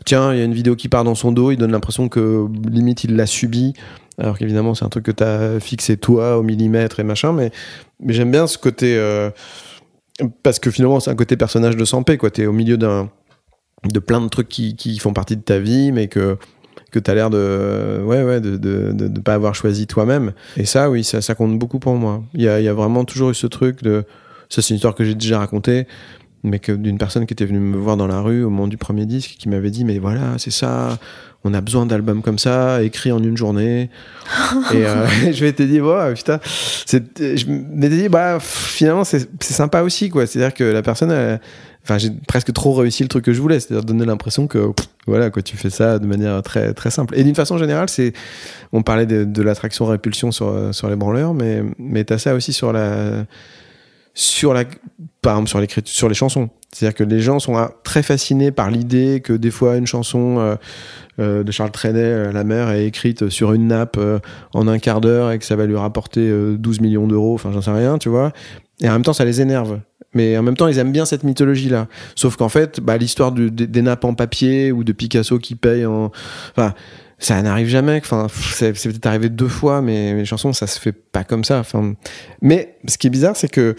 tiens, il y a une vidéo qui part dans son dos, il donne l'impression que limite il l'a subi, alors qu'évidemment c'est un truc que tu fixé toi au millimètre et machin, mais, j'aime bien ce côté. euh, parce que finalement c'est un côté personnage de Sampé, quoi. T'es au milieu d'un de plein de trucs qui, qui font partie de ta vie, mais que que tu as l'air de ouais pas avoir choisi toi-même et ça oui ça, compte beaucoup pour moi il y a, il y a vraiment toujours eu ce truc de ça c'est une histoire que j'ai déjà racontée mais que d'une personne qui était venue me voir dans la rue au moment du premier disque qui m'avait dit mais voilà c'est ça on a besoin d'albums comme ça écrits en une journée. [LAUGHS] Et euh, [LAUGHS] je m'étais dit ouais putain c'est je m'étais dit bah finalement c'est sympa aussi quoi. C'est à dire que la personne elle- enfin j'ai presque trop réussi le truc que je voulais c'est à dire donner l'impression que pff, voilà quoi tu fais ça de manière très très simple. Et d'une façon générale c'est on parlait de, de l'attraction répulsion sur sur les branleurs mais mais t'as ça aussi sur la sur la par exemple sur les sur les chansons c'est-à-dire que les gens sont très fascinés par l'idée que des fois une chanson euh, euh, de Charles Trenet, euh, La mer, est écrite sur une nappe en un quart d'heure et que ça va lui rapporter euh, 12 millions d'euros, enfin j'en sais rien, tu vois. Et en même temps, ça les énerve. Mais en même temps, ils aiment bien cette mythologie-là. Sauf qu'en fait, bah, l'histoire des, des nappes en papier ou de Picasso qui paye en... Enfin, ça n'arrive jamais. Enfin, c'est peut-être arrivé deux fois, mais les chansons, ça se fait pas comme ça. Enfin, mais ce qui est bizarre, c'est que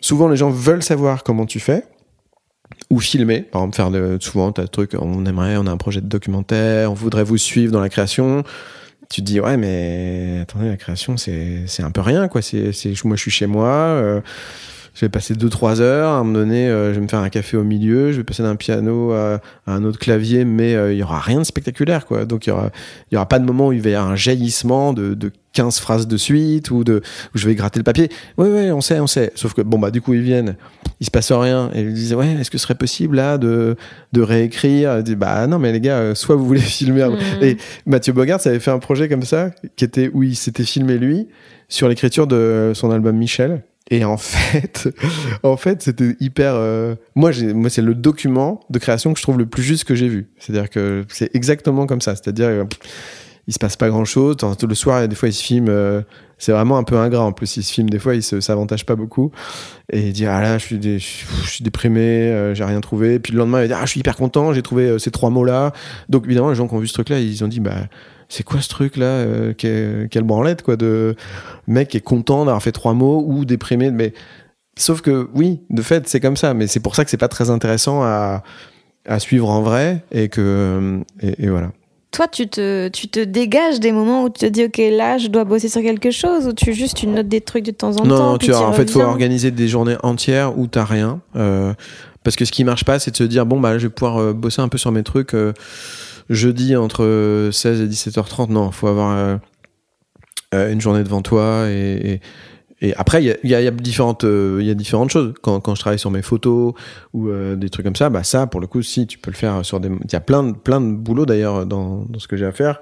souvent les gens veulent savoir comment tu fais ou filmer. Par exemple, faire de, souvent, t'as le truc, on aimerait, on a un projet de documentaire, on voudrait vous suivre dans la création. Tu te dis, ouais, mais attendez, la création, c'est, un peu rien, quoi. C'est, moi, je suis chez moi, euh, je vais passer 2-3 heures, à un moment donné, euh, je vais me faire un café au milieu, je vais passer d'un piano à, à un autre clavier, mais euh, il y aura rien de spectaculaire, quoi. Donc, il y aura, il y aura pas de moment où il va y avoir un jaillissement de, de 15 phrases de suite ou de, où je vais gratter le papier. Oui, oui, on sait, on sait. Sauf que, bon, bah, du coup, ils viennent, il se passe rien. Et ils disent, ouais, est-ce que ce serait possible, là, de, de réécrire? Ils disent, bah, non, mais les gars, euh, soit vous voulez [LAUGHS] filmer. Mhm. Et Mathieu Bogart avait fait un projet comme ça, qui était, où il s'était filmé lui, sur l'écriture de son album Michel. Et en [LAUGHS] fait, en fait, c'était hyper. euh, moi, moi, c'est le document de création que je trouve le plus juste que j'ai vu. C'est-à-dire que c'est exactement comme ça. C'est-à-dire, euh, il se passe pas grand-chose. Le soir, des fois, il se filme. euh, c'est vraiment un peu ingrat. En plus, il se filme des fois, il s'avantage pas beaucoup. Et il dit ah là, je suis, dé- je suis- déprimé, euh, j'ai rien trouvé. Puis le lendemain, il dit ah, je suis hyper content, j'ai trouvé ces trois mots-là. Donc évidemment, les gens qui ont vu ce truc-là, ils ont dit bah c'est quoi ce truc là euh, quelle, quelle branlette quoi de mec qui est content d'avoir fait trois mots ou déprimé mais sauf que oui de fait c'est comme ça mais c'est pour ça que c'est pas très intéressant à, à suivre en vrai et que et, et voilà Toi, tu te, tu te dégages des moments où tu te dis, OK, là, je dois bosser sur quelque chose, ou tu juste tu notes des trucs de temps en non temps. non tu y en fait faut organiser des journées entières où t'as rien euh, parce que ce qui marche pas c'est de se dire bon bah je vais pouvoir euh, bosser un peu sur mes trucs euh, jeudi entre 16 et 17h30 non faut avoir euh, euh, une journée devant toi et, après il y a, il il différentes il choses. Quand, je travaille sur mes photos ou euh, des trucs comme ça bah ça pour le coup si tu peux le faire sur des il y a plein de plein de boulot d'ailleurs dans ce que j'ai à faire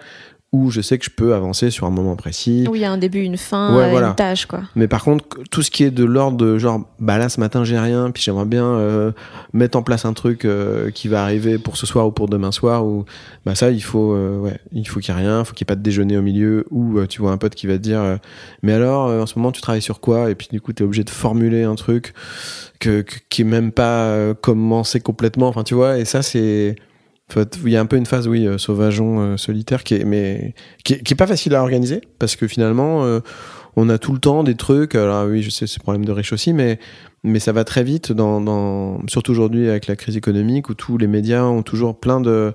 où je sais que je peux avancer sur un moment précis Où il y a un début, une fin, Ouais, voilà. une tâche, quoi. mais par contre, tout ce qui est de l'ordre de genre, bah là ce matin j'ai rien, puis j'aimerais bien euh, mettre en place un truc euh, qui va arriver pour ce soir ou pour demain soir, ou bah ça il faut, euh, ouais, il faut qu'il y ait rien, il faut qu'il n'y ait pas de déjeuner au milieu, ou tu vois un pote qui va te dire, mais alors en ce moment tu travailles sur quoi, et puis du coup t'es obligé de formuler un truc que, que- qui est même pas commencé complètement, enfin tu vois, et ça c'est il y a un peu une phase, oui, euh, sauvageon, euh, solitaire, qui est, mais qui est, pas facile à organiser parce que finalement, euh, on a tout le temps des trucs. Alors oui, je sais, c'est problème de riche aussi, mais mais ça va très vite dans, dans surtout aujourd'hui avec la crise économique où tous les médias ont toujours plein de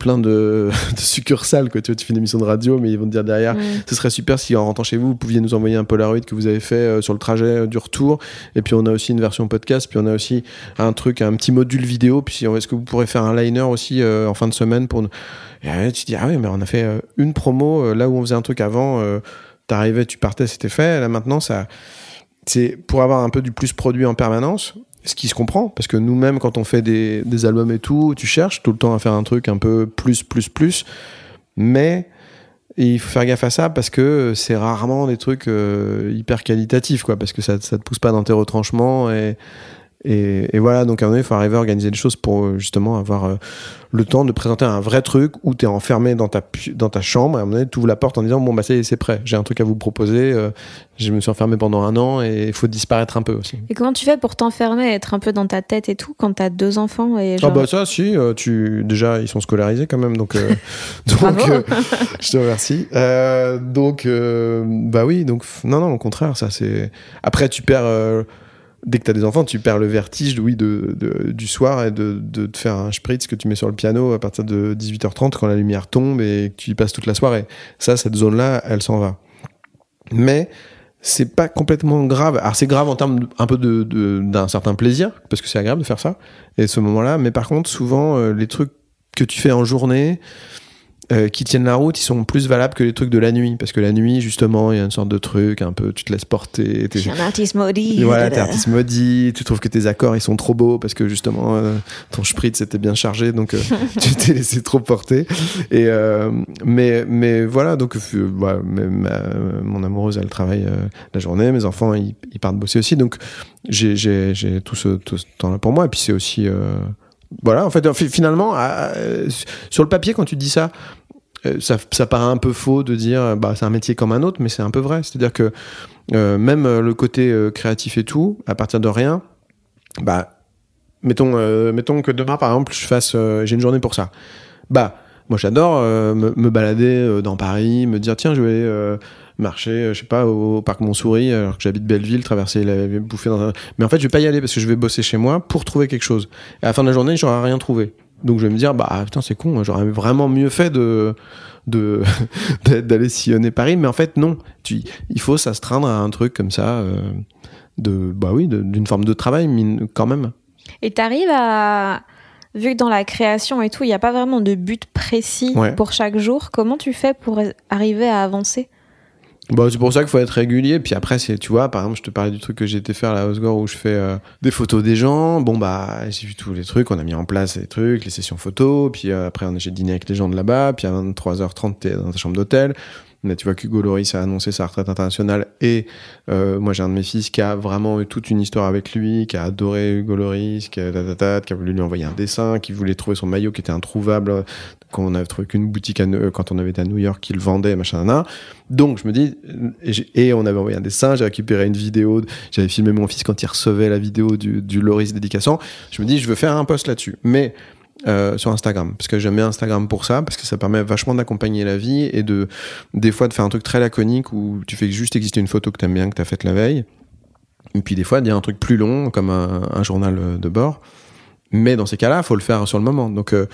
plein de, [LAUGHS] de succursales quoi. Tu vois tu fais une émission de radio mais ils vont te dire derrière ce serait super si en rentrant chez vous vous pouviez nous envoyer un Polaroid que vous avez fait euh, sur le trajet euh, du retour. Et puis on a aussi une version podcast puis on a aussi un truc un petit module vidéo. Puis est-ce que vous pourrez faire un liner aussi euh, en fin de semaine pour nous? Et là, tu te dis ah oui mais on a fait une promo là où on faisait un truc avant t'arrivais tu partais c'était fait. Là maintenant ça c'est pour avoir un peu du plus produit en permanence ce qui se comprend parce que nous-mêmes quand on fait des, des albums et tout tu cherches tout le temps à faire un truc un peu plus plus plus mais il faut faire gaffe à ça parce que c'est rarement des trucs euh, hyper qualitatifs, quoi, parce que ça, ça te pousse pas dans tes retranchements et, et, et voilà, donc à un moment donné, il faut arriver à organiser les choses pour euh, justement avoir euh, le temps de présenter un vrai truc où tu es enfermé dans ta, dans ta chambre et à un moment donné, tu ouvres la porte en disant Bon, bah, c'est prêt, j'ai un truc à vous proposer. euh, je me suis enfermé pendant un an et il faut disparaître un peu aussi. Et comment tu fais pour t'enfermer, être un peu dans ta tête et tout quand t'as deux enfants et genre... Ah bah ça si euh, tu déjà ils sont scolarisés quand même donc [LAUGHS] donc euh, je te remercie donc bah oui donc non non au contraire ça c'est après tu perds dès que t'as des enfants tu perds le vertige oui de, du soir et de, de faire un spritz que tu mets sur le piano à partir de 18h30 quand la lumière tombe et que tu y passes toute la soirée ça cette zone là elle s'en va mais c'est pas complètement grave. Alors c'est grave en termes un peu d'un certain plaisir parce que c'est agréable de faire ça et ce moment-là. Mais par contre, souvent euh, les trucs que tu fais en journée euh, qui tiennent la route, ils sont plus valables que les trucs de la nuit parce que la nuit justement, il y a une sorte de truc un peu, tu te laisses porter. t'es- Je suis un artiste maudit. voilà, t'es artiste maudit, tu trouves que tes accords ils sont trop beaux parce que justement euh, ton spritz était bien chargé donc euh, [LAUGHS] tu t'es laissé trop porter. Et euh, mais mais voilà donc euh, mais ma- mon amoureuse elle travaille euh, la journée, mes enfants ils, ils partent bosser aussi donc j'ai j'ai j'ai tout ce, tout ce temps là pour moi et puis c'est aussi euh, voilà en fait fi- finalement sur le papier quand tu dis ça ça, ça paraît un peu faux de dire euh, bah c'est un métier comme un autre mais c'est un peu vrai c'est à dire que euh, même euh, le côté euh, créatif et tout, à partir de rien, bah, mettons, euh, mettons que demain, par exemple, je fasse, euh, j'ai une journée pour ça. Bah, moi, j'adore euh, me, balader euh, dans Paris, me dire, tiens, je vais euh, marcher, euh, je sais pas, au parc Montsouris, alors que j'habite Belleville, traverser la, bouffer dans un... Mais en fait, je vais pas y aller parce que je vais bosser chez moi pour trouver quelque chose. Et à la fin de la journée, j'aurai rien trouvé. Donc, je vais me dire, bah, putain, c'est con, j'aurais vraiment mieux fait de de [LAUGHS] d'aller sillonner Paris. Mais en fait non. Tu, il faut s'astreindre à un truc comme ça euh, de bah oui d'une forme de travail quand même. Et t'arrives à... Vu que dans la création et tout, il n'y a pas vraiment de but précis Ouais. pour chaque jour, comment tu fais pour arriver à avancer? Bah, c'est pour ça qu'il faut être régulier. Puis après, tu vois, par exemple, je te parlais du truc que j'ai été faire à la Osgore où je fais euh, des photos des gens. Bon, bah, j'ai vu tous les trucs. On a mis en place les trucs, les sessions photos. Puis euh, après, j'ai dîné avec les gens de là-bas. Puis à 23h30, t'es dans ta chambre d'hôtel. Tu vois qu'Hugo Loris a annoncé sa retraite internationale. Et euh, moi, j'ai un de mes fils qui a vraiment eu toute une histoire avec lui, qui a adoré Hugo Loris, qui a, tatata, qui a voulu lui envoyer un dessin, qui voulait trouver son maillot qui était introuvable quand on avait trouvé qu'une boutique à, euh, quand on avait été à New York qui le vendait, machin, nan. Donc je me dis, et on avait envoyé un dessin, j'ai récupéré une vidéo, j'avais filmé mon fils quand il recevait la vidéo du, du Loris dédicaçant. Je me dis, je veux faire un post là-dessus, mais euh, sur Instagram, parce que j'aime bien Instagram pour ça, parce que ça permet vachement d'accompagner la vie et de des fois de faire un truc très laconique où tu fais juste exister une photo que t'aimes bien, que t'as faite la veille, et puis des fois dire un truc plus long comme un, un journal de bord. Mais dans ces cas-là, faut le faire sur le moment. Donc, euh,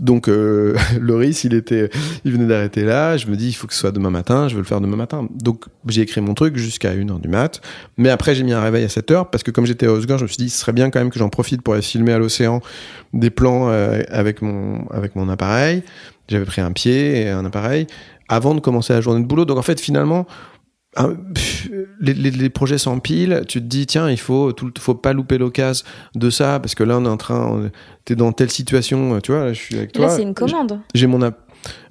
donc euh, [LAUGHS] il était, il venait d'arrêter là. Je me dis, il faut que ce soit demain matin. Je veux le faire demain matin. Donc, j'ai écrit mon truc jusqu'à 1h du mat. Mais après, j'ai mis un réveil à 7h parce que comme j'étais à Osgore, je me suis dit, ce serait bien quand même que j'en profite pour aller filmer à l'océan des plans euh, avec mon, avec mon appareil. J'avais pris un pied et un appareil avant de commencer la journée de boulot. Donc, en fait, finalement, les, les- les projets s'empilent, tu te dis tiens il faut tout, faut pas louper l'occasion de ça parce que là on est en train t'es dans telle situation tu vois là, je suis avec toi. Là, c'est une commande. j'ai mon app.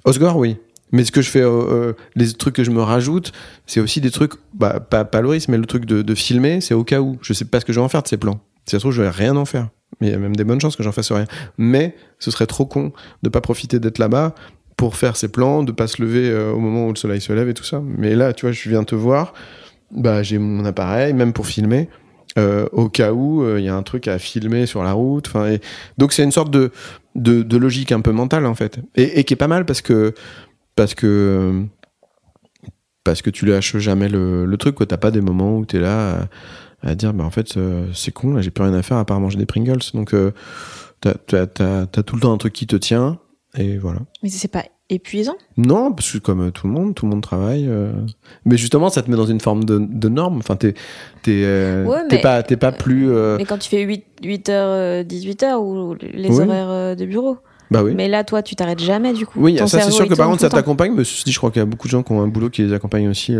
Osgore oui. Mais ce que je fais euh, euh, les trucs que je me rajoute c'est aussi des trucs bah, pas, pas Loris mais le truc de, de filmer c'est au cas où. Je sais pas ce que je vais en faire de ces plans. Si ça se trouve je vais rien en faire. Mais il y a même des bonnes chances que j'en fasse rien. Mais ce serait trop con de pas profiter d'être là-bas pour faire ses plans, de pas se lever euh, au moment où le soleil se lève et tout ça. Mais là, tu vois, je viens te voir, bah j'ai mon appareil, même pour filmer, euh, au cas où euh, il y a un truc à filmer sur la route. Enfin, donc c'est une sorte de, de logique un peu mentale en fait, et, qui est pas mal parce que parce que parce que tu lâches jamais le, le truc. T'as pas des moments où t'es là à, dire, bah en fait c'est con, là j'ai plus rien à faire à part manger des Pringles. Donc t'as t'as t'as t'as tout le temps un truc qui te tient. Et voilà. Mais c'est pas épuisant? Non, parce que comme euh, tout le monde, tout le monde travaille. euh. Mais justement, ça te met dans une forme de, de norme. Enfin, t'es euh, Ouais, pas t'es pas plus. euh, Mais quand tu fais 8, 8h, 18h ou les Oui. horaires de bureau. Bah oui. Mais là, toi, tu t'arrêtes jamais du coup. Oui, Ton ça c'est sûr que par contre ça t'accompagne, mais je crois qu'il y a beaucoup de gens qui ont un boulot qui les accompagne aussi,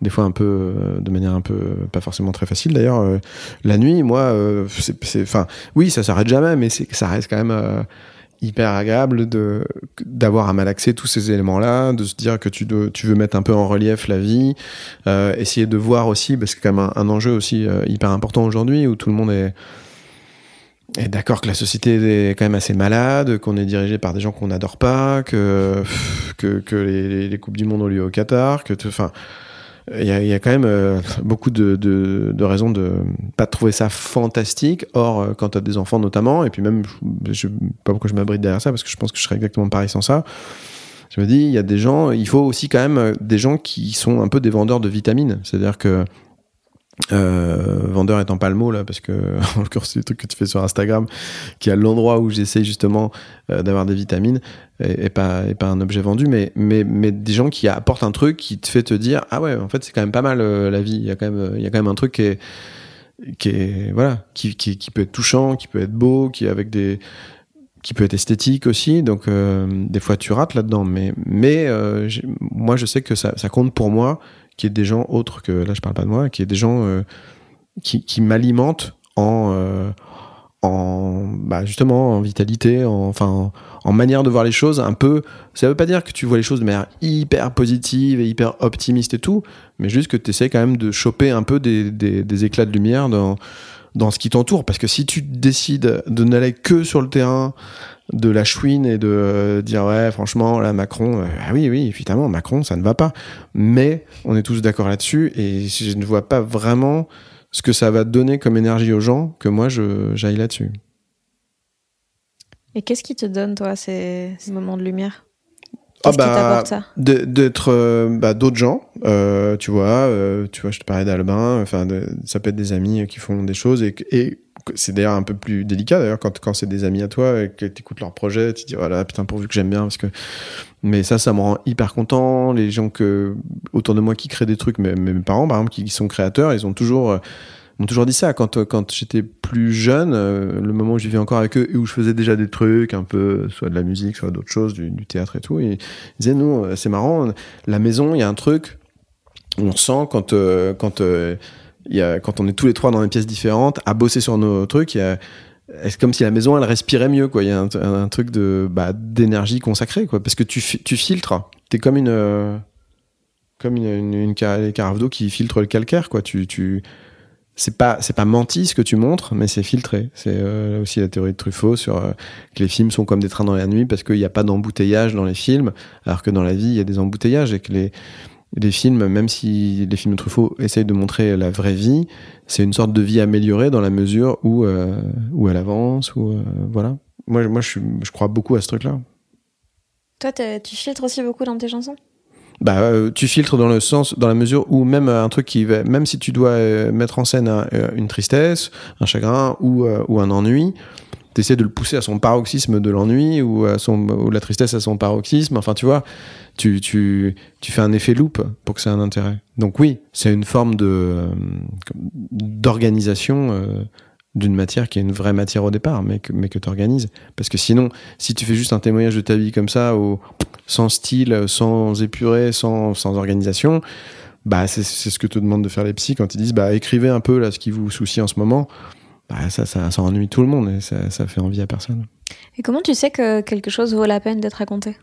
des fois un peu euh, de manière un peu euh, pas forcément très facile. D'ailleurs, euh, la nuit, moi, c'est, c'est- enfin, oui, ça s'arrête jamais, mais c'est, ça reste quand même. Hyper agréable de d'avoir à malaxer tous ces éléments-là, de se dire que tu, tu veux mettre un peu en relief la vie, euh, essayer de voir aussi, parce que c'est quand même un, enjeu aussi euh, hyper important aujourd'hui où tout le monde est, est d'accord que la société est quand même assez malade, qu'on est dirigé par des gens qu'on n'adore pas, que que, que les, les, coupes du monde ont lieu au Qatar, que enfin il y, a, quand même euh, beaucoup de, de, de, raisons de pas trouver ça fantastique. Or, euh, quand tu as des enfants notamment, et puis même, je, je pas pourquoi je m'abrite derrière ça, parce que je pense que je serais exactement pareil sans ça. Je me dis, il y a des gens, il faut aussi quand même euh, des gens qui sont un peu des vendeurs de vitamines. C'est-à-dire que euh, vendeur étant pas le mot là parce que [LAUGHS] en l'occurrence c'est le truc que tu fais sur Instagram qui est l'endroit où j'essaie justement euh, d'avoir des vitamines et, pas et pas un objet vendu. Mais mais mais des gens qui apportent un truc qui te fait te dire ah ouais en fait c'est quand même pas mal euh, la vie. Il y a quand même il y a quand même un truc qui est qui est voilà qui, qui, qui peut être touchant qui peut être beau qui avec des qui peut être esthétique aussi. Donc des fois tu rates là-dedans. Mais mais euh, moi je sais que ça, ça compte pour moi qui est des gens autres que là je parle pas de moi qui est des gens euh, qui, qui m'alimentent en euh, en bah justement en vitalité en, enfin en, manière de voir les choses un peu ça veut pas dire que tu vois les choses de manière hyper positive et hyper optimiste et tout mais juste que tu essaies quand même de choper un peu des, des, des éclats de lumière dans dans ce qui t'entoure. Parce que si tu décides de n'aller que sur le terrain de la chouine et de euh, dire ouais franchement là Macron euh, ah oui oui évidemment Macron ça ne va pas. Mais on est tous d'accord là-dessus et je ne vois pas vraiment ce que ça va donner comme énergie aux gens que moi je j'aille là-dessus. Et qu'est-ce qui te donne toi ces, ces moments de lumière? Ah bah, d'être euh, bah, d'autres gens euh, tu vois tu vois je te parlais d'Albin enfin ça peut être des amis qui font des choses et, et c'est d'ailleurs un peu plus délicat d'ailleurs quand, quand c'est des amis à toi et que tu écoutes leurs projets tu dis voilà putain pourvu que j'aime bien parce que mais ça ça me rend hyper content. Les gens que autour de moi qui créent des trucs mais, mes parents par exemple qui, sont créateurs ils ont toujours m'ont toujours dit ça. Quand quand j'étais plus jeune euh, le moment où je vivais encore avec eux et où je faisais déjà des trucs un peu soit de la musique soit d'autres choses du, théâtre et tout ils disaient nous c'est marrant la maison il y a un truc on sent quand euh, quand euh, y a, quand on est tous les trois dans des pièces différentes à bosser sur nos trucs il y a c'est comme si la maison elle respirait mieux quoi. Il y a un, truc de bah, d'énergie consacrée quoi. Parce que tu filtres. T'es comme une euh, comme une, une, une carafe d'eau qui filtre le calcaire quoi. Tu tu c'est pas c'est pas menti ce que tu montres mais c'est filtré. C'est euh, aussi la théorie de Truffaut sur euh, que les films sont comme des trains dans la nuit parce qu'il n'y a pas d'embouteillage dans les films alors que dans la vie il y a des embouteillages et que les les films, même si les films de Truffaut essayent de montrer la vraie vie, c'est une sorte de vie améliorée dans la mesure où, euh, où elle avance, ou euh, voilà. Moi, moi je, je crois beaucoup à ce truc-là. Toi, tu filtres aussi beaucoup dans tes chansons? Bah, euh, tu filtres dans le sens, dans la mesure où même un truc qui va, même si tu dois mettre en scène un, une tristesse, un chagrin ou, ou un ennui, t'essaies de le pousser à son paroxysme de l'ennui ou à son, ou la tristesse à son paroxysme. Enfin, tu vois, tu, tu, tu fais un effet loop pour que ça ait un intérêt. Donc oui, c'est une forme de, d'organisation, euh, d'une matière qui est une vraie matière au départ, mais que, mais que tu organises. Parce que sinon, si tu fais juste un témoignage de ta vie comme ça, au, sans style, sans épuré, sans, sans organisation, bah c'est ce que te demandent de faire les psys quand ils disent bah écrivez un peu là ce qui vous soucie en ce moment. Bah ça, ça, ça ennuie tout le monde et ça, ça fait envie à personne. Et comment tu sais que quelque chose vaut la peine d'être raconté?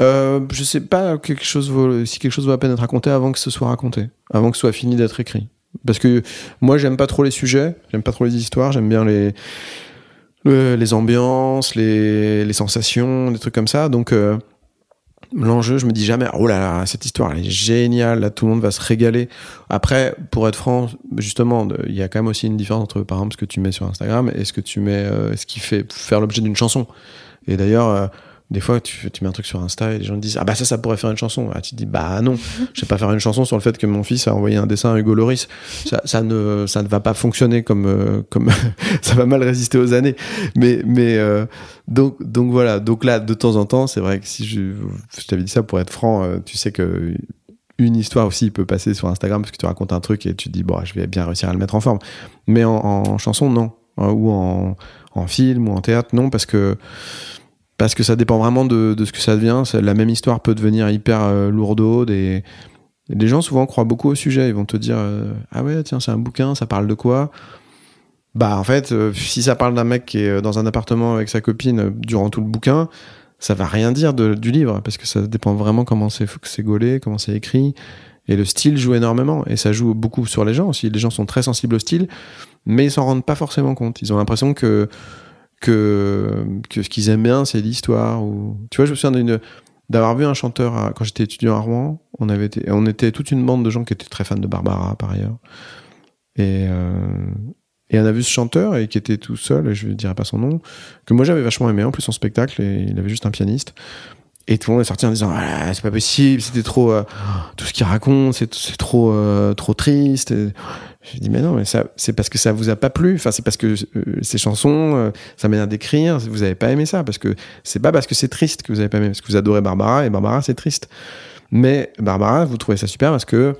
Euh, je sais pas quelque chose vaut, si quelque chose vaut la peine d'être raconté avant que ce soit raconté, avant que ce soit fini d'être écrit. Parce que moi, j'aime pas trop les sujets, j'aime pas trop les histoires, j'aime bien les, le, les ambiances, les, les sensations, des trucs comme ça. Donc, euh, l'enjeu, je me dis jamais, oh là là, cette histoire, elle est géniale, là, tout le monde va se régaler. Après, pour être franc, justement, il y a quand même aussi une différence entre, par exemple, ce que tu mets sur Instagram et ce que tu mets, euh, ce qui fait faire l'objet d'une chanson. Et d'ailleurs, euh, des fois, tu, mets un truc sur Insta et les gens te disent Ah bah ça, ça pourrait faire une chanson. Ah, tu te dis Bah non, je vais pas faire une chanson sur le fait que mon fils a envoyé un dessin à Hugo Loris. Ça, ne, ça ne va pas fonctionner comme. Euh, comme [LAUGHS] ça va mal résister aux années. Mais, mais euh, donc, donc voilà. Donc là, de temps en temps, c'est vrai que si je, je t'avais dit ça pour être franc, euh, tu sais que une histoire aussi peut passer sur Instagram parce que tu racontes un truc et tu te dis Bon, je vais bien réussir à le mettre en forme. Mais en, en chanson, non. Ou en, en film ou en théâtre, non, parce que parce que ça dépend vraiment de, ce que ça devient. La même histoire peut devenir hyper euh, lourdaude et, les gens souvent croient beaucoup au sujet. Ils vont te dire euh, ah ouais tiens c'est un bouquin, ça parle de quoi? Bah en fait, euh, si ça parle d'un mec qui est dans un appartement avec sa copine euh, durant tout le bouquin, ça va rien dire du livre parce que ça dépend vraiment comment c'est c'est gaulé, comment c'est écrit. Et le style joue énormément et ça joue beaucoup sur les gens aussi. Les gens sont très sensibles au style, mais ils s'en rendent pas forcément compte. Ils ont l'impression que que ce qu'ils aiment bien c'est l'histoire tu vois je me souviens d'avoir vu un chanteur quand j'étais étudiant à Rouen on était toute une bande de gens qui étaient très fans de Barbara par ailleurs. Et euh, et on a vu ce chanteur et qui était tout seul et je ne dirai pas son nom que moi j'avais vachement aimé en plus son spectacle et il avait juste un pianiste et tout le monde est sorti en disant ah, c'est pas possible c'était trop euh, tout ce qu'il raconte c'est trop euh, trop triste. Et j'ai dit mais non mais ça c'est parce que ça vous a pas plu. Enfin c'est parce que euh, ces chansons euh, sa manière d'écrire. Vous avez pas aimé ça parce que c'est pas parce que c'est triste que vous avez pas aimé parce que vous adorez Barbara et Barbara c'est triste. Mais Barbara vous trouvez ça super parce que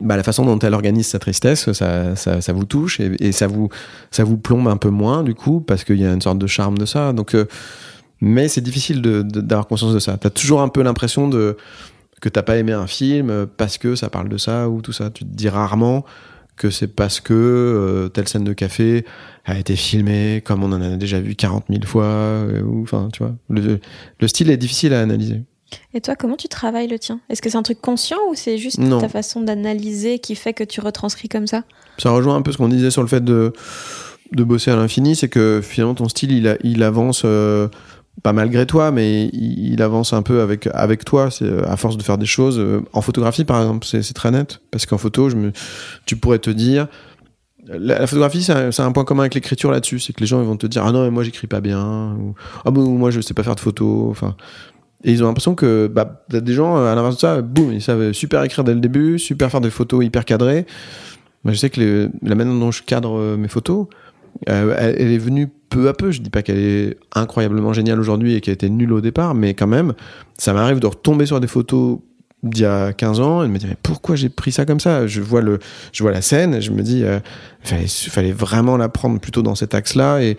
bah, la façon dont elle organise sa tristesse, ça, ça, ça vous touche et, et ça vous ça vous plombe un peu moins du coup parce qu'il y a une sorte de charme de ça. Donc, euh, mais c'est difficile d'avoir conscience de ça. T'as toujours un peu l'impression de que t'as pas aimé un film euh, parce que ça parle de ça ou tout ça. Tu te dis rarement que c'est parce que euh, telle scène de café a été filmée comme on en a déjà vu 40 000 fois. euh, ou enfin, tu vois, le, le style est difficile à analyser. Et toi, comment tu travailles le tien? Est-ce que c'est un truc conscient ou c'est juste Non. ta façon d'analyser qui fait que tu retranscris comme ça? Ça rejoint un peu ce qu'on disait sur le fait de, de bosser à l'infini, c'est que finalement ton style il, a- il avance euh, pas malgré toi, mais il, avance un peu avec, avec toi, euh, à force de faire des choses. euh, En photographie par exemple, c'est, très net, parce qu'en photo, tu pourrais te dire. La, photographie, c'est un, un point commun avec l'écriture là-dessus, c'est que les gens ils vont te dire ah non mais moi j'écris pas bien, ou ah bon moi je sais pas faire de photos, enfin et ils ont l'impression que bah, des gens euh, à l'inverse de ça, boum, ils savent super écrire dès le début, super faire des photos hyper cadrées. Je sais que la manière dont je cadre mes photos, euh, elle, est venue peu à peu. Je dis pas qu'elle est incroyablement géniale aujourd'hui et qu'elle était nulle au départ, mais quand même, ça m'arrive de retomber sur des photos d'il y a 15 ans. Et de me dire mais pourquoi j'ai pris ça comme ça? Je vois le je vois la scène et je me dis euh, fallait vraiment la prendre plutôt dans cet axe là et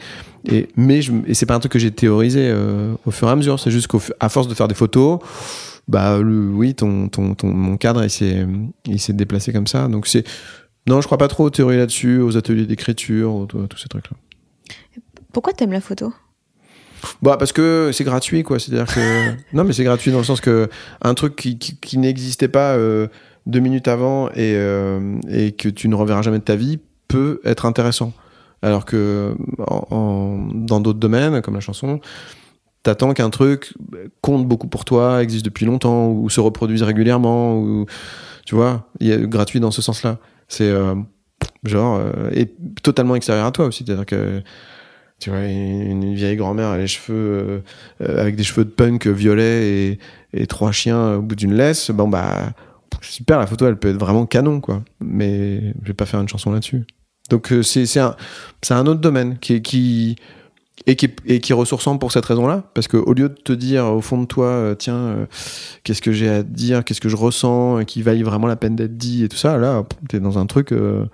mais c'est pas un truc que j'ai théorisé euh, au fur et à mesure. C'est juste qu'à force de faire des photos bah oui ton mon cadre il s'est il s'est déplacé comme ça. Donc c'est non je crois pas trop aux théories là-dessus aux ateliers d'écriture tous ces trucs là Pourquoi t'aimes la photo? Bah parce que c'est gratuit quoi. C'est à dire que [LAUGHS] non mais c'est gratuit dans le sens que un truc qui, qui, qui n'existait pas euh, deux minutes avant et, euh, et que tu ne reverras jamais de ta vie peut être intéressant. Alors que en, en- dans d'autres domaines comme la chanson t'attends qu'un truc compte beaucoup pour toi existe depuis longtemps ou se reproduise régulièrement ou tu vois il y a gratuit dans ce sens là c'est euh, genre euh, et totalement extérieur à toi aussi c'est à dire que tu vois, une, vieille grand-mère les cheveux euh, avec des cheveux de punk violets et, trois chiens au bout d'une laisse. Bon bah super, la photo elle peut être vraiment canon quoi. Mais je vais pas faire une chanson là-dessus. Donc c'est un un autre domaine qui qui et qui, est- et pour cette raison-là, parce que au lieu de te dire au fond de toi, euh, tiens, euh, qu'est-ce que j'ai à dire, qu'est-ce que je ressens, et qui vaille vraiment la peine d'être dit et tout ça, là, t'es dans un truc, euh,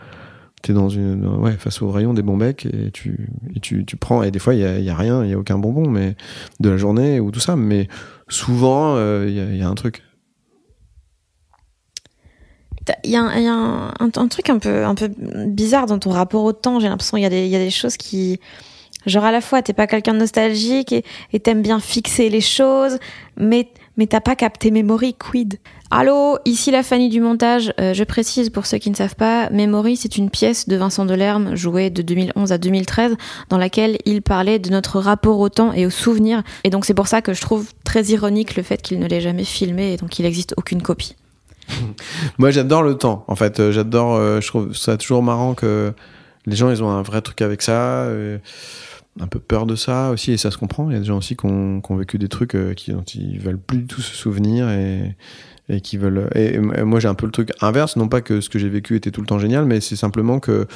t'es dans une, ouais, face au rayon des bons becs et tu, tu, tu prends, et des fois il y a, rien, il y a aucun bonbon, mais de la journée ou tout ça, mais souvent euh, il y, a, un truc. Il y a, un, truc un peu, un peu bizarre dans ton rapport au temps. J'ai l'impression qu'il y, y a des choses qui. Genre, à la fois, t'es pas quelqu'un de nostalgique et et t'aimes bien fixer les choses, mais, mais t'as pas capté Memory Quid? Allô, ici la Fanny du montage. Euh, je précise pour ceux qui ne savent pas, Memory, c'est une pièce de Vincent Delerme jouée de 2011 à 2013 dans laquelle il parlait de notre rapport au temps et aux souvenirs. Et donc, c'est pour ça que je trouve très ironique le fait qu'il ne l'ait jamais filmé et donc il n'existe aucune copie. [LAUGHS] Moi, j'adore le temps. En fait, Euh, j'adore. euh, je trouve ça toujours marrant que les gens, ils ont un vrai truc avec ça. euh, un peu peur de ça aussi, et ça se comprend. Il y a des gens aussi qui ont, vécu des trucs euh, qui, dont ils veulent plus du tout se souvenir et, et qui veulent. Et, moi, j'ai un peu le truc inverse. Non pas que ce que j'ai vécu était tout le temps génial, mais c'est simplement que,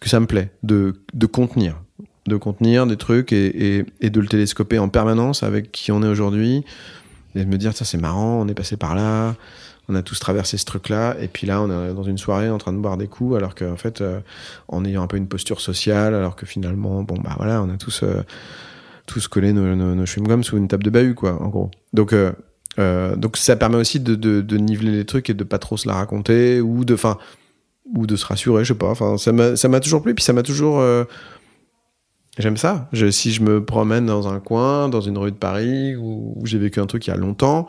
que ça me plaît de, de contenir. De contenir des trucs et, et de le télescoper en permanence avec qui on est aujourd'hui. Et de me dire, ça, c'est marrant, on est passé par là on a tous traversé ce truc-là, et puis là, on est dans une soirée en train de boire des coups, alors qu'en fait, euh, en ayant un peu une posture sociale, alors que finalement, bon, bah voilà, on a tous, euh, tous collé nos, chewing-gums sous une table de bahut, quoi, en gros. Donc, euh, donc ça permet aussi de, niveler les trucs et de pas trop se la raconter, ou de, enfin, ou de se rassurer, je sais pas. Enfin, ça m'a toujours plu, puis ça m'a toujours J'aime ça. Si je me promène dans un coin, dans une rue de Paris, où j'ai vécu un truc il y a longtemps,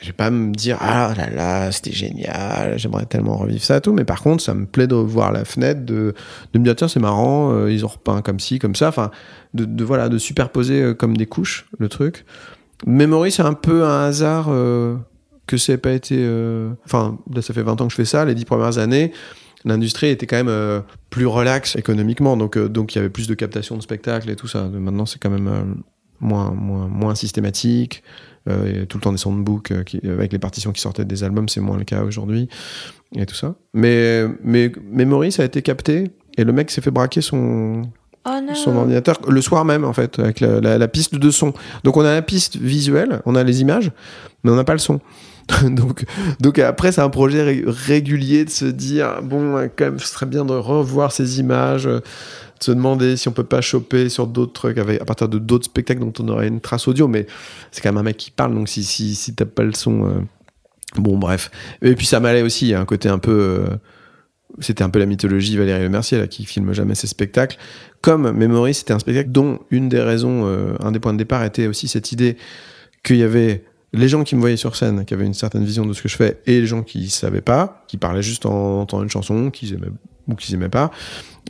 je vais pas me dire ah là là c'était génial j'aimerais tellement revivre ça tout mais par contre ça me plaît de voir la fenêtre de, de me dire tiens c'est marrant euh, ils ont repeint comme ci comme ça enfin de, de voilà de superposer euh, comme des couches le truc. Memory c'est un peu un hasard euh, que ait pas été euh, enfin là ça fait 20 ans que je fais ça les 10 premières années l'industrie était quand même plus relaxe économiquement donc donc il y avait plus de captation de spectacles et tout ça. Maintenant c'est quand même moins moins moins systématique euh, tout le temps des soundbooks euh, qui, avec les partitions qui sortaient des albums, c'est moins le cas aujourd'hui et tout ça. Mais mais Memory ça a été capté et le mec s'est fait braquer son Oh son ordinateur le soir même en fait avec la, la- la piste de son. Donc on a la piste visuelle, on a les images, mais on n'a pas le son. [LAUGHS] donc donc après c'est un projet ré- régulier de se dire bon euh, quand même ce serait bien de revoir ces images. Se demander si on peut pas choper sur d'autres trucs à partir de d'autres spectacles dont on aurait une trace audio mais c'est quand même un mec qui parle donc si si si t'as pas le son euh, bon bref. Et puis ça m'allait aussi un côté un peu euh, c'était un peu la mythologie Valérie Le Mercier là qui filme jamais ses spectacles. Comme Memory c'était un spectacle dont une des raisons euh, un des points de départ était aussi cette idée qu'il y avait les gens qui me voyaient sur scène qui avaient une certaine vision de ce que je fais et les gens qui savaient pas qui parlaient juste en entendant une chanson qu'ils aimaient ou qu'ils aimaient pas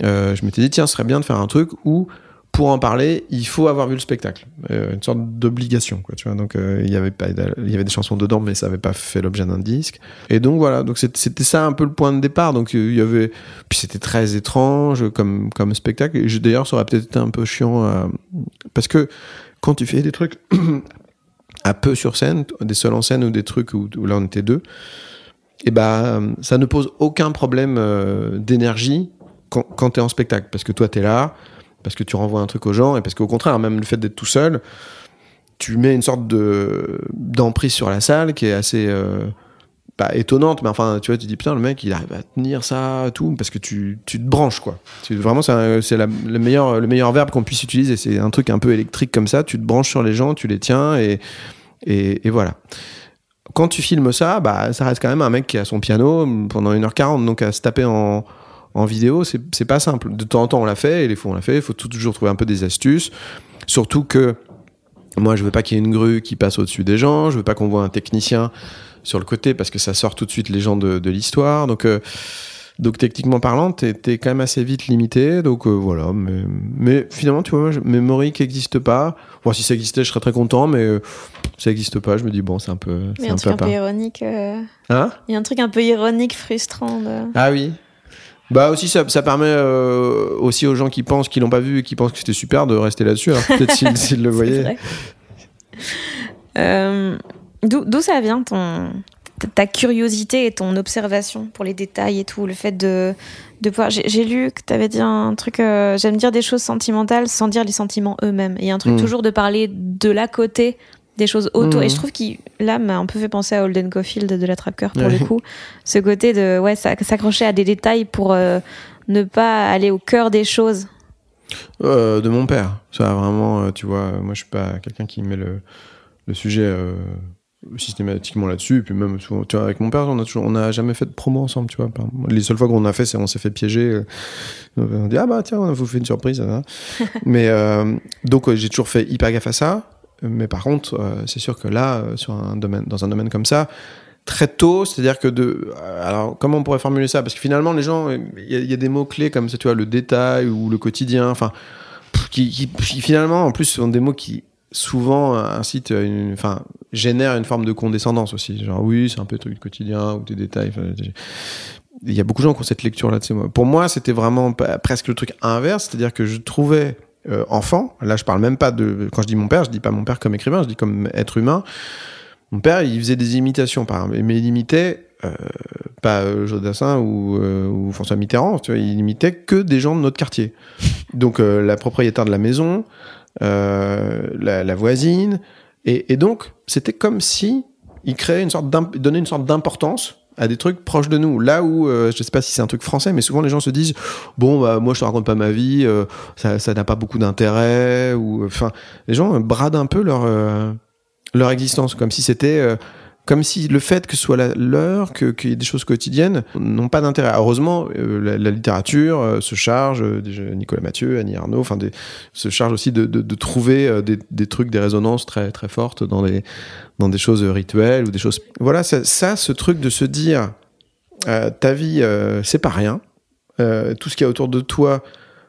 euh, je m'étais dit tiens ce serait bien de faire un truc où pour en parler, il faut avoir vu le spectacle, Euh, une sorte d'obligation. Tu vois, donc euh, il y avait y avait des chansons dedans, mais ça avait pas fait l'objet d'un disque. Et donc voilà, donc c'était ça un peu le point de départ. Donc il y avait, puis c'était très étrange comme comme spectacle. D'ailleurs, ça aurait peut-être été un peu chiant parce que quand tu fais des trucs [COUGHS] à peu sur scène, des seuls en scène ou des trucs où là on était deux, et ben ça ne pose aucun problème euh, d'énergie quand, tu es en spectacle parce que toi tu es là parce que tu renvoies un truc aux gens et parce qu'au contraire même le fait d'être tout seul tu mets une sorte de d'emprise sur la salle qui est assez euh, étonnante mais enfin tu vois tu dis putain le mec il arrive à tenir ça tout parce que tu, tu te branches quoi. Vraiment c'est le meilleur le meilleur verbe qu'on puisse utiliser c'est un truc un peu électrique comme ça tu te branches sur les gens tu les tiens et, et voilà quand tu filmes ça, bah, ça reste quand même un mec qui a son piano pendant 1h40, donc à se taper en, vidéo, c'est pas simple. De temps en temps, on l'a fait, et les fois on l'a fait, il faut toujours trouver un peu des astuces. Surtout que moi, je veux pas qu'il y ait une grue qui passe au-dessus des gens, je veux pas qu'on voit un technicien sur le côté parce que ça sort tout de suite les gens de, de l'histoire. Donc, euh, donc techniquement parlant, t'es es quand même assez vite limité. Donc euh, voilà, mais, mais finalement, tu vois, Memory qui n'existe pas. Bon, si ça existait, je serais très content, mais euh, ça n'existe pas. Je me dis bon, c'est un peu, Mais c'est un un truc peu un peu ironique. euh, Hein? Il y a un truc un peu ironique, frustrant. De... Ah oui. Bah aussi ça, ça permet aussi aux gens qui pensent qu'ils l'ont pas vu et qui pensent que c'était super de rester là-dessus. Alors [LAUGHS] peut-être s'ils le voyaient. d'où ça vient ton ta- curiosité et ton observation pour les détails et tout, le fait de, de pouvoir. J'ai lu que tu avais dit un truc. euh, J'aime dire des choses sentimentales sans dire les sentiments eux-mêmes. Et il y a un truc Mm. toujours de parler de la côté des choses autour. Mm. Et je trouve qu'il là m'a un peu fait penser à Holden Caulfield de la Trap Cœur pour Ouais. le coup. Ce côté de ouais s'accrocher à des détails pour euh, ne pas aller au cœur des choses. Euh, de mon père. Ça vraiment, tu vois, moi je suis pas quelqu'un qui met le, le sujet systématiquement là-dessus. Et puis même souvent, tu vois, avec mon père, on a toujours, on n'a jamais fait de promo ensemble, tu vois. Les seules fois qu'on a fait, c'est on s'est fait piéger. euh, On dit ah bah tiens, on vous fait une surprise. hein. [LAUGHS] Mais euh, donc j'ai toujours fait hyper gaffe à ça. Mais par contre, euh, c'est sûr que là, sur un domaine, dans un domaine comme ça, très tôt, c'est-à-dire que de, alors comment on pourrait formuler ça? Parce que finalement, les gens, il y, a- y a des mots clés comme ça, tu vois, le détail ou le quotidien, enfin, qui- qui, finalement, en plus, sont des mots qui souvent euh, incitent, à une, enfin, génèrent une forme de condescendance aussi. Genre oui, c'est un peu le truc du quotidien ou des détails. il y a beaucoup de gens qui ont cette lecture-là. Pour moi, c'était vraiment presque le truc inverse, c'est-à-dire que je trouvais euh, enfant, là je parle même pas de, quand je dis mon père, je dis pas mon père comme écrivain, je dis comme être humain. Mon père, il faisait des imitations, par mais il imitait euh, pas euh, Jodassin ou, François Mitterrand, il imitait que des gens de notre quartier. Donc la propriétaire de la maison, la, la voisine, et, et donc c'était comme si il créait une sorte donnait une sorte d'importance à des trucs proches de nous. Là où, euh, je sais pas si c'est un truc français, mais souvent les gens se disent bon bah moi je te raconte pas ma vie, euh, ça n'a pas beaucoup d'intérêt ou enfin les gens euh, bradent un peu leur euh, leur existence comme si c'était euh, comme si le fait que ce soit la leur, qu'il y ait des choses quotidiennes, n'ont pas d'intérêt. Heureusement, euh, la, littérature euh, se charge, euh, Nicolas Mathieu, Annie Arnaud, enfin, se charge aussi de, trouver euh, des, trucs, des résonances très très fortes dans des dans des choses rituelles ou des choses. Voilà, ça, ça ce truc de se dire, ta vie, c'est pas rien. Tout ce qu'il y a autour de toi,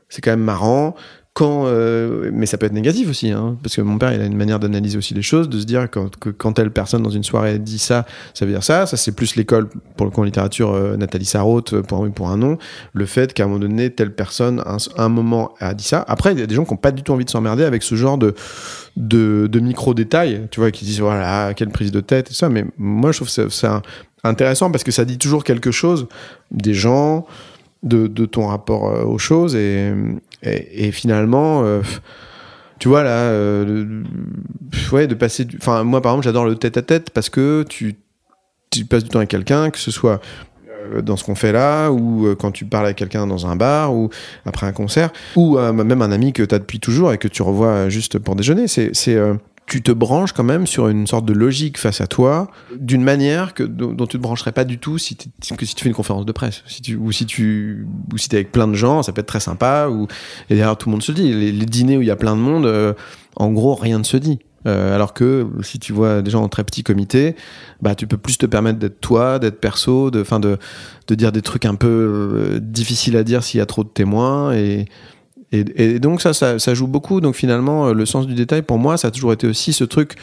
c'est quand même marrant. Euh, mais ça peut être négatif aussi, hein, parce que mon père, il a une manière d'analyser aussi les choses, de se dire quand, que quand telle personne dans une soirée dit ça, ça veut dire ça. Ça, c'est plus l'école, pour le coup en littérature, euh, Nathalie Sarraute, euh, pour un pour un non. Le fait qu'à un moment donné, telle personne, un, un moment, a dit ça. Après, il y a des gens qui n'ont pas du tout envie de s'emmerder avec ce genre de, micro-détails, tu vois, qui disent voilà, quelle prise de tête et ça. Mais moi, je trouve ça, intéressant parce que ça dit toujours quelque chose des gens, de, de ton rapport aux choses et, et, finalement, euh, tu vois là, euh, ouais, de passer. du- Enfin, moi par exemple, j'adore le tête-à-tête parce que tu, passes du temps avec quelqu'un, que ce soit euh, dans ce qu'on fait là, ou euh, quand tu parles avec quelqu'un dans un bar, ou après un concert, ou même un ami que tu as depuis toujours et que tu revois juste pour déjeuner. C'est, tu te branches quand même sur une sorte de logique face à toi, d'une manière que, dont, tu te brancherais pas du tout si, que si tu fais une conférence de presse, ou si tu, ou si t'es avec plein de gens, ça peut être très sympa. Ou, et d'ailleurs, tout le monde se dit. Les, les dîners où il y a plein de monde, euh, en gros, rien ne se dit. Euh, alors que si tu vois des gens en très petit comité, bah tu peux plus te permettre d'être toi, d'être perso, de, fin de, de dire des trucs un peu euh, difficiles à dire s'il y a trop de témoins et et, donc ça, ça, joue beaucoup. Donc finalement, euh, le sens du détail, pour moi, ça a toujours été aussi ce truc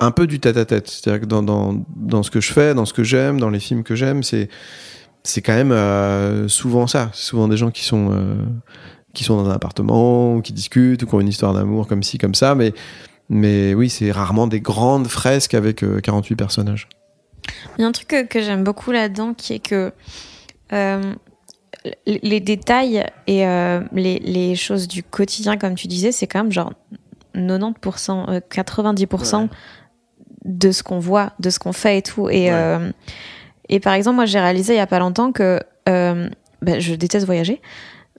un peu du tête-à-tête. C'est-à-dire que dans, dans, dans ce que je fais, dans ce que j'aime, dans les films que j'aime, c'est quand même euh, souvent ça. C'est souvent des gens qui sont euh, qui sont dans un appartement, ou qui discutent, ou qui ont une histoire d'amour comme ci, comme ça. Mais mais oui, c'est rarement des grandes fresques avec euh, 48 personnages. Il y a un truc que, j'aime beaucoup là-dedans qui est que les détails et euh, les, les choses du quotidien, comme tu disais, c'est quand même genre 90%, euh, 90% de ce qu'on voit, de ce qu'on fait et tout. Et, Ouais. euh, et par exemple, moi, j'ai réalisé il y a pas longtemps que euh, ben, je déteste voyager,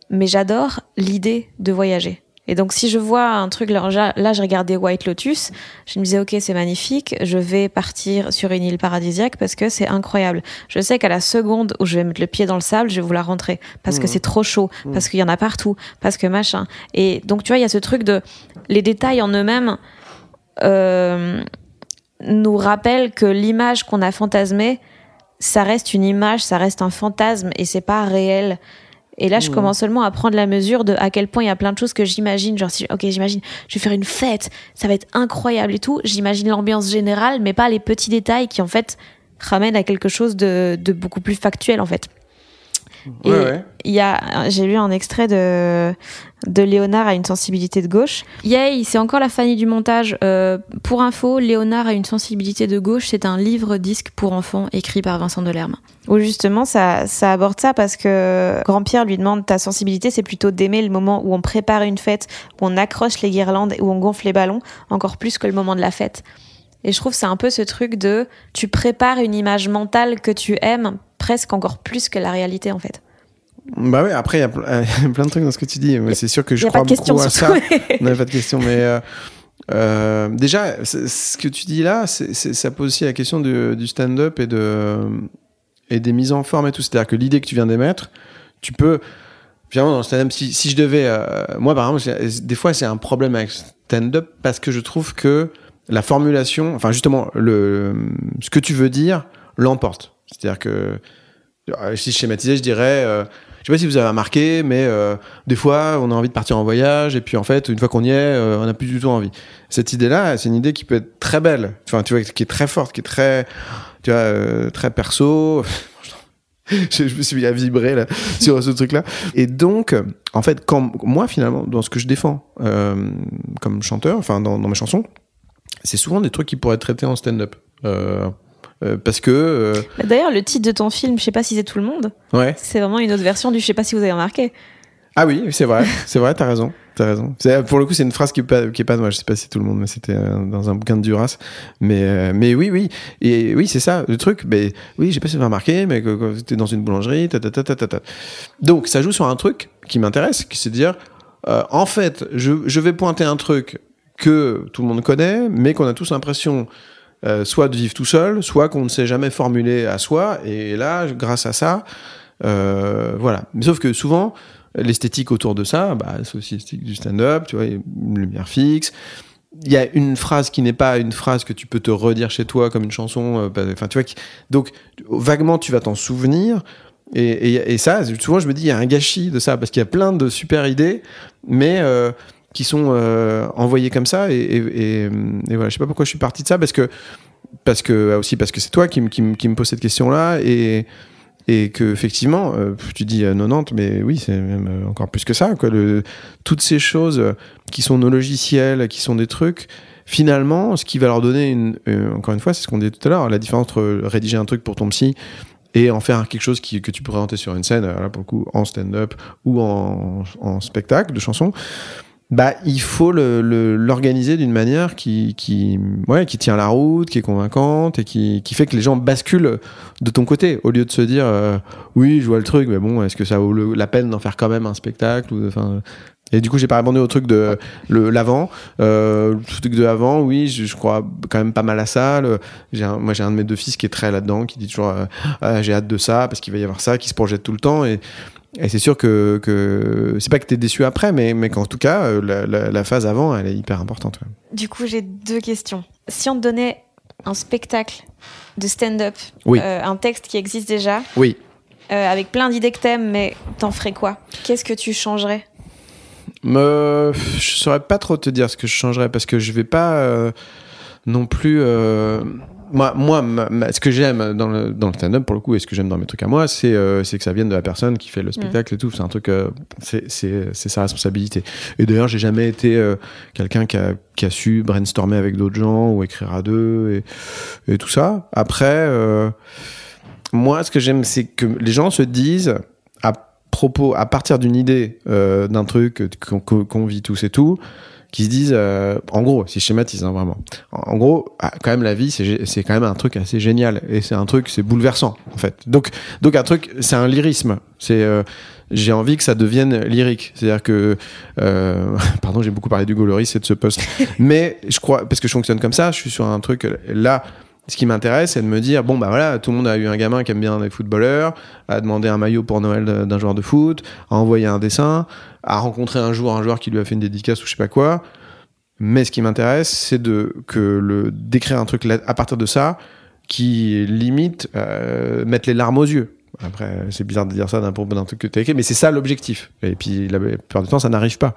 mais j'adore l'idée de voyager. Et donc, si je vois un truc, là, j'ai regardé White Lotus, je me disais, ok, c'est magnifique, je vais partir sur une île paradisiaque parce que c'est incroyable. Je sais qu'à la seconde où je vais mettre le pied dans le sable, je vais vouloir rentrer parce que Mhm. c'est trop chaud, Mhm. parce qu'il y en a partout, parce que machin. Et donc, tu vois, il y a ce truc de les détails en eux-mêmes euh, nous rappellent que l'image qu'on a fantasmée, ça reste une image, ça reste un fantasme et c'est pas réel. Et là, je commence seulement à prendre la mesure de à quel point il y a plein de choses que j'imagine. Genre, si, ok, j'imagine, je vais faire une fête, ça va être incroyable et tout. J'imagine l'ambiance générale, mais pas les petits détails qui, en fait, ramènent à quelque chose de, de beaucoup plus factuel, en fait. Et Ouais, ouais. il y a, j'ai lu un extrait de, de Léonard a une sensibilité de gauche. Yay, c'est encore la Fanny du montage. Euh, pour info, Léonard a une sensibilité de gauche. C'est un livre disque pour enfants écrit par Vincent Delerme. Où justement, ça, ça aborde ça parce que Grand-Pierre lui demande ta sensibilité, c'est plutôt d'aimer le moment où on prépare une fête, où on accroche les guirlandes et où on gonfle les ballons, encore plus que le moment de la fête. Et je trouve que c'est un peu ce truc de tu prépares une image mentale que tu aimes presque encore plus que la réalité en fait. Bah ouais, après, il y, a [LAUGHS] plein de trucs dans ce que tu dis. mais C'est sûr que je crois pas de question beaucoup à ça. [LAUGHS] On n'avait pas de question, mais euh, euh, déjà, ce que tu dis là, ça pose aussi la question du, du stand-up et, de, et des mises en forme et tout. C'est-à-dire que l'idée que tu viens d'émettre, tu peux. Finalement, dans le stand-up, si, si je devais. euh, moi, par exemple, des fois, c'est un problème avec stand-up parce que je trouve que la formulation, enfin, justement, le, ce que tu veux dire l'emporte. C'est-à-dire que. euh, Si je schématisais, je dirais. euh, je sais pas si vous avez remarqué, mais euh, des fois, on a envie de partir en voyage, et puis en fait, une fois qu'on y est, euh, on n'a plus du tout envie. Cette idée-là, c'est une idée qui peut être très belle, enfin, tu vois, qui est très forte, qui est très, tu vois, euh, très perso. [LAUGHS] je, me suis mis à vibrer là [LAUGHS] sur ce truc-là. Et donc, en fait, quand moi, finalement, dans ce que je défends euh, comme chanteur, enfin, dans mes chansons, c'est souvent des trucs qui pourraient être traités en stand-up. Euh, euh, parce que, euh, D'ailleurs, le titre de ton film, je sais pas si c'est tout le monde, ouais. c'est vraiment une autre version du je sais pas si vous avez remarqué. Ah oui, c'est vrai, [LAUGHS] c'est vrai, t'as raison, t'as raison. Pour le coup, c'est une phrase qui est pas, qui est pas de moi. Je sais pas si tout le monde, mais c'était dans un bouquin de Duras. Mais, euh, mais oui, oui, et oui, c'est ça le truc. Mais oui, j'ai pas si vous avez remarqué, mais que, t'es dans une boulangerie, ta, ta, ta, ta, ta, ta. Donc, ça joue sur un truc qui m'intéresse, qui c'est de dire, euh, en fait, je, je vais pointer un truc que tout le monde connaît, mais qu'on a tous l'impression euh, soit de vivre tout seul, soit qu'on ne s'est jamais formulé à soi. Et là, grâce à ça, euh, voilà. Mais sauf que souvent, l'esthétique autour de ça, bah, c'est aussi l'esthétique du stand-up, tu vois, une lumière fixe. Il y a une phrase qui n'est pas une phrase que tu peux te redire chez toi comme une chanson. euh, bah, Enfin, tu vois, donc vaguement tu vas t'en souvenir. Et, ça, souvent je me dis, il y a un gâchis de ça parce qu'il y a plein de super idées, mais qui sont euh, envoyées comme ça. Et, et, voilà, je sais pas pourquoi je suis parti de ça parce que parce que aussi parce que c'est toi qui, me- qui, qui pose cette question-là et et que effectivement euh, tu dis euh, 90 mais oui c'est même euh, encore plus que ça quoi le, toutes ces choses qui sont nos logiciels qui sont des trucs finalement ce qui va leur donner une encore une fois c'est ce qu'on disait tout à l'heure la différence entre rédiger un truc pour ton psy et en faire quelque chose qui, que tu peux présenter sur une scène, là pour le coup en stand-up ou en, en spectacle de chansons, bah il faut l'organiser d'une manière qui, ouais, qui tient la route, qui est convaincante et qui, fait que les gens basculent de ton côté au lieu de se dire euh, oui je vois le truc mais bon est-ce que ça vaut la peine d'en faire quand même un spectacle ou et du coup j'ai pas répondu au truc de le l'avant euh, le truc de avant oui je, je crois quand même pas mal à ça le- j'ai un- moi j'ai un de mes deux fils qui est très là-dedans qui dit toujours euh, Ah, j'ai hâte de ça parce qu'il va y avoir ça qui se projette tout le temps et et c'est sûr que, que c'est pas que t'es déçu après, mais, mais qu'en tout cas, euh, la, la- la phase avant, elle est hyper importante. Du coup, j'ai deux questions. Si on te donnait un spectacle de stand-up, Oui. euh, un texte qui existe déjà, Oui. avec plein d'idées que t'aimes, mais t'en ferais quoi? Qu'est-ce que tu changerais? Me... Je saurais pas trop te dire ce que je changerais parce que je vais pas euh, non plus. euh, Moi, moi ma- ma- ce que j'aime dans le, dans le stand-up, pour le coup, et ce que j'aime dans mes trucs à moi, c'est euh, c'est que ça vienne de la personne qui fait le spectacle et tout. C'est un truc. euh, c'est- c'est c'est sa responsabilité. Et d'ailleurs, j'ai jamais été euh, quelqu'un qui a, qui a su brainstormer avec d'autres gens ou écrire à deux et, et tout ça. Après, euh, moi, ce que j'aime, c'est que les gens se disent propos, à partir d'une idée euh, d'un truc qu'on vit tous et tout, qui se disent, euh, en gros, si je schématise hein, vraiment, en, gros, ah, quand même la vie, c'est quand même un truc assez génial et c'est un truc, c'est bouleversant en fait. Donc, donc un truc, c'est un lyrisme. C'est euh, j'ai envie que ça devienne lyrique. C'est-à-dire que, euh, [LAUGHS] pardon, j'ai beaucoup parlé du Loris et de ce poste, [LAUGHS] mais je crois parce que je fonctionne comme ça, je suis sur un truc là. Ce qui m'intéresse, c'est de me dire bon bah voilà, tout le monde a eu un gamin qui aime bien les footballeurs, a demandé un maillot pour Noël d'un joueur de foot, a envoyé un dessin, a rencontré un jour un joueur qui lui a fait une dédicace ou je sais pas quoi. Mais ce qui m'intéresse, c'est de que le d'écrire un truc à partir de ça qui limite euh, mettre les larmes aux yeux. Après, c'est bizarre de dire ça d'un truc que tu as écrit, mais c'est ça l'objectif. Et puis la plupart du temps, ça n'arrive pas.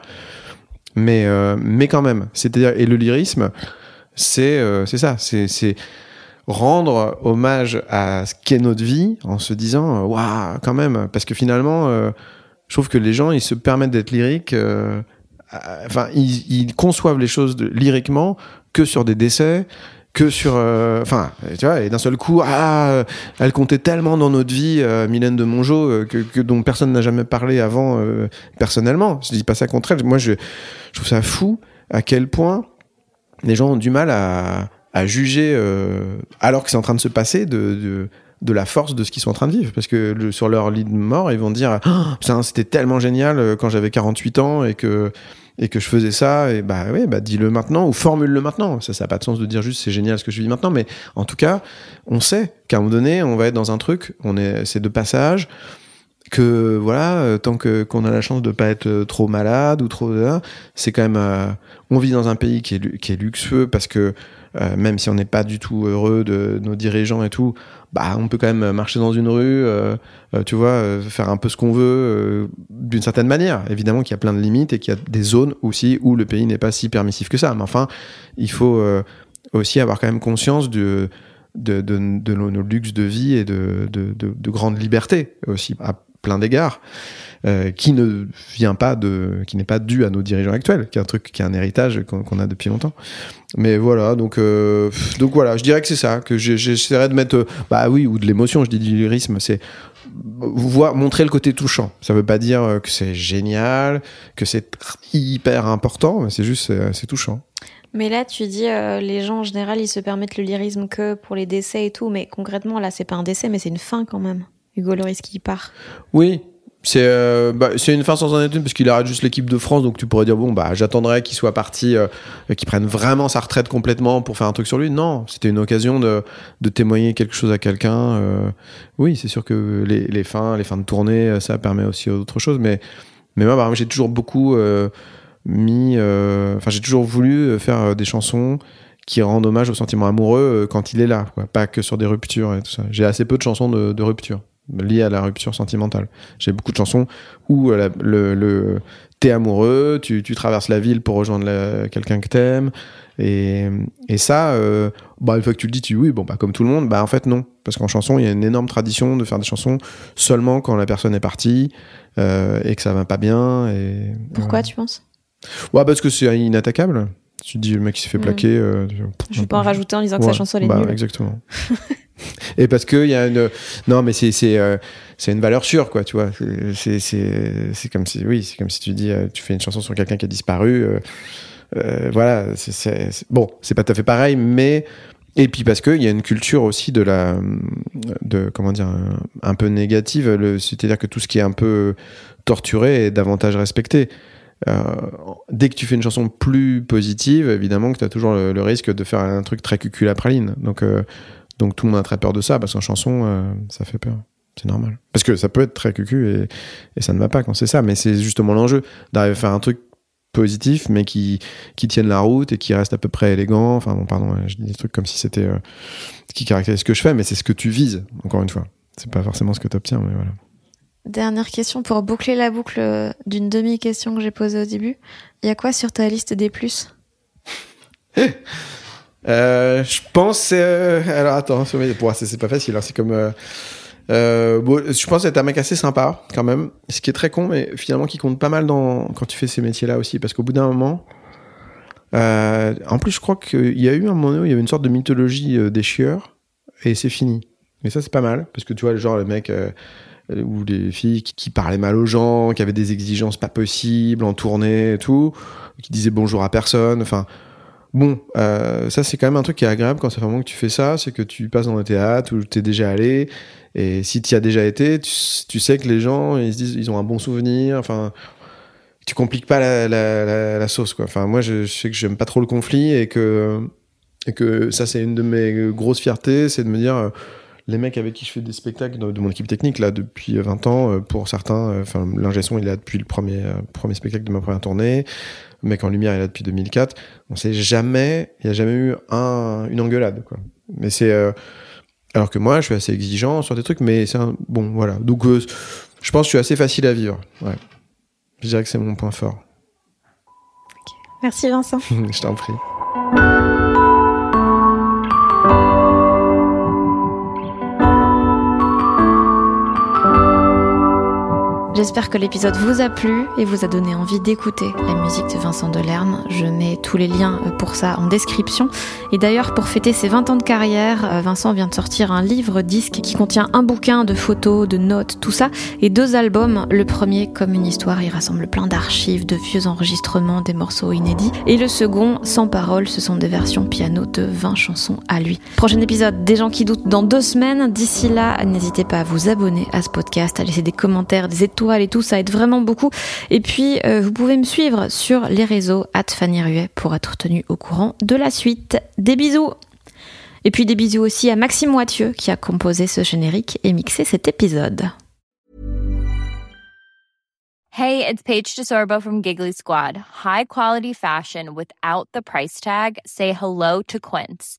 Mais euh, mais quand même, c'est-à-dire et le lyrisme, c'est euh, c'est ça, c'est c'est rendre hommage à ce qu'est notre vie en se disant euh, waouh quand même. Parce que finalement euh, je trouve que les gens ils se permettent d'être lyriques euh, enfin ils, conçoivent les choses lyriquement que sur des décès que sur enfin tu vois et d'un seul coup ah elle comptait tellement dans notre vie euh, Mylène de Mongeau que, que dont personne n'a jamais parlé avant personnellement. Je dis pas ça contre elle. Moi je, je trouve ça fou à quel point les gens ont du mal à, juger, euh, alors que c'est en train de se passer, de, de, la force de ce qu'ils sont en train de vivre. Parce que sur leur lit de mort, ils vont dire Putain, c'était tellement génial euh, quand j'avais 48 ans et que, et que je faisais ça. Et bah oui, bah dis-le maintenant ou formule-le maintenant. Ça, ça n'a pas de sens de dire juste c'est génial ce que je vis maintenant. Mais en tout cas, on sait qu'à un moment donné, on va être dans un truc, on est, c'est de passage que voilà euh, tant que qu'on a la chance de pas être trop malade ou trop c'est quand même on vit dans un pays qui est qui est luxueux parce que euh, même si on n'est pas du tout heureux de nos dirigeants et tout bah on peut quand même marcher dans une rue euh, euh, tu vois faire un peu ce qu'on veut d'une certaine manière. Évidemment qu'il y a plein de limites et qu'il y a des zones aussi où le pays n'est pas si permissif que ça. Mais enfin il faut aussi avoir quand même conscience de nos, luxes de vie et de, de, de, de grande liberté aussi plein d'égards euh, qui ne vient pas de qui n'est pas dû à nos dirigeants actuels qui est un truc qui est un héritage qu'on a depuis longtemps. Mais voilà donc euh, donc voilà je dirais que c'est ça que j'essaierais de mettre euh, bah oui ou de l'émotion je dis du lyrisme c'est voir montrer le côté touchant. Ça veut pas dire que c'est génial que c'est hyper important mais c'est juste c'est- touchant. Mais là, tu dis, les gens en général, ils se permettent le lyrisme que pour les décès et tout, mais concrètement, là, c'est pas un décès, mais c'est une fin quand même. Hugo qui part. Oui, C'est euh, bah, une fin sans en être une parce qu'il arrête juste l'équipe de France, donc tu pourrais dire bon bah j'attendrai qu'il soit parti, euh, qu'il prenne vraiment sa retraite complètement pour faire un truc sur lui. Non, c'était une occasion de, de témoigner quelque chose à quelqu'un. Euh. oui, c'est sûr que les, les, fins, les fins de tournée, euh, ça permet aussi autre chose, mais mais moi bah, j'ai toujours beaucoup mis, enfin j'ai toujours voulu faire des chansons qui rendent hommage au sentiment amoureux quand il est là, pas que sur des ruptures et tout ça. J'ai assez peu de chansons de rupture lié à la rupture sentimentale. J'ai beaucoup de chansons où euh, le, le t'es amoureux, tu, tu, traverses la ville pour rejoindre quelqu'un que t'aimes, et, et ça, euh, bah, une fois que tu le dis, tu dis oui, bon, bah, comme tout le monde, bah, en fait, non. Parce qu'en chanson, il y a une énorme tradition de faire des chansons seulement quand la personne est partie, euh, et que ça va pas bien. Et, Pourquoi, tu penses? Ouais, parce que c'est inattaquable. Tu te dis, le mec qui s'est fait mm. plaquer. Euh, Je vais pas en rajouter en disant que sa chanson est bah, nulle. Exactement. [LAUGHS] et parce que il y a une non mais c'est c'est euh, c'est une valeur sûre quoi tu vois c'est c'est c'est comme si oui c'est comme si tu dis euh, tu fais une chanson sur quelqu'un qui a disparu euh, euh voilà c'est bon c'est pas tout à fait pareil mais et puis parce que il y a une culture aussi de la de comment dire un, peu négative c'est-à-dire que tout ce qui est un peu torturé est davantage respecté dès que tu fais une chanson plus positive, évidemment que tu as toujours le, risque de faire un truc très cucul à praline. Donc, euh, donc tout le monde a très peur de ça, parce qu'en chanson, euh, ça fait peur. C'est normal. Parce que ça peut être très cucu et, ça ne va pas quand c'est ça. Mais c'est justement l'enjeu d'arriver à faire un truc positif, mais qui, qui tienne la route et qui reste à peu près élégant. Enfin, bon, pardon, je dis des trucs comme si c'était euh, ce qui caractérise ce que je fais, mais c'est ce que tu vises, encore une fois. C'est pas forcément ce que tu obtiens, mais voilà. Dernière question pour boucler la boucle d'une demi-question que j'ai posée au début. Il y a quoi sur ta liste des plus? Euh, je pense. Euh, alors attends, c'est pas facile. Hein, c'est comme. Euh, euh, je pense être un mec assez sympa quand même. Ce qui est très con, mais finalement qui compte pas mal dans quand tu fais ces métiers-là aussi, parce qu'au bout d'un moment. Euh, en plus, je crois qu'il y a eu un moment où il y avait une sorte de mythologie des chieurs et c'est fini. Mais ça, c'est pas mal parce que tu vois, genre le mec ou les filles qui, parlaient mal aux gens, qui avaient des exigences pas possibles en tournée et tout, qui disaient bonjour à personne. Enfin, Bon, euh, ça c'est quand même un truc qui est agréable quand ça fait un moment que tu fais ça, c'est que tu passes dans un théâtre où tu es déjà allé, et si tu y as déjà été, tu, sais que les gens, ils se disent, ils ont un bon souvenir, enfin, tu compliques pas la, la sauce, quoi. Enfin, moi, je, je sais que j'aime pas trop le conflit, et que, et que ça c'est une de mes grosses fiertés, c'est de me dire, euh, les mecs avec qui je fais des spectacles de, de, mon équipe technique, là, depuis 20 ans, euh, pour certains, enfin, l'ingé son, il est là depuis le premier, premier spectacle de ma première tournée, mec en lumière est là depuis 2004. On sait jamais, il y a jamais eu un, une engueulade, quoi. Mais c'est, euh, alors que moi, je suis assez exigeant sur des trucs, mais c'est un, bon, voilà. Donc, euh, je pense que je suis assez facile à vivre. Ouais. Je dirais que c'est mon point fort. Okay. Merci Vincent. [LAUGHS] je t'en prie. J'espère que l'épisode vous a plu et vous a donné envie d'écouter la musique de Vincent Delerme. Je mets tous les liens euh, pour ça en description. Et d'ailleurs, pour fêter ses 20 ans de carrière, euh, Vincent vient de sortir un livre disque qui contient un bouquin de photos, de notes, tout ça, et deux albums. Le premier, comme une histoire, il rassemble plein d'archives, de vieux enregistrements, des morceaux inédits. Et le second, sans paroles, ce sont des versions piano de 20 chansons à lui. Prochain épisode, des gens qui doutent dans deux semaines. D'ici là, n'hésitez pas à vous abonner à ce podcast, à laisser des commentaires, des étoiles et tout, ça aide vraiment beaucoup. Et puis, euh, vous pouvez me suivre sur les réseaux at Fanny Ruet pour être tenu au courant de la suite. Des bisous Et puis des bisous aussi à Maxime Moitieu qui a composé ce générique et mixé cet épisode. Hey, it's Paige DeSorbo from Giggly Squad. High quality fashion without the price tag. Say hello to Quince.